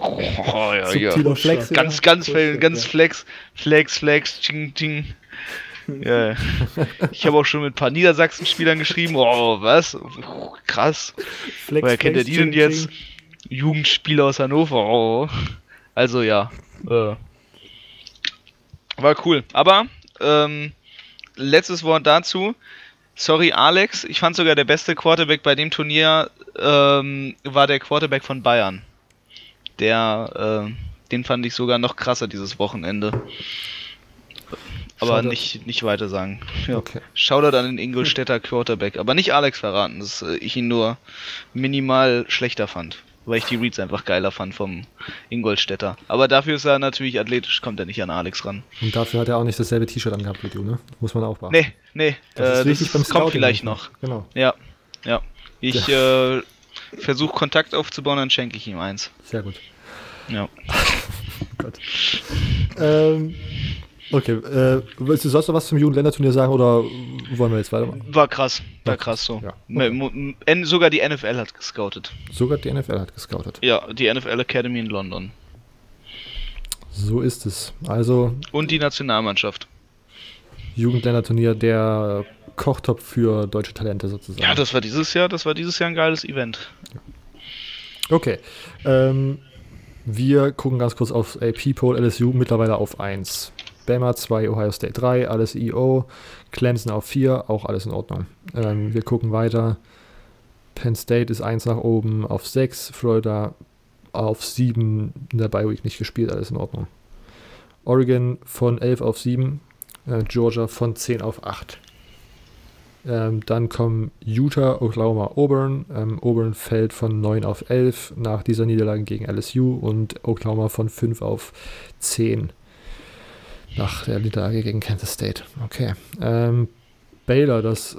Oh, <laughs> ja, ja. Flex, ganz, ja. ganz, ganz, ganz Flex, Flex, Flex, Ching, Ching. <laughs> Ja. Ich habe auch schon mit ein paar Niedersachsen-Spielern geschrieben. Oh, was? Krass. Flex, Woher kennt ihr die denn jetzt? Jugendspieler aus Hannover. Oh. Also ja. Äh. War cool. Aber, ähm, letztes Wort dazu. Sorry, Alex. Ich fand sogar der beste Quarterback bei dem Turnier ähm, war der Quarterback von Bayern. Der, äh, den fand ich sogar noch krasser dieses Wochenende. Aber nicht, nicht weiter sagen. Ja. Okay. Shoutout an den <laughs> Ingolstädter Quarterback. Aber nicht Alex verraten, dass äh, ich ihn nur minimal schlechter fand. Weil ich die Reads einfach geiler fand vom Ingolstädter. Aber dafür ist er natürlich athletisch, kommt er nicht an Alex ran. Und dafür hat er auch nicht dasselbe T-Shirt angehabt wie du, ne? Muss man auch beachten. Nee, nee. Das, äh, das kommt vielleicht noch. Genau. Ja, ja. Ich ja. äh, versuche Kontakt aufzubauen, dann schenke ich ihm eins. Sehr gut. Ja. <laughs> Gott. ähm, Okay, äh, willst du sonst noch was zum Jugendländerturnier sagen oder wollen wir jetzt weitermachen? War krass, war krass so. Ja, okay. Sogar die NFL hat gescoutet. Sogar die NFL hat gescoutet. Ja, die NFL Academy in London. So ist es. Also. Und die Nationalmannschaft. Jugendländerturnier, der Kochtopf für deutsche Talente sozusagen. Ja, das war dieses Jahr, das war dieses Jahr ein geiles Event. Okay. Ähm, wir gucken ganz kurz auf AP-Poll LSU mittlerweile auf 1. Bama 2, Ohio State 3, alles EO. Clemson auf 4, auch alles in Ordnung. Ähm, wir gucken weiter. Penn State ist 1 nach oben auf 6, Florida auf 7, in der Bye Week nicht gespielt, alles in Ordnung. Oregon von 11 auf 7, äh, Georgia von 10 auf 8. Ähm, dann kommen Utah, Oklahoma, Auburn. Ähm, Auburn fällt von 9 auf 11 nach dieser Niederlage gegen LSU und Oklahoma von 5 auf 10 nach der Niederlage gegen Kansas State. Okay. Ähm, Baylor, das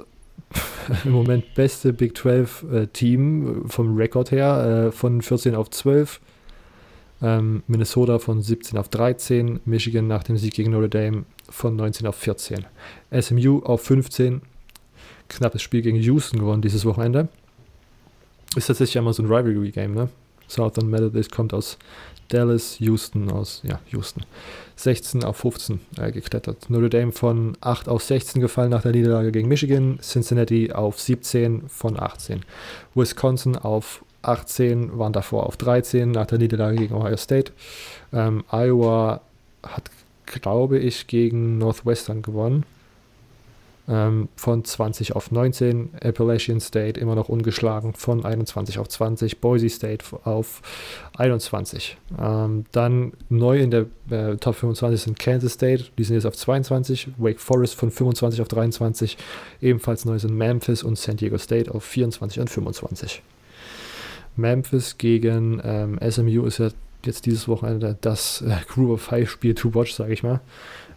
<laughs> im Moment beste Big 12 äh, Team vom Rekord her, äh, von 14 auf 12. Ähm, Minnesota von 17 auf 13. Michigan nach dem Sieg gegen Notre Dame von 19 auf 14. SMU auf 15. Knappes Spiel gegen Houston gewonnen dieses Wochenende. Ist tatsächlich einmal so ein Rivalry-Game, ne? Southern Methodist kommt aus Dallas, Houston aus, ja, Houston. 16 auf 15 äh, geklettert. Notre Dame von 8 auf 16 gefallen nach der Niederlage gegen Michigan. Cincinnati auf 17 von 18. Wisconsin auf 18, waren davor auf 13 nach der Niederlage gegen Ohio State. Ähm, Iowa hat, glaube ich, gegen Northwestern gewonnen ähm, von 20 auf 19. Appalachian State immer noch ungeschlagen von 21 auf 20. Boise State auf 21. Ähm, dann neu in der äh, Top 25 sind Kansas State, die sind jetzt auf 22. Wake Forest von 25 auf 23. Ebenfalls neu sind Memphis und San Diego State auf 24 und 25. Memphis gegen ähm, SMU ist ja jetzt dieses Wochenende das äh, Group of Five Spiel to watch, sage ich mal,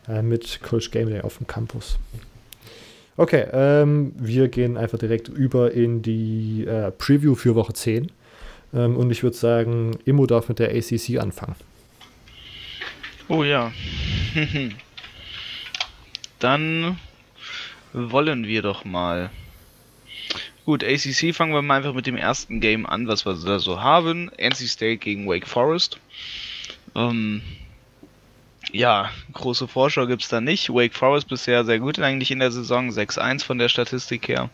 äh, mit Coach Gameday auf dem Campus. Okay, ähm, wir gehen einfach direkt über in die äh, Preview für Woche 10. Ähm, und ich würde sagen, Immo darf mit der ACC anfangen. Oh ja. <laughs> Dann wollen wir doch mal. Gut, ACC fangen wir mal einfach mit dem ersten Game an, was wir da so haben. NC State gegen Wake Forest. Ähm, ja, große Vorschau gibt es da nicht. Wake Forest bisher sehr gut eigentlich in der Saison, 6-1 von der Statistik her.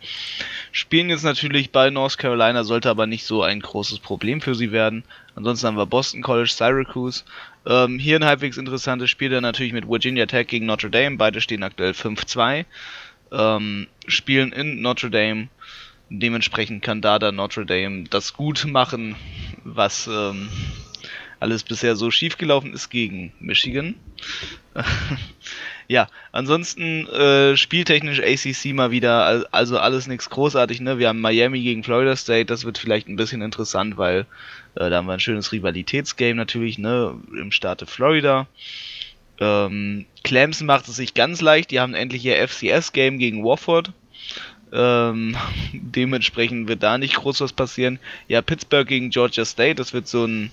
Spielen jetzt natürlich bei North Carolina, sollte aber nicht so ein großes Problem für sie werden. Ansonsten haben wir Boston College, Syracuse. Ähm, hier ein halbwegs interessantes Spiel dann natürlich mit Virginia Tech gegen Notre Dame. Beide stehen aktuell 5-2. Ähm, spielen in Notre Dame. Dementsprechend kann da dann Notre Dame das gut machen, was ähm, alles bisher so schief gelaufen ist gegen Michigan. <laughs> ja, ansonsten äh, spieltechnisch ACC mal wieder, also alles nichts großartig. Ne? Wir haben Miami gegen Florida State, das wird vielleicht ein bisschen interessant, weil äh, da haben wir ein schönes Rivalitätsgame natürlich ne? im Staate Florida. Ähm, Clemson macht es sich ganz leicht, die haben endlich ihr FCS-Game gegen Wofford. Ähm, <laughs> dementsprechend wird da nicht groß was passieren. Ja, Pittsburgh gegen Georgia State, das wird so ein,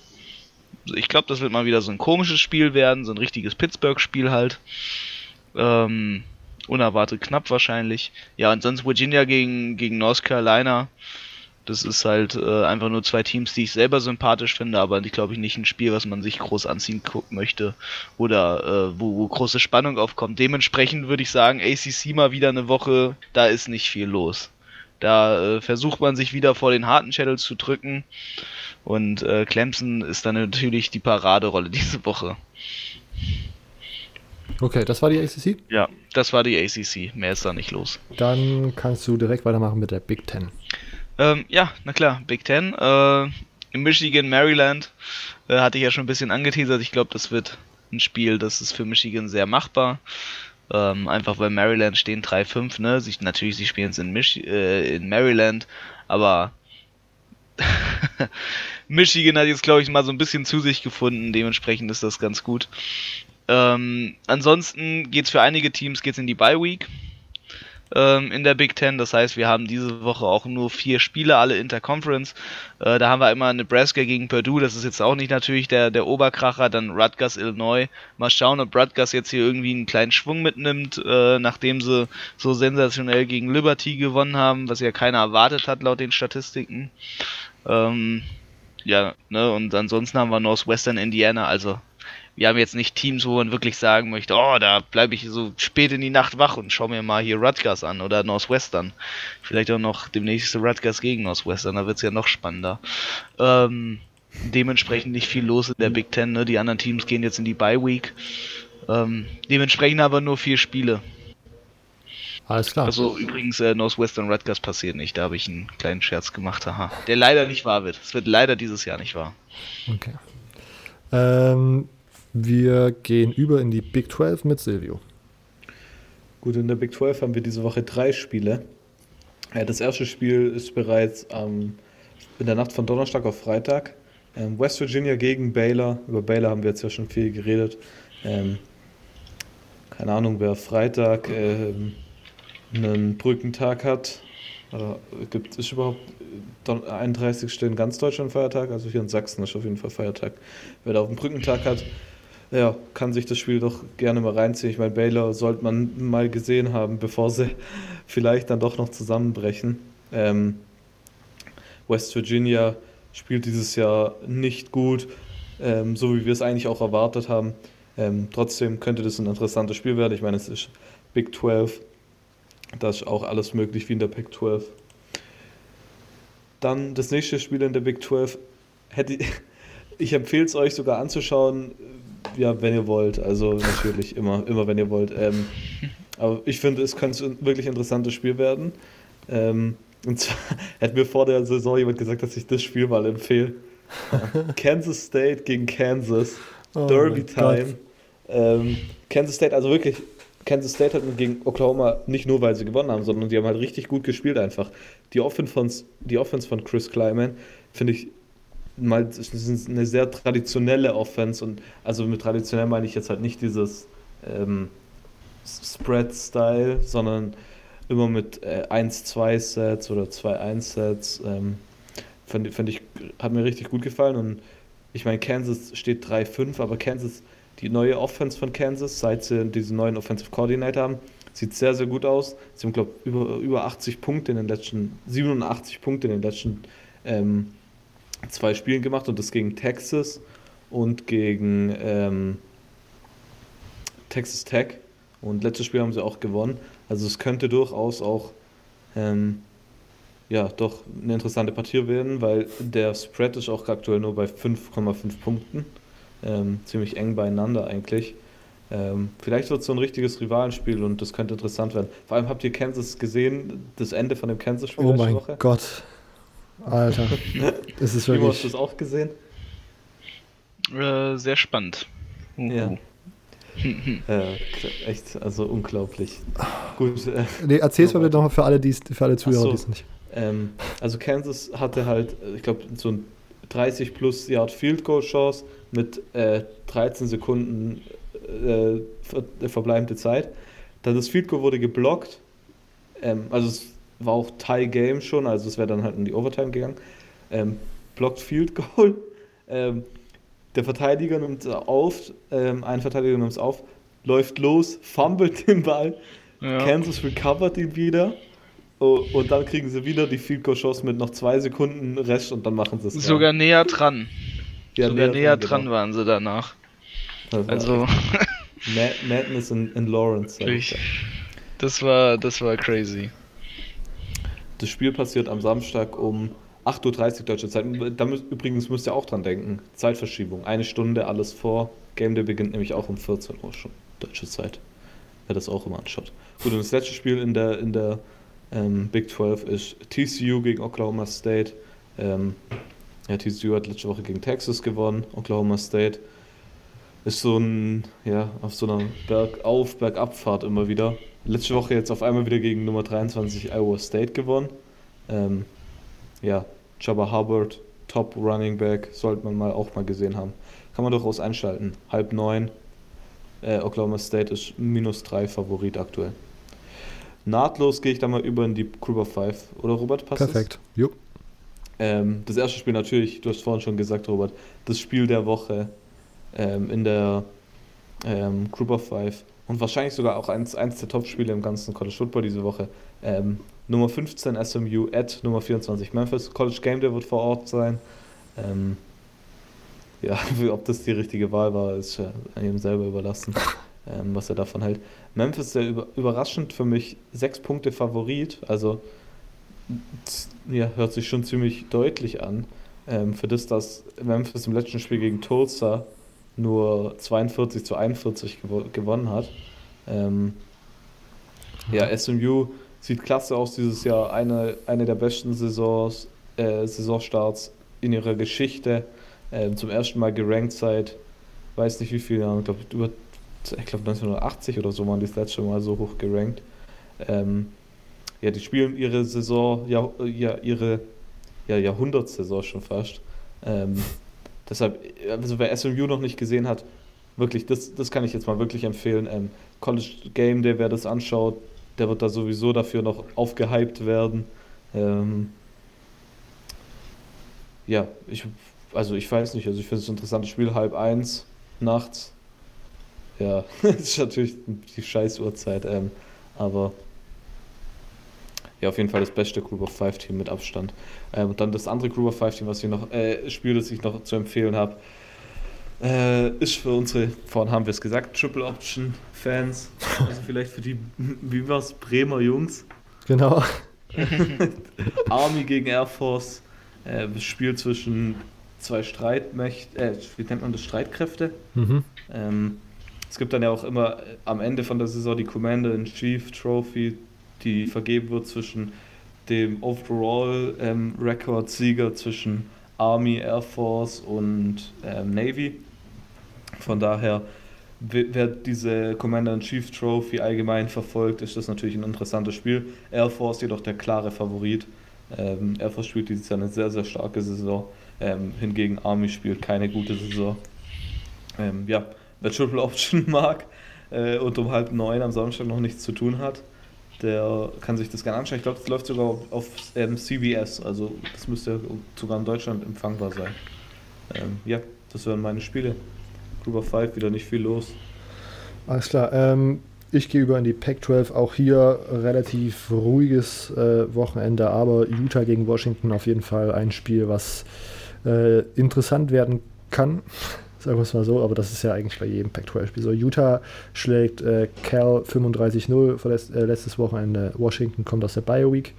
ich glaube, das wird mal wieder so ein komisches Spiel werden, so ein richtiges Pittsburgh-Spiel halt. Ähm, unerwartet knapp wahrscheinlich. Ja, und sonst Virginia gegen, gegen North Carolina. Das ist halt äh, einfach nur zwei Teams, die ich selber sympathisch finde, aber ich glaube ich nicht ein Spiel, was man sich groß anziehen möchte oder äh, wo, wo, große Spannung aufkommt. Dementsprechend würde ich sagen, ACC mal wieder eine Woche, da ist nicht viel los. Da äh, versucht man sich wieder vor den harten Shadows zu drücken und äh, Clemson ist dann natürlich die Paraderolle <laughs> diese Woche. Okay, das war die ACC? Ja, das war die ACC. Mehr ist da nicht los. Dann kannst du direkt weitermachen mit der Big Ten. Ähm, ja, na klar, Big Ten. Äh, in Michigan, Maryland äh, hatte ich ja schon ein bisschen angeteasert. Ich glaube, das wird ein Spiel, das ist für Michigan sehr machbar. Ähm, einfach weil Maryland stehen 3-5, ne? Sie, natürlich, sie spielen es in, äh, in Maryland, aber <laughs> Michigan hat jetzt, glaube ich, mal so ein bisschen zu sich gefunden. Dementsprechend ist das ganz gut. Ähm, ansonsten geht es für einige Teams geht's in die Bye Week ähm, in der Big Ten. Das heißt, wir haben diese Woche auch nur vier Spiele, alle Interconference. Äh, da haben wir einmal Nebraska gegen Purdue. Das ist jetzt auch nicht natürlich der, der Oberkracher. Dann Rutgers, Illinois. Mal schauen, ob Rutgers jetzt hier irgendwie einen kleinen Schwung mitnimmt, äh, nachdem sie so sensationell gegen Liberty gewonnen haben, was ja keiner erwartet hat laut den Statistiken. Ähm, ja, ne, und ansonsten haben wir Northwestern Indiana, also wir haben jetzt nicht Teams, wo man wirklich sagen möchte, oh, da bleibe ich so spät in die Nacht wach und schau mir mal hier Rutgers an oder Northwestern. Vielleicht auch noch demnächst Rutgers gegen Northwestern, da wird es ja noch spannender. Ähm, dementsprechend nicht viel los in der Big Ten, ne? die anderen Teams gehen jetzt in die Bye Week. Ähm, dementsprechend aber nur vier Spiele. Alles klar. Also übrigens, äh, Northwestern Rutgers passiert nicht. Da habe ich einen kleinen Scherz gemacht. Haha. Der leider nicht wahr wird. Es wird leider dieses Jahr nicht wahr. Okay. Ähm, wir gehen über in die Big 12 mit Silvio. Gut, in der Big 12 haben wir diese Woche drei Spiele. Das erste Spiel ist bereits ähm, in der Nacht von Donnerstag auf Freitag. Ähm, West Virginia gegen Baylor. Über Baylor haben wir jetzt ja schon viel geredet. Ähm, keine Ahnung, wer Freitag ähm, einen Brückentag hat. Oder gibt es überhaupt 31. in ganz Deutschland Feiertag? Also hier in Sachsen ist auf jeden Fall Feiertag. Wer da auf dem Brückentag hat, ja, kann sich das Spiel doch gerne mal reinziehen. Ich meine, Baylor sollte man mal gesehen haben, bevor sie <laughs> vielleicht dann doch noch zusammenbrechen. Ähm, West Virginia spielt dieses Jahr nicht gut, ähm, so wie wir es eigentlich auch erwartet haben. Ähm, trotzdem könnte das ein interessantes Spiel werden. Ich meine, es ist Big 12. Da ist auch alles möglich wie in der Big 12. Dann das nächste Spiel in der Big 12. Hätte, <laughs> ich empfehle es euch sogar anzuschauen, ja, wenn ihr wollt. Also natürlich immer, immer wenn ihr wollt. Ähm, aber ich finde, es könnte ein wirklich interessantes Spiel werden. Ähm, und zwar <laughs> hat mir vor der Saison jemand gesagt, dass ich das Spiel mal empfehle. <laughs> Kansas State gegen Kansas. Oh Derby Time. Ähm, Kansas State, also wirklich, Kansas State hat gegen Oklahoma nicht nur, weil sie gewonnen haben, sondern die haben halt richtig gut gespielt einfach. Die Offense von, die Offense von Chris Kleiman finde ich mal eine sehr traditionelle Offense und also mit traditionell meine ich jetzt halt nicht dieses ähm, Spread-Style, sondern immer mit äh, 1-2-Sets oder 2-1-Sets. Ähm, Finde find ich, hat mir richtig gut gefallen und ich meine, Kansas steht 3-5, aber Kansas, die neue Offense von Kansas, seit sie diesen neuen Offensive Coordinator haben, sieht sehr, sehr gut aus. Sie haben, glaube ich, über, über 80 Punkte in den letzten, 87 Punkte in den letzten ähm, zwei Spielen gemacht und das gegen Texas und gegen ähm, Texas Tech. Und letztes Spiel haben sie auch gewonnen. Also es könnte durchaus auch ähm, ja, doch eine interessante Partie werden, weil der Spread ist auch aktuell nur bei 5,5 Punkten. Ähm, ziemlich eng beieinander eigentlich. Ähm, vielleicht wird es so ein richtiges Rivalenspiel und das könnte interessant werden. Vor allem habt ihr Kansas gesehen, das Ende von dem Kansas-Spiel oh mein Woche? Gott. Alter, <laughs> das ist wirklich... hast du es auch gesehen? Äh, sehr spannend. Uh. Ja. <laughs> äh, echt, also unglaublich. Gut. Äh, nee, erzähl's mal bitte nochmal für alle, die's, für alle Zuhörer, so, die es nicht. Ähm, also Kansas hatte halt, ich glaube, so ein 30 plus Yard Field Goal Chance mit äh, 13 Sekunden äh, ver verbleibende Zeit. Dann das Field Goal wurde geblockt. Ähm, also es war auch Tie Game schon, also es wäre dann halt in die Overtime gegangen. Ähm, blockt Field Goal. <laughs> Ähm, der Verteidiger nimmt es auf, ähm, ein Verteidiger nimmt es auf, läuft los, fummelt <laughs> den Ball. Ja. Kansas recovert ihn wieder. Oh, und dann kriegen sie wieder die Field Goal Chance mit noch zwei Sekunden Rest und dann machen sie es. Sogar näher dran. Ja, Sogar näher, dran, genau. waren sie danach. also. <laughs> Mad Madness in, in Lawrence. Das war, das war crazy. Das Spiel passiert am Samstag um 8.30 Uhr deutsche Zeit. Da müsst, übrigens müsst ihr auch dran denken. Zeitverschiebung. Eine Stunde, alles vor. Game Day beginnt nämlich auch um 14 Uhr schon, deutsche Zeit. Wer das auch immer anschaut. Gut, und das letzte Spiel in der, in der ähm, Big 12 ist TCU gegen Oklahoma State. Ähm, ja, TCU hat letzte Woche gegen Texas gewonnen. Oklahoma State ist so ein, ja, auf so einer Bergauf-, Bergabfahrt immer wieder. Letzte Woche jetzt auf einmal wieder gegen Nummer 23 Iowa State gewonnen. Ähm, ja, Jabba Hubbard, Top Running Back, sollte man mal auch mal gesehen haben. Kann man durchaus einschalten. Halb neun. Äh, Oklahoma State ist minus drei Favorit aktuell. Nahtlos gehe ich da mal über in die Group of Five. Oder Robert, passt Perfekt. Jo. Ähm, das erste Spiel natürlich, du hast vorhin schon gesagt, Robert, das Spiel der Woche ähm, in der ähm, Group of Five und wahrscheinlich sogar auch eins, eins der Top-Spiele im ganzen College Football diese Woche. Ähm, Nummer 15 SMU at Nummer 24 Memphis. College Game Day wird vor Ort sein. Ähm, ja, <laughs> ob das die richtige Wahl war, ist ja ihm selber überlassen, ähm, was er davon hält. Memphis der über, überraschend für mich sechs Punkte Favorit, also ja, hört sich schon ziemlich deutlich an. Ähm, für das, dass Memphis im letzten Spiel gegen Tulsa nur 42 zu 41 gew gewonnen hat. Ähm, ja, SMU sieht klasse aus dieses Jahr. Eine, eine der besten Saisons, äh, Saisonstarts in ihrer Geschichte. Ähm, zum ersten Mal gerankt seit, weiß nicht wie viele Jahren, ich glaube über ich glaube 1980 oder so waren die das letzte Mal so hoch gerankt. Ähm, ja, die spielen ihre Saison, ja, ja ihre ja, Jahrhundertsaison schon fast. Ähm, <laughs> deshalb, also wer SMU noch nicht gesehen hat, wirklich, das, das kann ich jetzt mal wirklich empfehlen. Ähm, College Game Day, wer das anschaut, der wird da sowieso dafür noch aufgehypt werden. Ähm, ja, ich, also ich weiß nicht, also ich finde es ein interessantes Spiel, halb eins nachts. Ja, <laughs> das ist natürlich die scheiß Uhrzeit, ähm, aber ja, auf jeden Fall das beste Group of Five Team mit Abstand. Ähm, und dann das andere Group of Five Team, was ich noch, äh, Spiel, das ich noch zu empfehlen habe, äh, ist für unsere, vorhin haben wir es gesagt, Triple Option Fans. Also vielleicht für die, wie war's, Bremer Jungs. Genau. <laughs> Army gegen Air Force. Äh, Spiel zwischen zwei Streitmächten, äh, wie nennt man das, Streitkräfte. Mhm. Ähm, es gibt dann ja auch immer äh, am Ende von der Saison die Commander-in-Chief Trophy, die vergeben wird zwischen dem Overall-Record-Sieger ähm, zwischen Army, Air Force und ähm, Navy. Von daher, wer diese Commander-in-Chief Trophy allgemein verfolgt, ist das natürlich ein interessantes Spiel. Air Force jedoch der klare Favorit. Ähm, Air Force spielt dieses Jahr eine sehr, sehr starke Saison. Ähm, hingegen Army spielt keine gute Saison. Ähm, ja, wer Triple Option <laughs> mag äh, und um halb neun am Samstag noch nichts zu tun hat, der kann sich das gerne anschauen. Ich glaube, das läuft sogar auf, ähm, CBS, also das müsste sogar in Deutschland empfangbar sein. Ähm, ja, das wären meine Spiele. Group of Five wieder nicht viel los. Alles klar. Ähm, ich gehe über in die Pac-12. Auch hier relativ ruhiges äh, Wochenende, aber Utah gegen Washington auf jeden Fall ein Spiel, was äh, interessant werden kann. Sagen wir es mal so, aber das ist ja eigentlich bei jedem Pac-12-Spiel so. Utah schlägt äh, Cal 35-0 äh, letztes Wochenende. Washington kommt aus der Bio-Week.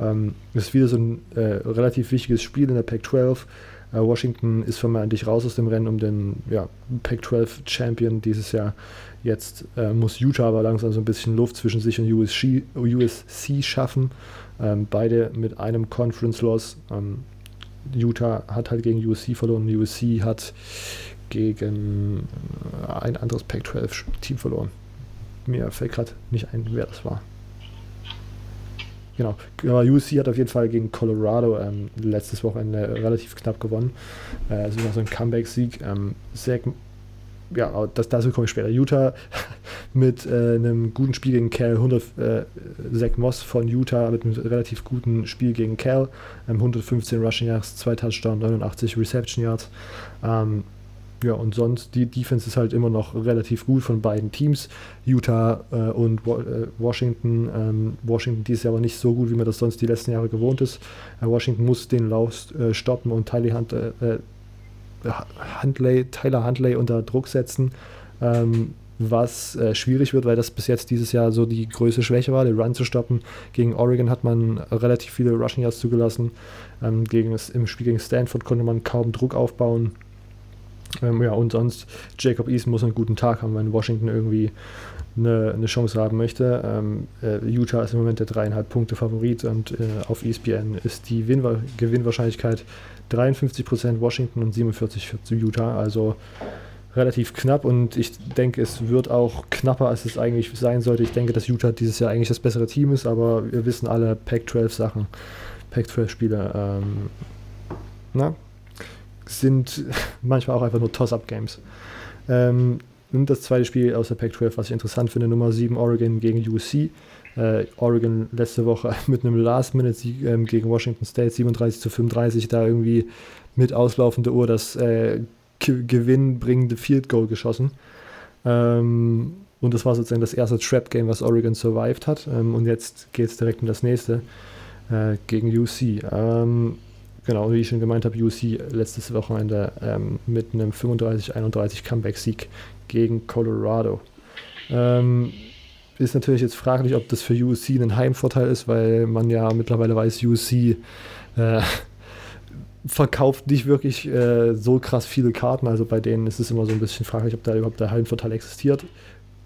Ähm, ist wieder so ein äh, relativ wichtiges Spiel in der Pac-12. Äh, Washington ist vermeintlich raus aus dem Rennen um den ja, Pac-12 Champion dieses Jahr. Jetzt äh, muss Utah aber langsam so ein bisschen Luft zwischen sich und USC, USC schaffen. Ähm, beide mit einem Conference-Loss. Ähm, Utah hat halt gegen USC verloren. USC hat gegen äh, ein anderes Pac-12-Team verloren. Mir fällt gerade nicht ein, wer das war. Genau. USC hat auf jeden Fall gegen Colorado ähm, letztes Wochenende relativ knapp gewonnen. Äh, also so ein Comeback-Sieg. Ähm, sehr, ja, das, dazu komme ich später. Utah <laughs> mit äh, einem guten Spiel gegen Cal, 100, äh, Zach Moss von Utah mit einem relativ guten Spiel gegen Cal, ähm, 115 Rushing Yards, 2 Touchdowns, 89 Reception Yards. Ähm, ja, und sonst, die Defense ist halt immer noch relativ gut von beiden Teams. Utah äh, und äh, Washington. Ähm, Washington dieses Jahr aber nicht so gut, wie man das sonst die letzten Jahre gewohnt ist. Äh, Washington muss den Lauf äh, stoppen und Tyler, Hunt, äh, äh, Huntley, Tyler Huntley unter Druck setzen. Ähm, was schwierig wird, weil das bis jetzt dieses Jahr so die größte Schwäche war, den Run zu stoppen. Gegen Oregon hat man relativ viele Rushing Yards zugelassen. Ähm, gegen, Im Spiel gegen Stanford konnte man kaum Druck aufbauen. Ähm, ja, und sonst, Jacob Eason muss einen guten Tag haben, wenn Washington irgendwie eine, eine Chance haben möchte. Ähm, äh, Utah ist im Moment der dreieinhalb Punkte Favorit und äh, auf ESPN ist die Win Gewinnwahrscheinlichkeit 53% Washington und 47% für Utah. Also relativ knapp und ich denke, es wird auch knapper, als es eigentlich sein sollte. Ich denke, dass Utah dieses Jahr eigentlich das bessere Team ist, aber wir wissen alle Pac-12 Sachen, Pac-12 ähm, na, sind <laughs> manchmal auch einfach nur Toss-Up-Games. Ähm, und das zweite Spiel aus der Pac-12, was ich interessant finde, Nummer 7 Oregon gegen UC. Äh, Oregon letzte Woche <laughs> mit einem Last-Minute-Sieg ähm, gegen Washington State 37 zu 35, da irgendwie mit auslaufender Uhr das äh, gewinnbringende Field Goal geschossen. Ähm, und das war sozusagen das erste Trap-Game, was Oregon survived hat. Ähm, und jetzt geht es direkt um das nächste äh, gegen UC. Ähm, genau, wie ich schon gemeint habe, UC letztes Wochenende ähm, mit einem 35-31 Comeback-Sieg gegen Colorado. Ähm, ist natürlich jetzt fraglich, ob das für UC ein Heimvorteil ist, weil man ja mittlerweile weiß, UC äh, <laughs> verkauft nicht wirklich äh, so krass viele Karten. Also bei denen ist es immer so ein bisschen fraglich, ob da überhaupt der Heimvorteil existiert.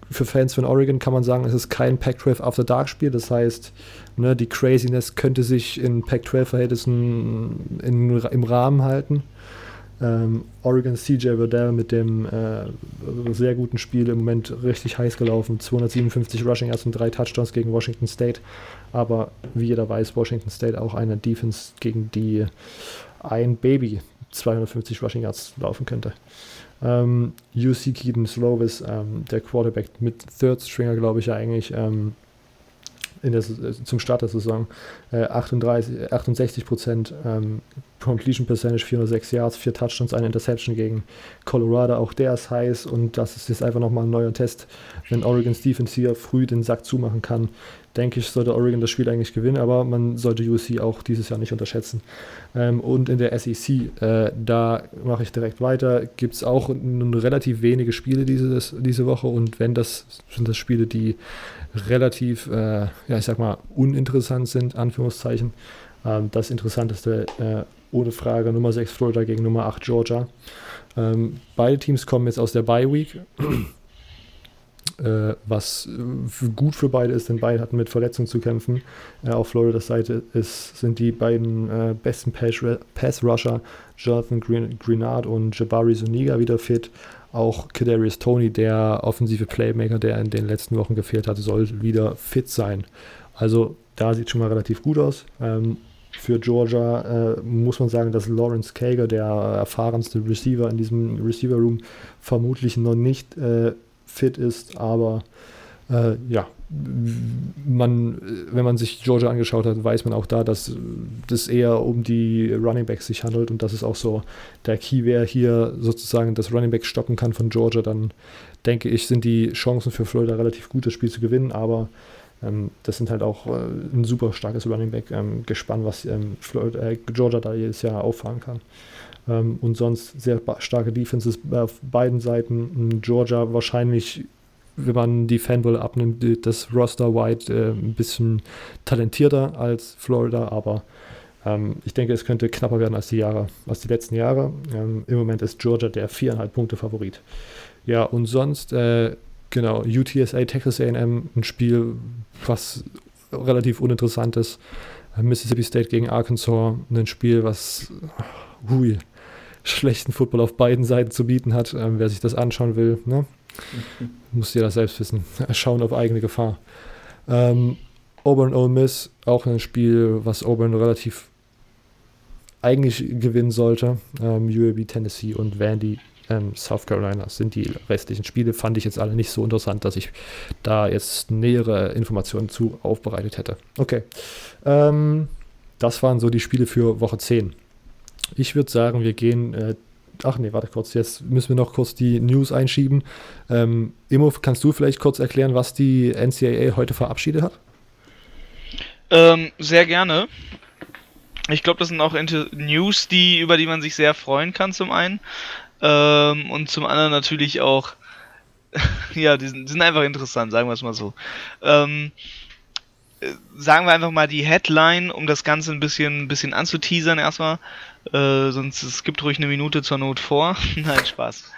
Für Fans von Oregon kann man sagen, es ist kein Pac-12 After Dark Spiel. Das heißt, ne, die Craziness könnte sich in Pac-12-Verhältnissen im Rahmen halten. Ähm, Oregon CJ Verdell mit dem äh, sehr guten Spiel im Moment richtig heiß gelaufen. 257 Rushing Yards und drei Touchdowns gegen Washington State. Aber wie jeder weiß, Washington State auch eine Defense, gegen die ein Baby 250 Rushing Yards laufen könnte. Ähm, UC Keaton Slovis, ähm, der Quarterback mit Third Stringer, glaube ich, eigentlich ähm, in der, zum Start der Saison. Äh, 38, 68 Prozent ähm, Completion Percentage, 406 Yards, 4 Touchdowns, eine Interception gegen Colorado. Auch der ist heiß und das ist jetzt einfach nochmal ein neuer Test. Wenn Oregon's Defense hier früh den Sack zumachen kann, denke ich, sollte Oregon das Spiel eigentlich gewinnen, aber man sollte USC auch dieses Jahr nicht unterschätzen. Ähm, und in der SEC, äh, da mache ich direkt weiter, gibt es auch relativ wenige Spiele dieses, diese Woche und wenn das sind das Spiele, die relativ, äh, ja, ich sag mal, uninteressant sind, Anführungszeichen. Ähm, das Interessanteste, äh, ohne Frage, Nummer 6 Florida gegen Nummer 8 Georgia. Ähm, beide Teams kommen jetzt aus der Bye Week äh, was äh, gut für beide ist, denn beide hatten mit Verletzungen zu kämpfen. Äh, auf Floridas Seite ist, sind die beiden äh, besten Pass-Rusher, Jonathan Green Greenard und Jabari Zuniga, wieder fit. Auch Kadarius Tony, der offensive Playmaker, der in den letzten Wochen gefehlt hatte, soll wieder fit sein. Also da sieht schon mal relativ gut aus. Ähm, für Georgia äh, muss man sagen, dass Lawrence Kager, der erfahrenste Receiver in diesem Receiver Room, vermutlich noch nicht äh, fit ist, aber äh, ja, man, wenn man sich Georgia angeschaut hat, weiß man auch da, dass das eher um die Running Backs sich handelt und das ist auch so der Key, wer hier sozusagen das Running Back stoppen kann von Georgia, dann denke ich, sind die Chancen für Florida relativ gut, das Spiel zu gewinnen, aber ähm, das sind halt auch äh, ein super starkes Running Back ähm, gespannt, was ähm, Florida, äh, Georgia da jedes Jahr auffahren kann. Ähm, und sonst sehr starke Defenses auf beiden Seiten. Georgia wahrscheinlich, wenn man die Fanball abnimmt, das Roster White äh, ein bisschen talentierter als Florida, aber ähm, ich denke, es könnte knapper werden als die Jahre, als die letzten Jahre. Ähm, Im Moment ist Georgia der viereinhalb Punkte Favorit. Ja, und sonst, äh, genau, UTSA, Texas AM, ein Spiel, was relativ uninteressant ist. Mississippi State gegen Arkansas, ein Spiel, was, hui, schlechten Football auf beiden Seiten zu bieten hat. Ähm, wer sich das anschauen will, ne? <laughs> muss jeder selbst wissen. <laughs> Schauen auf eigene Gefahr. Ähm, Auburn Ole Miss, auch ein Spiel, was Auburn relativ eigentlich gewinnen sollte. Ähm, UAB Tennessee und Vandy ähm, South Carolina sind die restlichen Spiele, fand ich jetzt alle nicht so interessant, dass ich da jetzt nähere Informationen zu aufbereitet hätte. Okay. Ähm, das waren so die Spiele für Woche 10. Ich würde sagen, wir gehen. Äh, ach nee, warte kurz. Jetzt müssen wir noch kurz die News einschieben. Ähm, Immo, kannst du vielleicht kurz erklären, was die NCAA heute verabschiedet hat? Ähm, sehr gerne. Ich glaube, das sind auch News, die, über die man sich sehr freuen kann, zum einen. Ähm, und zum anderen natürlich auch, <laughs> ja, die sind, die sind, einfach interessant, sagen wir es mal so. Ähm, äh, sagen wir einfach mal die Headline, um das Ganze ein bisschen, ein bisschen anzuteasern erstmal. Äh, sonst es gibt ruhig eine Minute zur Not vor. <laughs> Nein, Spaß.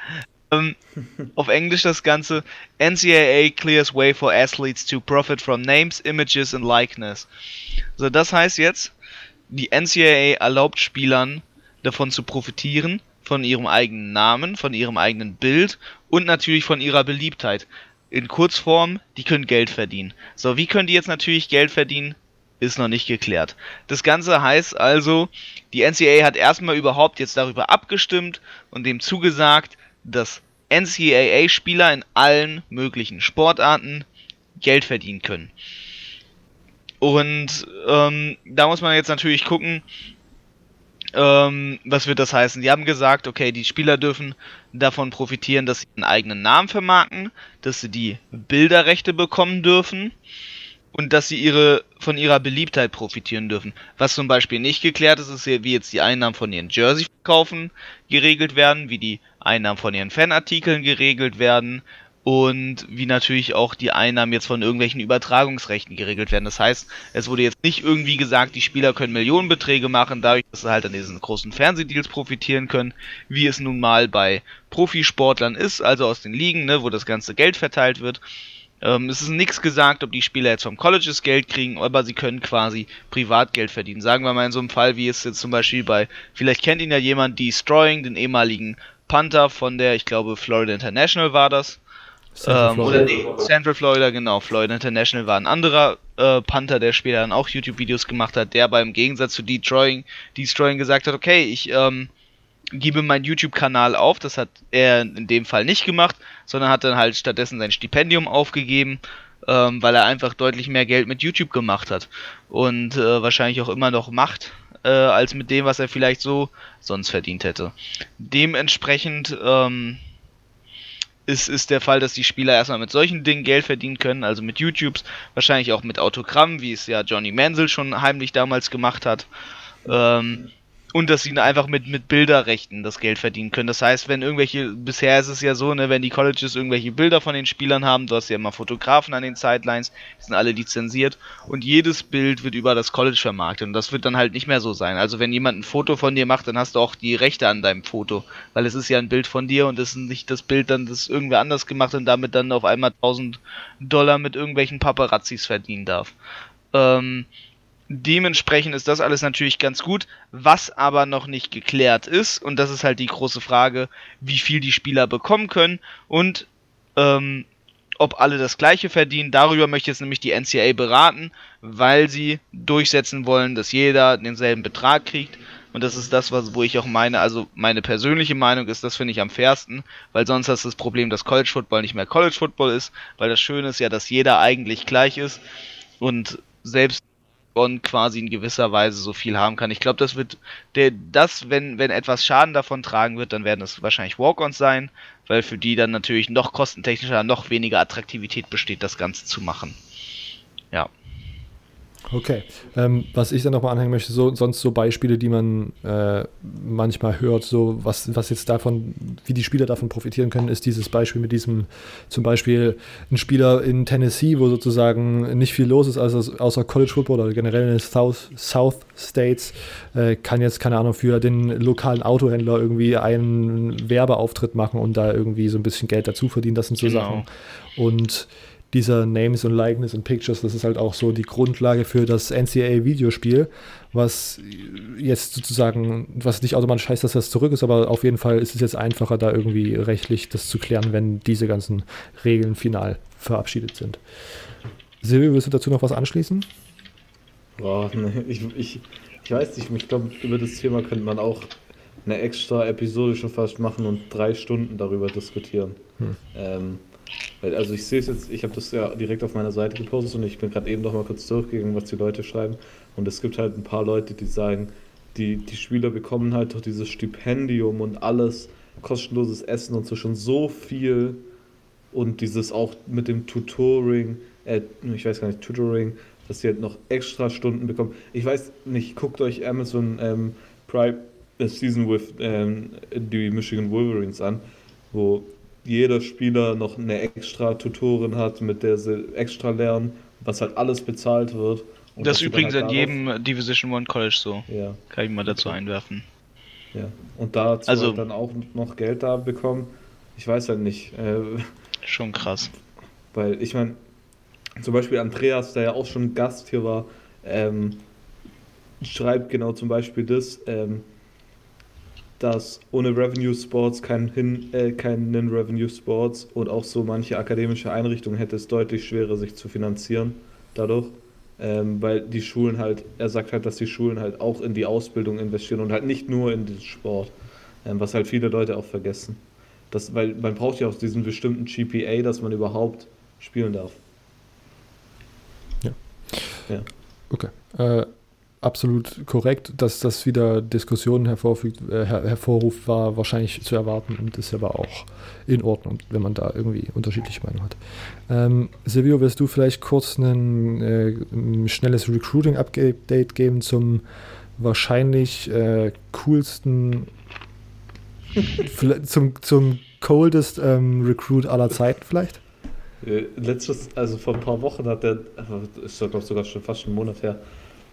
Ähm, <laughs> auf Englisch das Ganze. NCAA clears way for athletes to profit from names, images and likeness. So, das heißt jetzt, die NCAA erlaubt Spielern davon zu profitieren, von ihrem eigenen Namen, von ihrem eigenen Bild und natürlich von ihrer Beliebtheit. In Kurzform, die können Geld verdienen. So, wie können die jetzt natürlich Geld verdienen? Ist noch nicht geklärt. Das Ganze heißt also, die NCAA hat erstmal überhaupt jetzt darüber abgestimmt und dem zugesagt, dass NCAA-Spieler in allen möglichen Sportarten Geld verdienen können. Und ähm, da muss man jetzt natürlich gucken, ähm, was wird das heißen? Die haben gesagt, okay, die Spieler dürfen davon profitieren, dass sie einen eigenen Namen vermarkten, dass sie die Bilderrechte bekommen dürfen und dass sie ihre von ihrer Beliebtheit profitieren dürfen. Was zum Beispiel nicht geklärt ist, ist wie jetzt die Einnahmen von ihren Jersey-Verkaufen geregelt werden, wie die Einnahmen von ihren Fanartikeln geregelt werden, und wie natürlich auch die Einnahmen jetzt von irgendwelchen Übertragungsrechten geregelt werden. Das heißt, es wurde jetzt nicht irgendwie gesagt, die Spieler können Millionenbeträge machen, dadurch, dass sie halt an diesen großen Fernsehdeals profitieren können, wie es nun mal bei Profisportlern ist, also aus den Ligen, ne, wo das ganze Geld verteilt wird. Ähm, es ist nichts gesagt, ob die Spieler jetzt vom Colleges Geld kriegen, aber sie können quasi Privatgeld verdienen. Sagen wir mal in so einem Fall, wie es jetzt zum Beispiel bei, vielleicht kennt ihn ja jemand, die Stroying, den ehemaligen Panther von der, ich glaube, Florida International war das ähm, oder nee, Central Florida, genau. Florida International war ein anderer äh, Panther, der später dann auch YouTube-Videos gemacht hat, der beim Gegensatz zu Destroying, Destroying gesagt hat, okay, ich ähm, gebe meinen YouTube-Kanal auf. Das hat er in dem Fall nicht gemacht, sondern hat dann halt stattdessen sein Stipendium aufgegeben, ähm, weil er einfach deutlich mehr Geld mit YouTube gemacht hat. Und äh, wahrscheinlich auch immer noch macht, äh, als mit dem, was er vielleicht so sonst verdient hätte. Dementsprechend, ähm, ist, ist der Fall, dass die Spieler erstmal mit solchen Dingen Geld verdienen können, also mit YouTubes, wahrscheinlich auch mit Autogrammen, wie es ja Johnny Mansell schon heimlich damals gemacht hat. Ähm, und dass sie einfach mit, mit Bilderrechten das Geld verdienen können. Das heißt, wenn irgendwelche, bisher ist es ja so, ne, wenn die Colleges irgendwelche Bilder von den Spielern haben, du hast ja immer Fotografen an den Sidelines, die sind alle lizenziert und jedes Bild wird über das College vermarktet und das wird dann halt nicht mehr so sein. Also wenn jemand ein Foto von dir macht, dann hast du auch die Rechte an deinem Foto, weil es ist ja ein Bild von dir und es ist nicht das Bild dann, das irgendwer anders gemacht und damit dann auf einmal 1000 Dollar mit irgendwelchen Paparazzis verdienen darf. Ähm, Dementsprechend ist das alles natürlich ganz gut, was aber noch nicht geklärt ist, und das ist halt die große Frage, wie viel die Spieler bekommen können und ähm, ob alle das gleiche verdienen. Darüber möchte jetzt nämlich die NCAA beraten, weil sie durchsetzen wollen, dass jeder denselben Betrag kriegt. Und das ist das, was, wo ich auch meine, also meine persönliche Meinung ist, das finde ich am fairsten, weil sonst hast du das Problem, dass College Football nicht mehr College Football ist, weil das Schöne ist ja, dass jeder eigentlich gleich ist und selbst Bonn quasi in gewisser Weise so viel haben kann. Ich glaube, das wird der, das, wenn, wenn etwas Schaden davon tragen wird, dann werden es wahrscheinlich Walk-ons sein, weil für die dann natürlich noch kostentechnischer, noch weniger Attraktivität besteht, das Ganze zu machen. Ja. Okay. Ähm, was ich dann nochmal anhängen möchte, so, sonst so Beispiele, die man äh, manchmal hört, so was, was jetzt davon, wie die Spieler davon profitieren können, ist dieses Beispiel mit diesem, zum Beispiel ein Spieler in Tennessee, wo sozusagen nicht viel los ist, also außer College Football oder generell in den South, South States, äh, kann jetzt, keine Ahnung, für den lokalen Autohändler irgendwie einen Werbeauftritt machen und da irgendwie so ein bisschen Geld dazu verdienen. Das sind so genau. Sachen. Und dieser Names und Likeness und Pictures, das ist halt auch so die Grundlage für das NCAA-Videospiel, was jetzt sozusagen, was nicht automatisch heißt, dass das zurück ist, aber auf jeden Fall ist es jetzt einfacher, da irgendwie rechtlich das zu klären, wenn diese ganzen Regeln final verabschiedet sind. Silvio, willst du dazu noch was anschließen? Boah, nee, ich, ich, ich weiß nicht, ich glaube, über das Thema könnte man auch eine extra Episode schon fast machen und drei Stunden darüber diskutieren. Hm. Ähm, also ich sehe es jetzt, ich habe das ja direkt auf meiner Seite gepostet und ich bin gerade eben noch mal kurz durchgegangen, was die Leute schreiben. Und es gibt halt ein paar Leute, die sagen, die, die Spieler bekommen halt durch dieses Stipendium und alles, kostenloses Essen und so schon so viel. Und dieses auch mit dem Tutoring, äh, ich weiß gar nicht, Tutoring, dass sie halt noch extra Stunden bekommen. Ich weiß nicht, guckt euch Amazon ähm, Prime Season with ähm, die Michigan Wolverines an, wo jeder Spieler noch eine extra Tutorin hat, mit der sie extra lernen, was halt alles bezahlt wird. Und das ist übrigens halt an jedem Division One College so. Ja. Kann ich mal dazu einwerfen. Ja. Und dazu also, halt dann auch noch Geld da bekommen. Ich weiß halt nicht. Äh, schon krass. Weil ich meine, zum Beispiel Andreas, der ja auch schon Gast hier war, ähm, schreibt genau zum Beispiel das, ähm, dass ohne Revenue Sports kein Hin, äh, keinen Revenue Sports und auch so manche akademische Einrichtungen hätte es deutlich schwerer, sich zu finanzieren dadurch. Ähm, weil die Schulen halt, er sagt halt, dass die Schulen halt auch in die Ausbildung investieren und halt nicht nur in den Sport, ähm, was halt viele Leute auch vergessen. Das, weil man braucht ja auch diesen bestimmten GPA, dass man überhaupt spielen darf. Ja. ja. Okay. Äh, absolut korrekt, dass das wieder Diskussionen hervorfügt, äh, her hervorruft, war wahrscheinlich zu erwarten und ist aber auch in Ordnung, wenn man da irgendwie unterschiedliche Meinungen hat. Ähm, Silvio, willst du vielleicht kurz ein, äh, ein schnelles Recruiting-Update geben zum wahrscheinlich äh, coolsten, zum, zum coldest ähm, Recruit aller Zeiten vielleicht? Äh, letztes, also vor ein paar Wochen hat der, ist glaube sogar schon fast einen Monat her,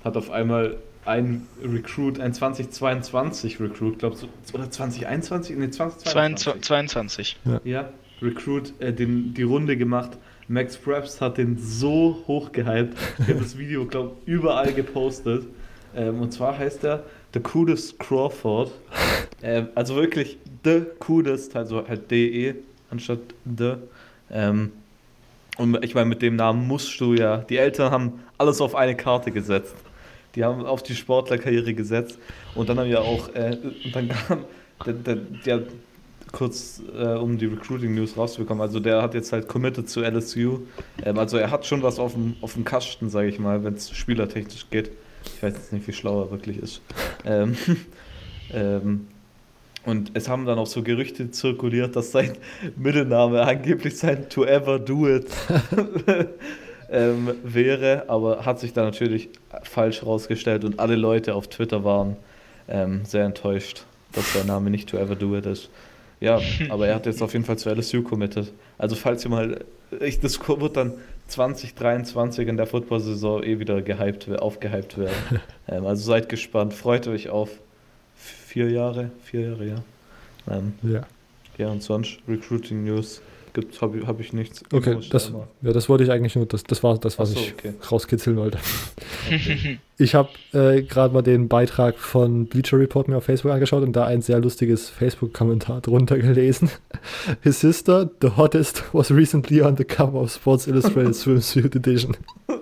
hat auf einmal ein Recruit, ein 2022 Recruit, glaubst du, oder 2021? Nee, 2022. 22. Ja, ja Recruit äh, den, die Runde gemacht. Max Preps hat den so hoch gehypt. Ich habe das Video, glaube ich, überall gepostet. Ähm, und zwar heißt er The Coolest Crawford. Ähm, also wirklich The Coolest, also halt DE anstatt The. Ähm, und ich meine, mit dem Namen musst du ja. Die Eltern haben alles auf eine Karte gesetzt. Die haben auf die Sportlerkarriere gesetzt und dann haben ja auch, äh, dann kam der, der, der kurz äh, um die Recruiting News rauszubekommen, also der hat jetzt halt committed zu LSU. Ähm, also er hat schon was auf dem, auf dem Kasten, sage ich mal, wenn es spielertechnisch geht. Ich weiß jetzt nicht, wie schlau er wirklich ist. ähm, <laughs> ähm, und es haben dann auch so Gerüchte zirkuliert, dass sein Mittelname angeblich sein To Ever Do It <laughs> <laughs> ähm, wäre, aber hat sich dann natürlich falsch herausgestellt und alle Leute auf Twitter waren ähm, sehr enttäuscht, dass sein Name nicht To Ever Do It ist. Ja, <laughs> aber er hat jetzt auf jeden Fall zu LSU committed. Also falls ihr mal, ich, das wird dann 2023 in der Football-Saison eh wieder gehypt, aufgehypt werden. <laughs> ähm, also seid gespannt, freut euch auf vier Jahre, vier Jahre, ja. Ähm, ja. Ja, und sonst Recruiting News gibt, habe hab ich nichts. Okay, das, ja, das wollte ich eigentlich nur, das, das war das, was so, ich okay. rauskitzeln wollte. Okay. <laughs> Ich habe äh, gerade mal den Beitrag von Bleacher Report mir auf Facebook angeschaut und da ein sehr lustiges Facebook-Kommentar drunter gelesen. <laughs> His sister, the hottest, was recently on the cover of Sports Illustrated Swimsuit Edition. <laughs>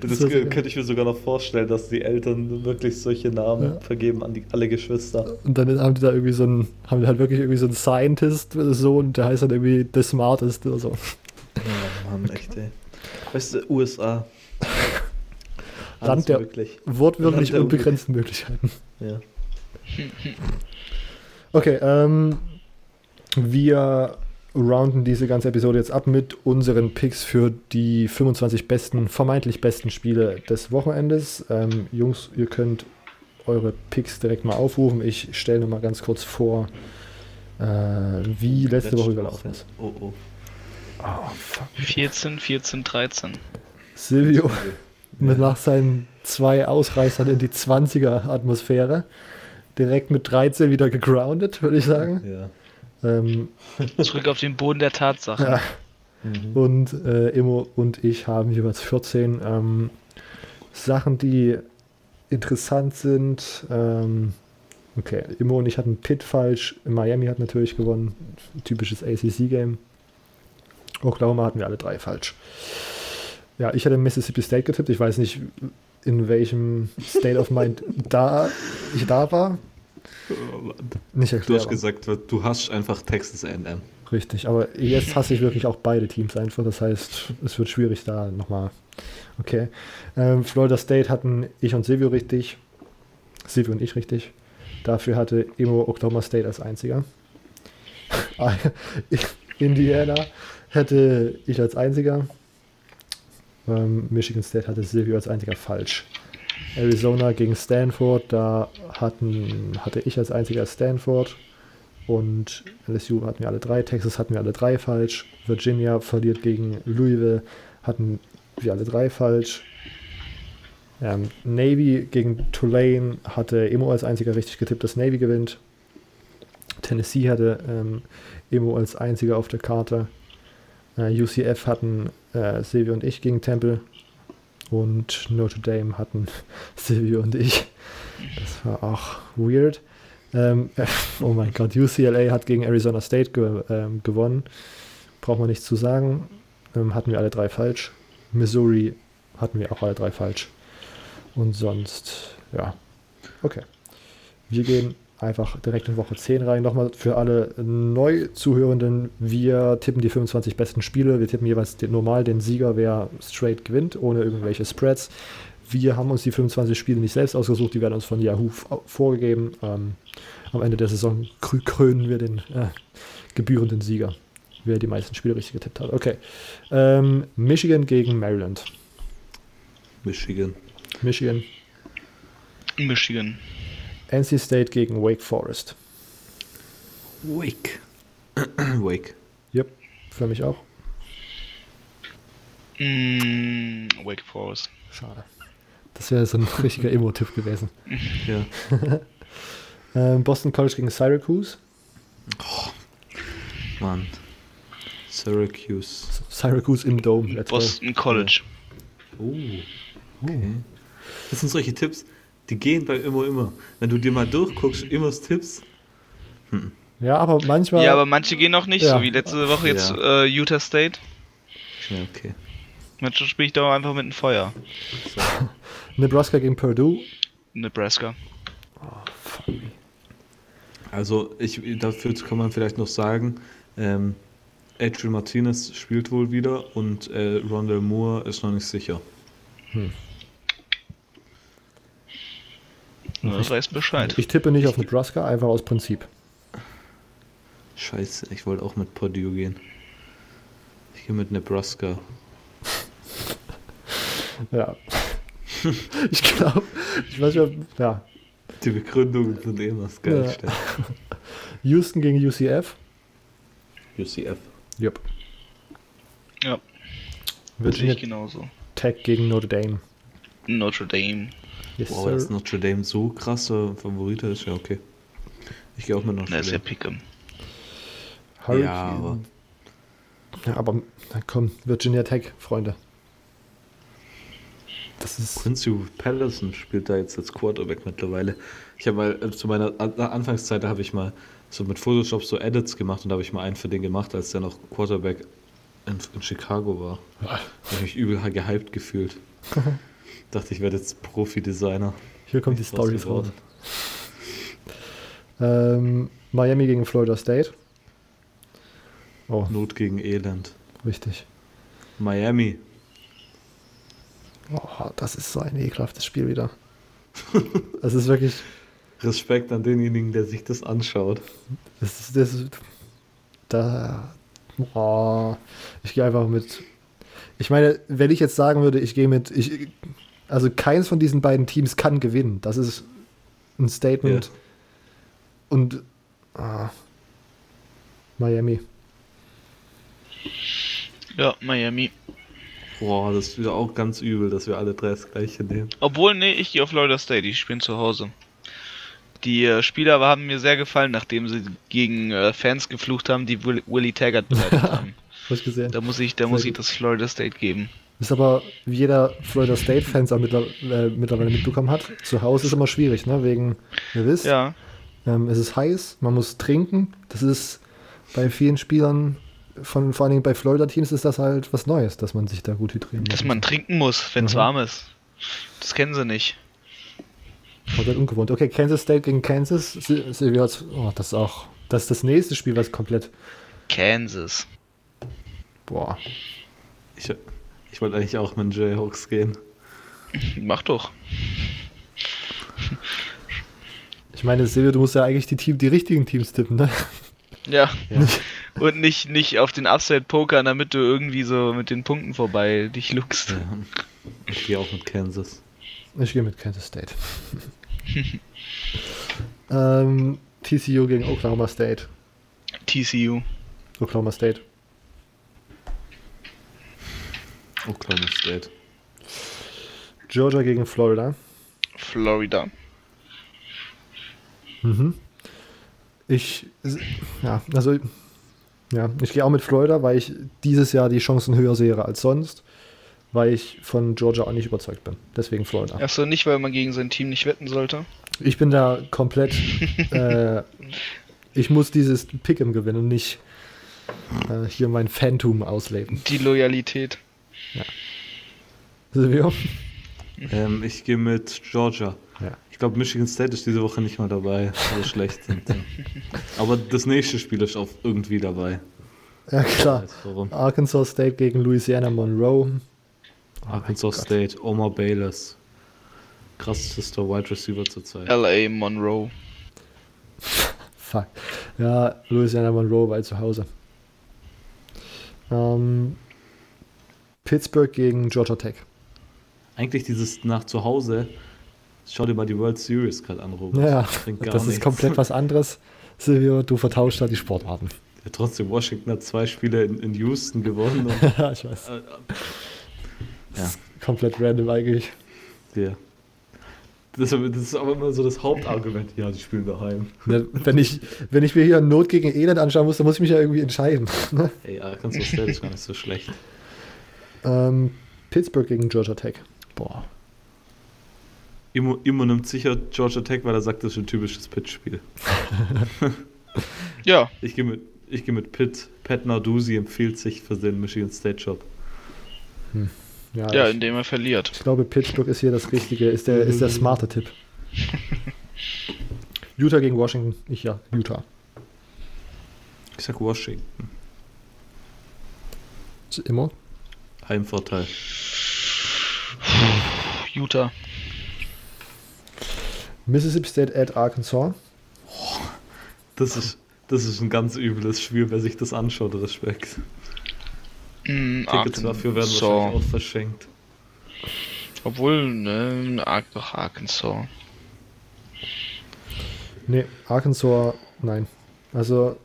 Das, das könnte ich mir sogar noch vorstellen, dass die Eltern wirklich solche Namen ja. vergeben an die, alle Geschwister. Und dann haben die da irgendwie so einen, haben die halt wirklich irgendwie so einen Scientist-Sohn, der heißt dann irgendwie The Smartest oder so. Ja, Mann, echt, ey. Weißt du, USA. <laughs> Land der wirklich. wortwörtlich unbegrenzten Möglichkeiten. Ja. Okay, ähm, wir rounden diese ganze Episode jetzt ab mit unseren Picks für die 25 besten, vermeintlich besten Spiele des Wochenendes. Ähm, Jungs, ihr könnt eure Picks direkt mal aufrufen. Ich stelle nur mal ganz kurz vor, äh, wie letzte Woche gelaufen ist. Oh, oh. Oh, 14, 14, 13. Silvio <laughs> mit nach seinen zwei Ausreißern in die 20er-Atmosphäre direkt mit 13 wieder gegroundet, würde ich sagen. Ja. Ähm, <laughs> Zurück auf den Boden der Tatsache. Ja. Mhm. Und äh, Immo und ich haben jeweils 14 ähm, Sachen, die interessant sind. Ähm, okay, Immo und ich hatten Pitt falsch. Miami hat natürlich gewonnen. Typisches ACC-Game. Oklahoma hatten wir alle drei falsch. Ja, ich hatte Mississippi State getippt. Ich weiß nicht, in welchem State of Mind <laughs> da ich da war. Oh, nicht erklärt. Du hast gesagt, du hast einfach Texas A&M. Richtig, aber jetzt <laughs> hasse ich wirklich auch beide Teams einfach. Das heißt, es wird schwierig da nochmal. Okay. Ähm, Florida State hatten ich und Silvio richtig. Silvio und ich richtig. Dafür hatte Emo Oklahoma State als einziger. <laughs> Indiana hätte ich als einziger. Ähm, Michigan State hatte Silvio als einziger falsch. Arizona gegen Stanford, da hatten, hatte ich als einziger Stanford. Und LSU hatten wir alle drei, Texas hatten wir alle drei falsch. Virginia verliert gegen Louisville, hatten wir alle drei falsch. Ähm, Navy gegen Tulane hatte Emo als einziger richtig getippt, dass Navy gewinnt. Tennessee hatte ähm, Emo als einziger auf der Karte. Äh, UCF hatten äh, Silvio und ich gegen Temple. Und Notre Dame hatten <laughs> Silvio und ich. Das war auch weird. Ähm, <laughs> oh mein Gott, UCLA hat gegen Arizona State ge ähm, gewonnen. Braucht man nichts zu sagen. Ähm, hatten wir alle drei falsch. Missouri hatten wir auch alle drei falsch. Und sonst, ja. Okay. Wir gehen einfach direkt in Woche 10 rein. Nochmal für alle Neu-Zuhörenden, wir tippen die 25 besten Spiele. Wir tippen jeweils den, normal den Sieger, wer straight gewinnt, ohne irgendwelche Spreads. Wir haben uns die 25 Spiele nicht selbst ausgesucht, die werden uns von Yahoo vorgegeben. Ähm, am Ende der Saison krönen wir den äh, gebührenden Sieger, wer die meisten Spiele richtig getippt hat. Okay. Ähm, Michigan gegen Maryland. Michigan. Michigan. Michigan. NC State gegen Wake Forest. Wake. <clears throat> Wake. Yep, für mich auch. Mm, Wake Forest. Schade. Das wäre so ein <laughs> richtiger Emo-Tipp gewesen. Ja. <laughs> ähm, Boston College gegen Syracuse. Oh, Mann. Syracuse. Syracuse im Dome. Let's Boston. College. Oh. Okay. Das sind solche Tipps, die gehen bei immer, immer. Wenn du dir mal durchguckst, immer Tipps. Hm. Ja, aber manchmal. Ja, aber manche gehen auch nicht, ja. so wie letzte Woche jetzt ja. äh, Utah State. Ja, okay. Manchmal spiele ich da einfach mit dem Feuer. So. <laughs> Nebraska gegen Purdue. Nebraska. Oh, fuck Also, ich, dafür kann man vielleicht noch sagen, ähm, Adrian Martinez spielt wohl wieder und äh, Rondell Moore ist noch nicht sicher. Hm. Ja, ich weiß Bescheid. Ich tippe nicht auf Nebraska, einfach aus Prinzip. Scheiße, ich wollte auch mit Purdue gehen. Ich gehe mit Nebraska. <laughs> ja. ich glaube, ich weiß nicht, ja. Die Begründungen sind eh immer das Geilste. Ja. <laughs> Houston gegen UCF. UCF. Yep. Ja. Virginia genauso. Tech gegen Notre Dame. Notre Dame. Yes, wow, dass Notre Dame so krasser Favorite ist, ja okay. Ich gehe auch mit Notre Dame. Das ist ja Pick'em. Ja, aber... Ja, aber na komm, Virginia Tech, Freunde. Das ist Quincy Patterson spielt da jetzt als Quarterback mittlerweile. Ich habe mal äh, zu meiner Anfangszeit, da habe ich mal so mit Photoshop so Edits gemacht und da habe ich mal einen für den gemacht, als der noch Quarterback in, in Chicago war. Da habe ich mich übel gehypt gefühlt. <laughs> Dachte, ich werde jetzt Profi-Designer. Hier kommt die Story raus. Ähm, Miami gegen Florida State. Oh. Not gegen Elend. Richtig. Miami. Oh, das ist so ein ekelhaftes Spiel wieder. <laughs> Es ist wirklich. Respekt an denjenigen, der sich das anschaut. Das ist, das ist, da. Oh, ich gehe einfach mit. Ich meine, wenn ich jetzt sagen würde, ich gehe mit. Ich, also keins von diesen beiden Teams kann gewinnen. Das ist ein Statement. Ja. Und ah, Miami. Ja, Miami. Boah, das ist wieder auch ganz übel, dass wir alle drei das gleiche nehmen. Obwohl, nee, ich gehe auf Florida State, die spielen zu Hause. Die äh, Spieler haben mir sehr gefallen, nachdem sie gegen äh, Fans geflucht haben, die Will Willie Taggart beleidigt <laughs> haben. Hab gesehen. Da muss ich, da muss ich das Florida State geben. Ist aber, wie jeder Florida State-Fans auch mittlerweile, äh, mittlerweile mitbekommen hat, zu Hause ist immer schwierig, ne? Wegen, ihr wisst, ja. ähm, es ist heiß, man muss trinken. Das ist bei vielen Spielern von vor allen Dingen bei Florida-Teams ist das halt was Neues, dass man sich da gut hydrieren muss. Dass man trinken muss, wenn es mhm. warm ist. Das kennen sie nicht. komplett ungewohnt. Okay, Kansas State gegen Kansas. Silvia oh, das ist auch, das ist das nächste Spiel, was komplett. Kansas. Boah. Ich, ich wollte eigentlich auch mit den Jayhawks gehen. Mach doch. Ich meine, Silvia, du musst ja eigentlich die, Team, die richtigen Teams tippen, ne? Ja. ja. Und nicht, nicht auf den Upside-Poker, damit du irgendwie so mit den Punkten vorbei dich luckst. Ja. Ich gehe auch mit Kansas. Ich gehe mit Kansas State. <laughs> ähm, TCU gegen Oklahoma State. TCU. Oklahoma State. Oklahoma State. Georgia gegen Florida. Florida. Mhm. Ich, ja, also, ja, ich gehe auch mit Florida, weil ich dieses Jahr die Chancen höher sehe als sonst, weil ich von Georgia auch nicht überzeugt bin. Deswegen Florida. Achso, nicht, weil man gegen sein Team nicht wetten sollte? Ich bin da komplett, <laughs> äh, ich muss dieses Pick'em gewinnen und nicht äh, hier mein Phantom ausleben. Die Loyalität. Ja. Silvio? Ähm, ich gehe mit Georgia. Ja. Ich glaube, Michigan State ist diese Woche nicht mal dabei, weil sie schlecht sind. Aber das nächste Spiel ist auch irgendwie dabei. Ja, klar. Arkansas State gegen Louisiana Monroe. Oh Arkansas State, Omar Bayless. Krassester Wide Receiver zurzeit. LA Monroe. <laughs> Fuck. Ja, Louisiana Monroe war zu Hause. Ähm, Pittsburgh gegen Georgia Tech. Eigentlich dieses nach zu Hause. Schau dir mal die World Series gerade an, Robert. Ja, das, das ist komplett was anderes. Silvio, du vertauscht da die Sportarten. Ja, trotzdem, Washington hat zwei Spiele in, in Houston gewonnen. <laughs> ja, ich weiß. Äh, äh, ja. komplett random eigentlich. Ja. Das, das, ist aber immer so das Hauptargument. Ja, die spielen daheim. Ja, wenn, ich, wenn ich mir hier Not gegen Elend anschauen muss, dann muss ich mich ja irgendwie entscheiden. Ey, Arkansas State ist gar nicht so schlecht. Ähm, Pittsburgh gegen Georgia Tech. Boah. Immo, Immo nimmt sicher Georgia Tech, weil er sagt, das ist ein typisches Pitt-Spiel. ja. <laughs> Ich gehe mit, geh mit Pitt. Pat Narduzzi empfiehlt sich für den Michigan State Job. Hm. Ja, ja ich, indem er verliert. Ich glaube, Pittsburgh ist hier das Richtige, ist der, ist der smarte Tipp. <laughs> Utah gegen Washington. Ich ja, Utah. Ich sag Washington. Immer? Heimvorteil. Utah. Mississippi State at Arkansas. Das ist, das ist ein ganz übles Spiel, wer sich das anschaut, Respekt. Mm, Tickets dafür werden wahrscheinlich auch verschenkt. Obwohl, ne, doch Arkansas. Ne, Arkansas, nein. Also,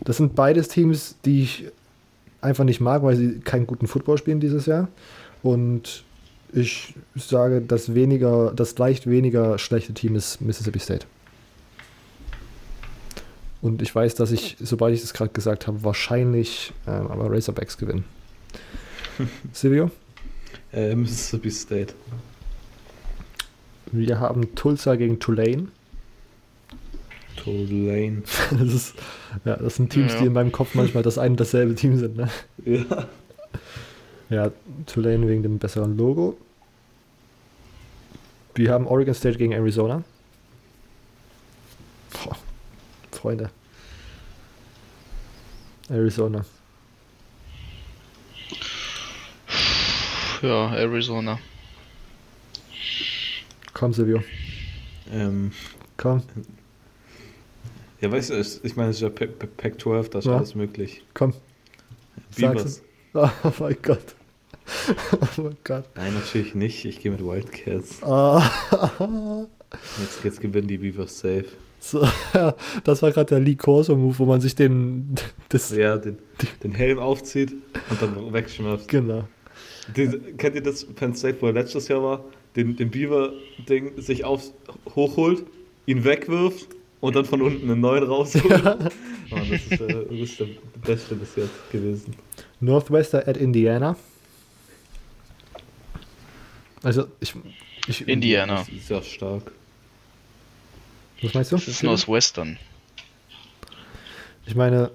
das sind beides Teams, die ich einfach nicht mag, weil sie keinen guten Football spielen dieses Jahr. Und ich sage, das weniger, das leicht weniger schlechte Team ist Mississippi State. Und ich weiß, dass ich, sobald ich das gerade gesagt habe, wahrscheinlich ähm, aber Razorbacks gewinnen. <laughs> Silvio? Äh, Mississippi State. Wir haben Tulsa gegen Tulane. Tulane. <laughs> Das, ist, ja, das sind Teams, ja. die in meinem Kopf manchmal das ein und dasselbe Team sind. Ne? Ja. <laughs> Ja, Tulane wegen dem besseren Logo. Wir haben Oregon State gegen Arizona. Boah, Freunde. Arizona. Ja, Arizona. Komm, Silvio. Ähm, Komm. Ja, weißt du, ich meine, es ist ja Pac-12, da ist ja. alles möglich. Komm. Beavers. <laughs> Oh mein Gott. <laughs> oh mein Gott. Nein, natürlich nicht. Ich gehe mit Wildcats. Ah. <laughs> jetzt, jetzt gewinnen die Beavers safe. So, ja, das war gerade der Lee Corso-Move, wo man sich den, das, ja, den, den Helm aufzieht und dann wegschmeißt. Genau. Die, kennt ihr das Penn State, wo er letztes Jahr war? Den, den Beaver-Ding sich auf, hochholt, ihn wegwirft und dann von unten einen neuen rausholt. Ja. Oh, das, ist, äh, das ist der Beste bis jetzt gewesen. Northwestern at Indiana. Also, ich. ich Indiana. Das ist sehr stark. Was meinst du? Das ist Northwestern. Ich meine,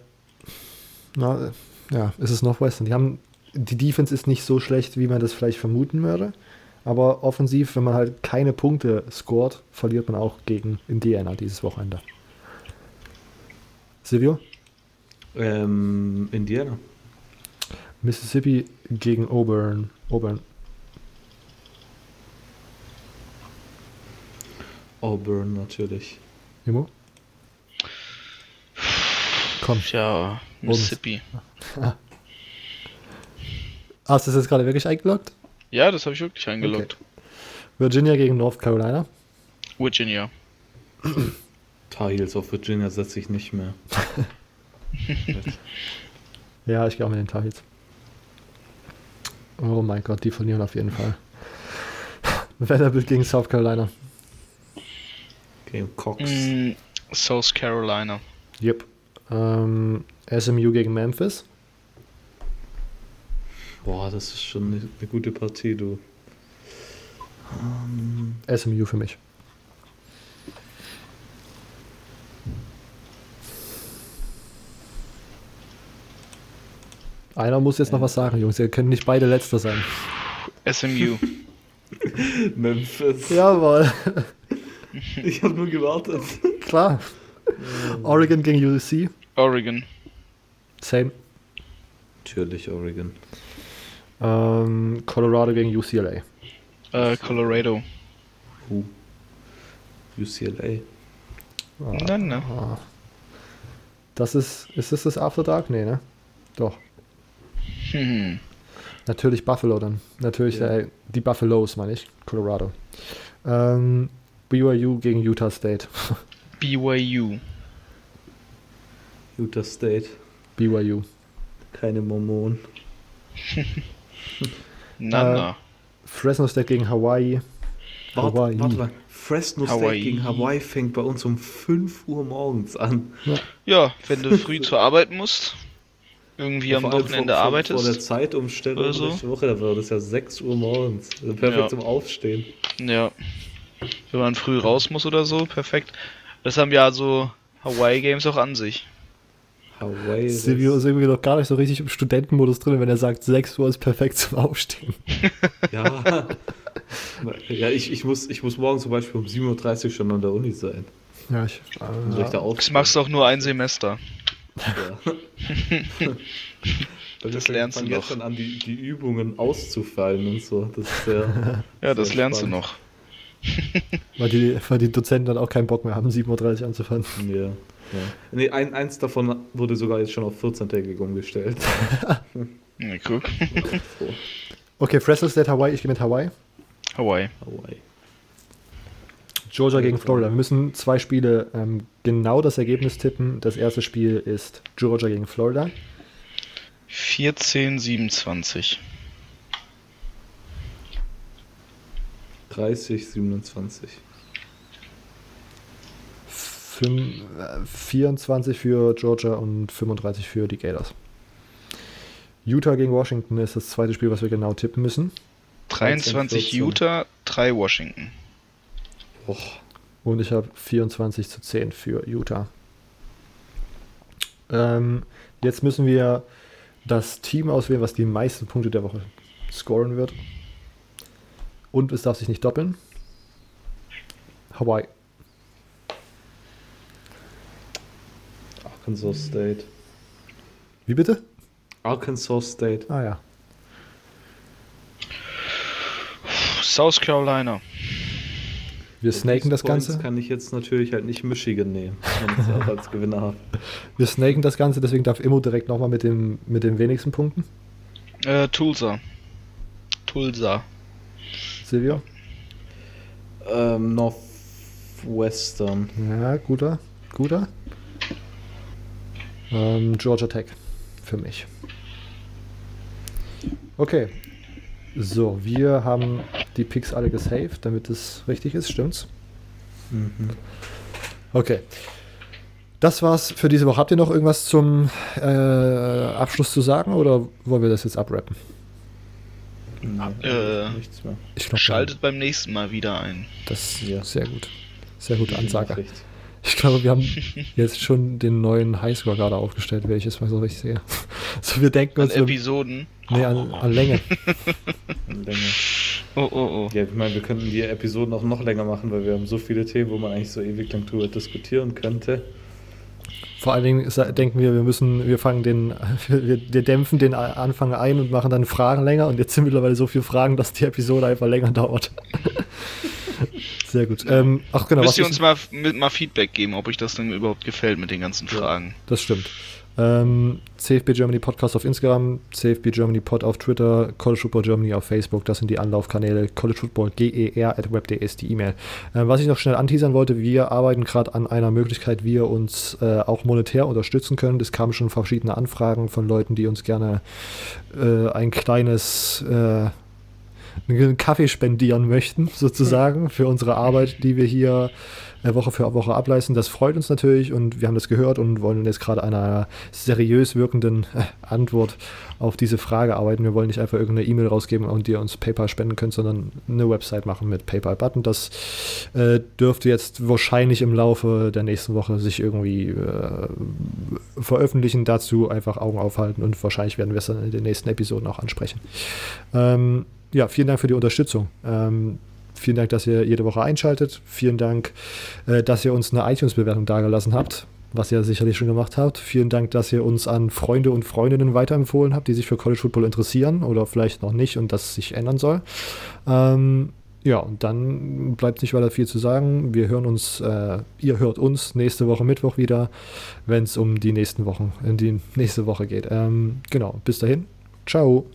na, ja, es ist Northwestern. Die haben, die Defense ist nicht so schlecht, wie man das vielleicht vermuten würde. Aber offensiv, wenn man halt keine Punkte scored, verliert man auch gegen Indiana dieses Wochenende. Silvio? Ähm, Indiana. Mississippi gegen Auburn. Auburn. Auburn natürlich. Imo? Komm. Ja, Mississippi. <laughs> Hast du das jetzt gerade wirklich eingeloggt? Ja, das habe ich wirklich eingeloggt. Okay. Virginia gegen North Carolina. Virginia. <clears throat> Tar Heels auf Virginia setze ich nicht mehr. <laughs> ja, ich gehe auch mit den Tar Heels. Oh mein Gott, die verlieren auf jeden Fall. <laughs> Vanderbilt gegen South Carolina. Gegen Cox. Mm, South Carolina. Yep. Ähm, SMU gegen Memphis. Boah, das ist schon eine, eine gute Partie, du. Um, ähm, SMU für mich. Einer muss jetzt noch was sagen, Jungs. Ihr könnt nicht beide Letzter sein. SMU. <laughs> Memphis. Jawohl. <laughs> Ich habe nur gewartet. Klar. Oregon gegen USC. Oregon. Same. Natürlich Oregon. Ähm, Colorado gegen UCLA. Äh, Colorado. Uh. UCLA. Ah, Nein, ne? Ah. Das ist, ist das das After Dark? Nee, ne? Doch. Hm. Natürlich Buffalo dann. Natürlich ja. äh, die Buffaloes, meine ich. Colorado. Ähm, BYU gegen Utah State. <laughs> BYU. Utah State. BYU. Keine Mormonen. <laughs> <laughs> Nana. Äh, Fresno State gegen Hawaii. Warte, Hawaii. Warte mal. Fresno Hawaii. State gegen Hawaii fängt bei uns um 5 Uhr morgens an. Ja, ja wenn du früh zur Arbeit musst, irgendwie ja, am Wochenende vor, arbeitest. Vor der Zeitumstellung oder so. Woche, da war das ja 6 Uhr morgens. Also perfekt ja. zum Aufstehen. Ja. Wenn man früh raus muss oder so, perfekt. Das haben ja so Hawaii Games auch an sich. Hawaii. Silvio ist irgendwie noch gar nicht so richtig im Studentenmodus drin, wenn er sagt, 6 Uhr ist perfekt zum Aufstehen. <laughs> ja. ja, ich, ich, muss, ich muss morgen zum Beispiel um 7.30 Uhr schon an der Uni sein. Ja, ich. Äh, ich da das machst du auch nur ein Semester. Ja. <laughs> das lernst du noch. jetzt schon an, die, die Übungen auszufallen und so. Das ist sehr, <laughs> ja, das lernst spannend. du noch. weil, die, weil die Dozenten dann auch keinen Bock mehr haben, 7.30 Uhr anzufangen. Ja. Ja. Nee, ein, eins davon wurde sogar jetzt schon auf 14-tägig umgestellt. <laughs> ja, guck. <laughs> okay, Fresno State Hawaii, ich gehe mit Hawaii. Hawaii. Hawaii. Georgia gegen Florida. Wir müssen zwei Spiele ähm, genau das Ergebnis tippen. Das erste Spiel ist Georgia gegen Florida. 14, 27. 30, 27. 24 für Georgia und 35 für die Gators. Utah gegen Washington ist das zweite Spiel, was wir genau tippen müssen. 23 Utah, 3 Washington. Och. Und ich habe 24 zu 10 für Utah. Ähm, jetzt müssen wir das Team auswählen, was die meisten Punkte der Woche scoren wird. Und es darf sich nicht doppeln. Hawaii. Arkansas State. Wie bitte? Arkansas State. Ah ja. South Carolina. Wir snaken das Ganze. Das kann ich jetzt natürlich halt nicht Michigan nehmen, wenn ich es als Gewinner habe. <laughs> Wir snaken das Ganze, deswegen darf Immo direkt nochmal mit, dem, mit den wenigsten Punkten. Äh, Tulsa. Tulsa. Silvio? Ähm, Northwestern. Ja, guter. Guter. Ähm, Georgia Tech für mich. Okay. So, wir haben die Picks alle gesaved, damit es richtig ist, stimmt's? Mhm. Okay. Das war's für diese Woche. Habt ihr noch irgendwas zum äh, Abschluss zu sagen oder wollen wir das jetzt abrappen? Nein, äh, nichts mehr. Glaub, schaltet beim nächsten Mal wieder ein. Das ist ja. sehr gut. Sehr gute Ansage. Ich glaube, wir haben jetzt schon den neuen Highscore gerade aufgestellt, wenn ich es mal so richtig sehe. <laughs> So, wir denken an uns. Episoden? Nee, an, an Länge. <laughs> an Länge. Oh, oh, oh. Ja, ich meine, wir könnten die Episoden auch noch länger machen, weil wir haben so viele Themen, wo man eigentlich so ewig lang drüber diskutieren könnte. Vor allen Dingen denken wir, wir müssen, wir fangen den, <laughs> wir, wir, dämpfen den Anfang ein und machen dann Fragen länger und jetzt sind mittlerweile so viele Fragen, dass die Episode einfach länger dauert. <laughs> Sehr gut. Ähm, ach genau. Müsst ihr uns mal, mal Feedback geben, ob euch das denn überhaupt gefällt mit den ganzen Fragen. Ja, das stimmt. Ähm, CFB Germany Podcast auf Instagram, CFB Germany Pod auf Twitter, College Football Germany auf Facebook, das sind die Anlaufkanäle. College Football GER at web.de ist die E-Mail. Ähm, was ich noch schnell anteasern wollte, wir arbeiten gerade an einer Möglichkeit, wie wir uns äh, auch monetär unterstützen können. Es kamen schon verschiedene Anfragen von Leuten, die uns gerne äh, ein kleines äh, einen Kaffee spendieren möchten, sozusagen, für unsere Arbeit, die wir hier äh, Woche für Woche ableisten. Das freut uns natürlich und wir haben das gehört und wollen jetzt gerade einer seriös wirkenden äh, Antwort auf diese Frage arbeiten. Wir wollen nicht einfach irgendeine E-Mail rausgeben und ihr uns PayPal spenden könnt, sondern eine Website machen mit PayPal-Button. Das äh, dürfte jetzt wahrscheinlich im Laufe der nächsten Woche sich irgendwie äh, veröffentlichen. Dazu einfach Augen aufhalten und wahrscheinlich werden wir es dann in den nächsten Episoden auch ansprechen. Ähm, ja, vielen Dank für die Unterstützung. Ähm, vielen Dank, dass ihr jede Woche einschaltet. Vielen Dank, äh, dass ihr uns eine iTunes-Bewertung dagelassen habt, was ihr sicherlich schon gemacht habt. Vielen Dank, dass ihr uns an Freunde und Freundinnen weiterempfohlen habt, die sich für College Football interessieren oder vielleicht noch nicht und das sich ändern soll. Ähm, ja, und dann bleibt nicht weiter viel zu sagen. Wir hören uns, äh, ihr hört uns nächste Woche Mittwoch wieder, wenn es um die nächsten Wochen, in die nächste Woche geht. Ähm, genau, bis dahin. Ciao.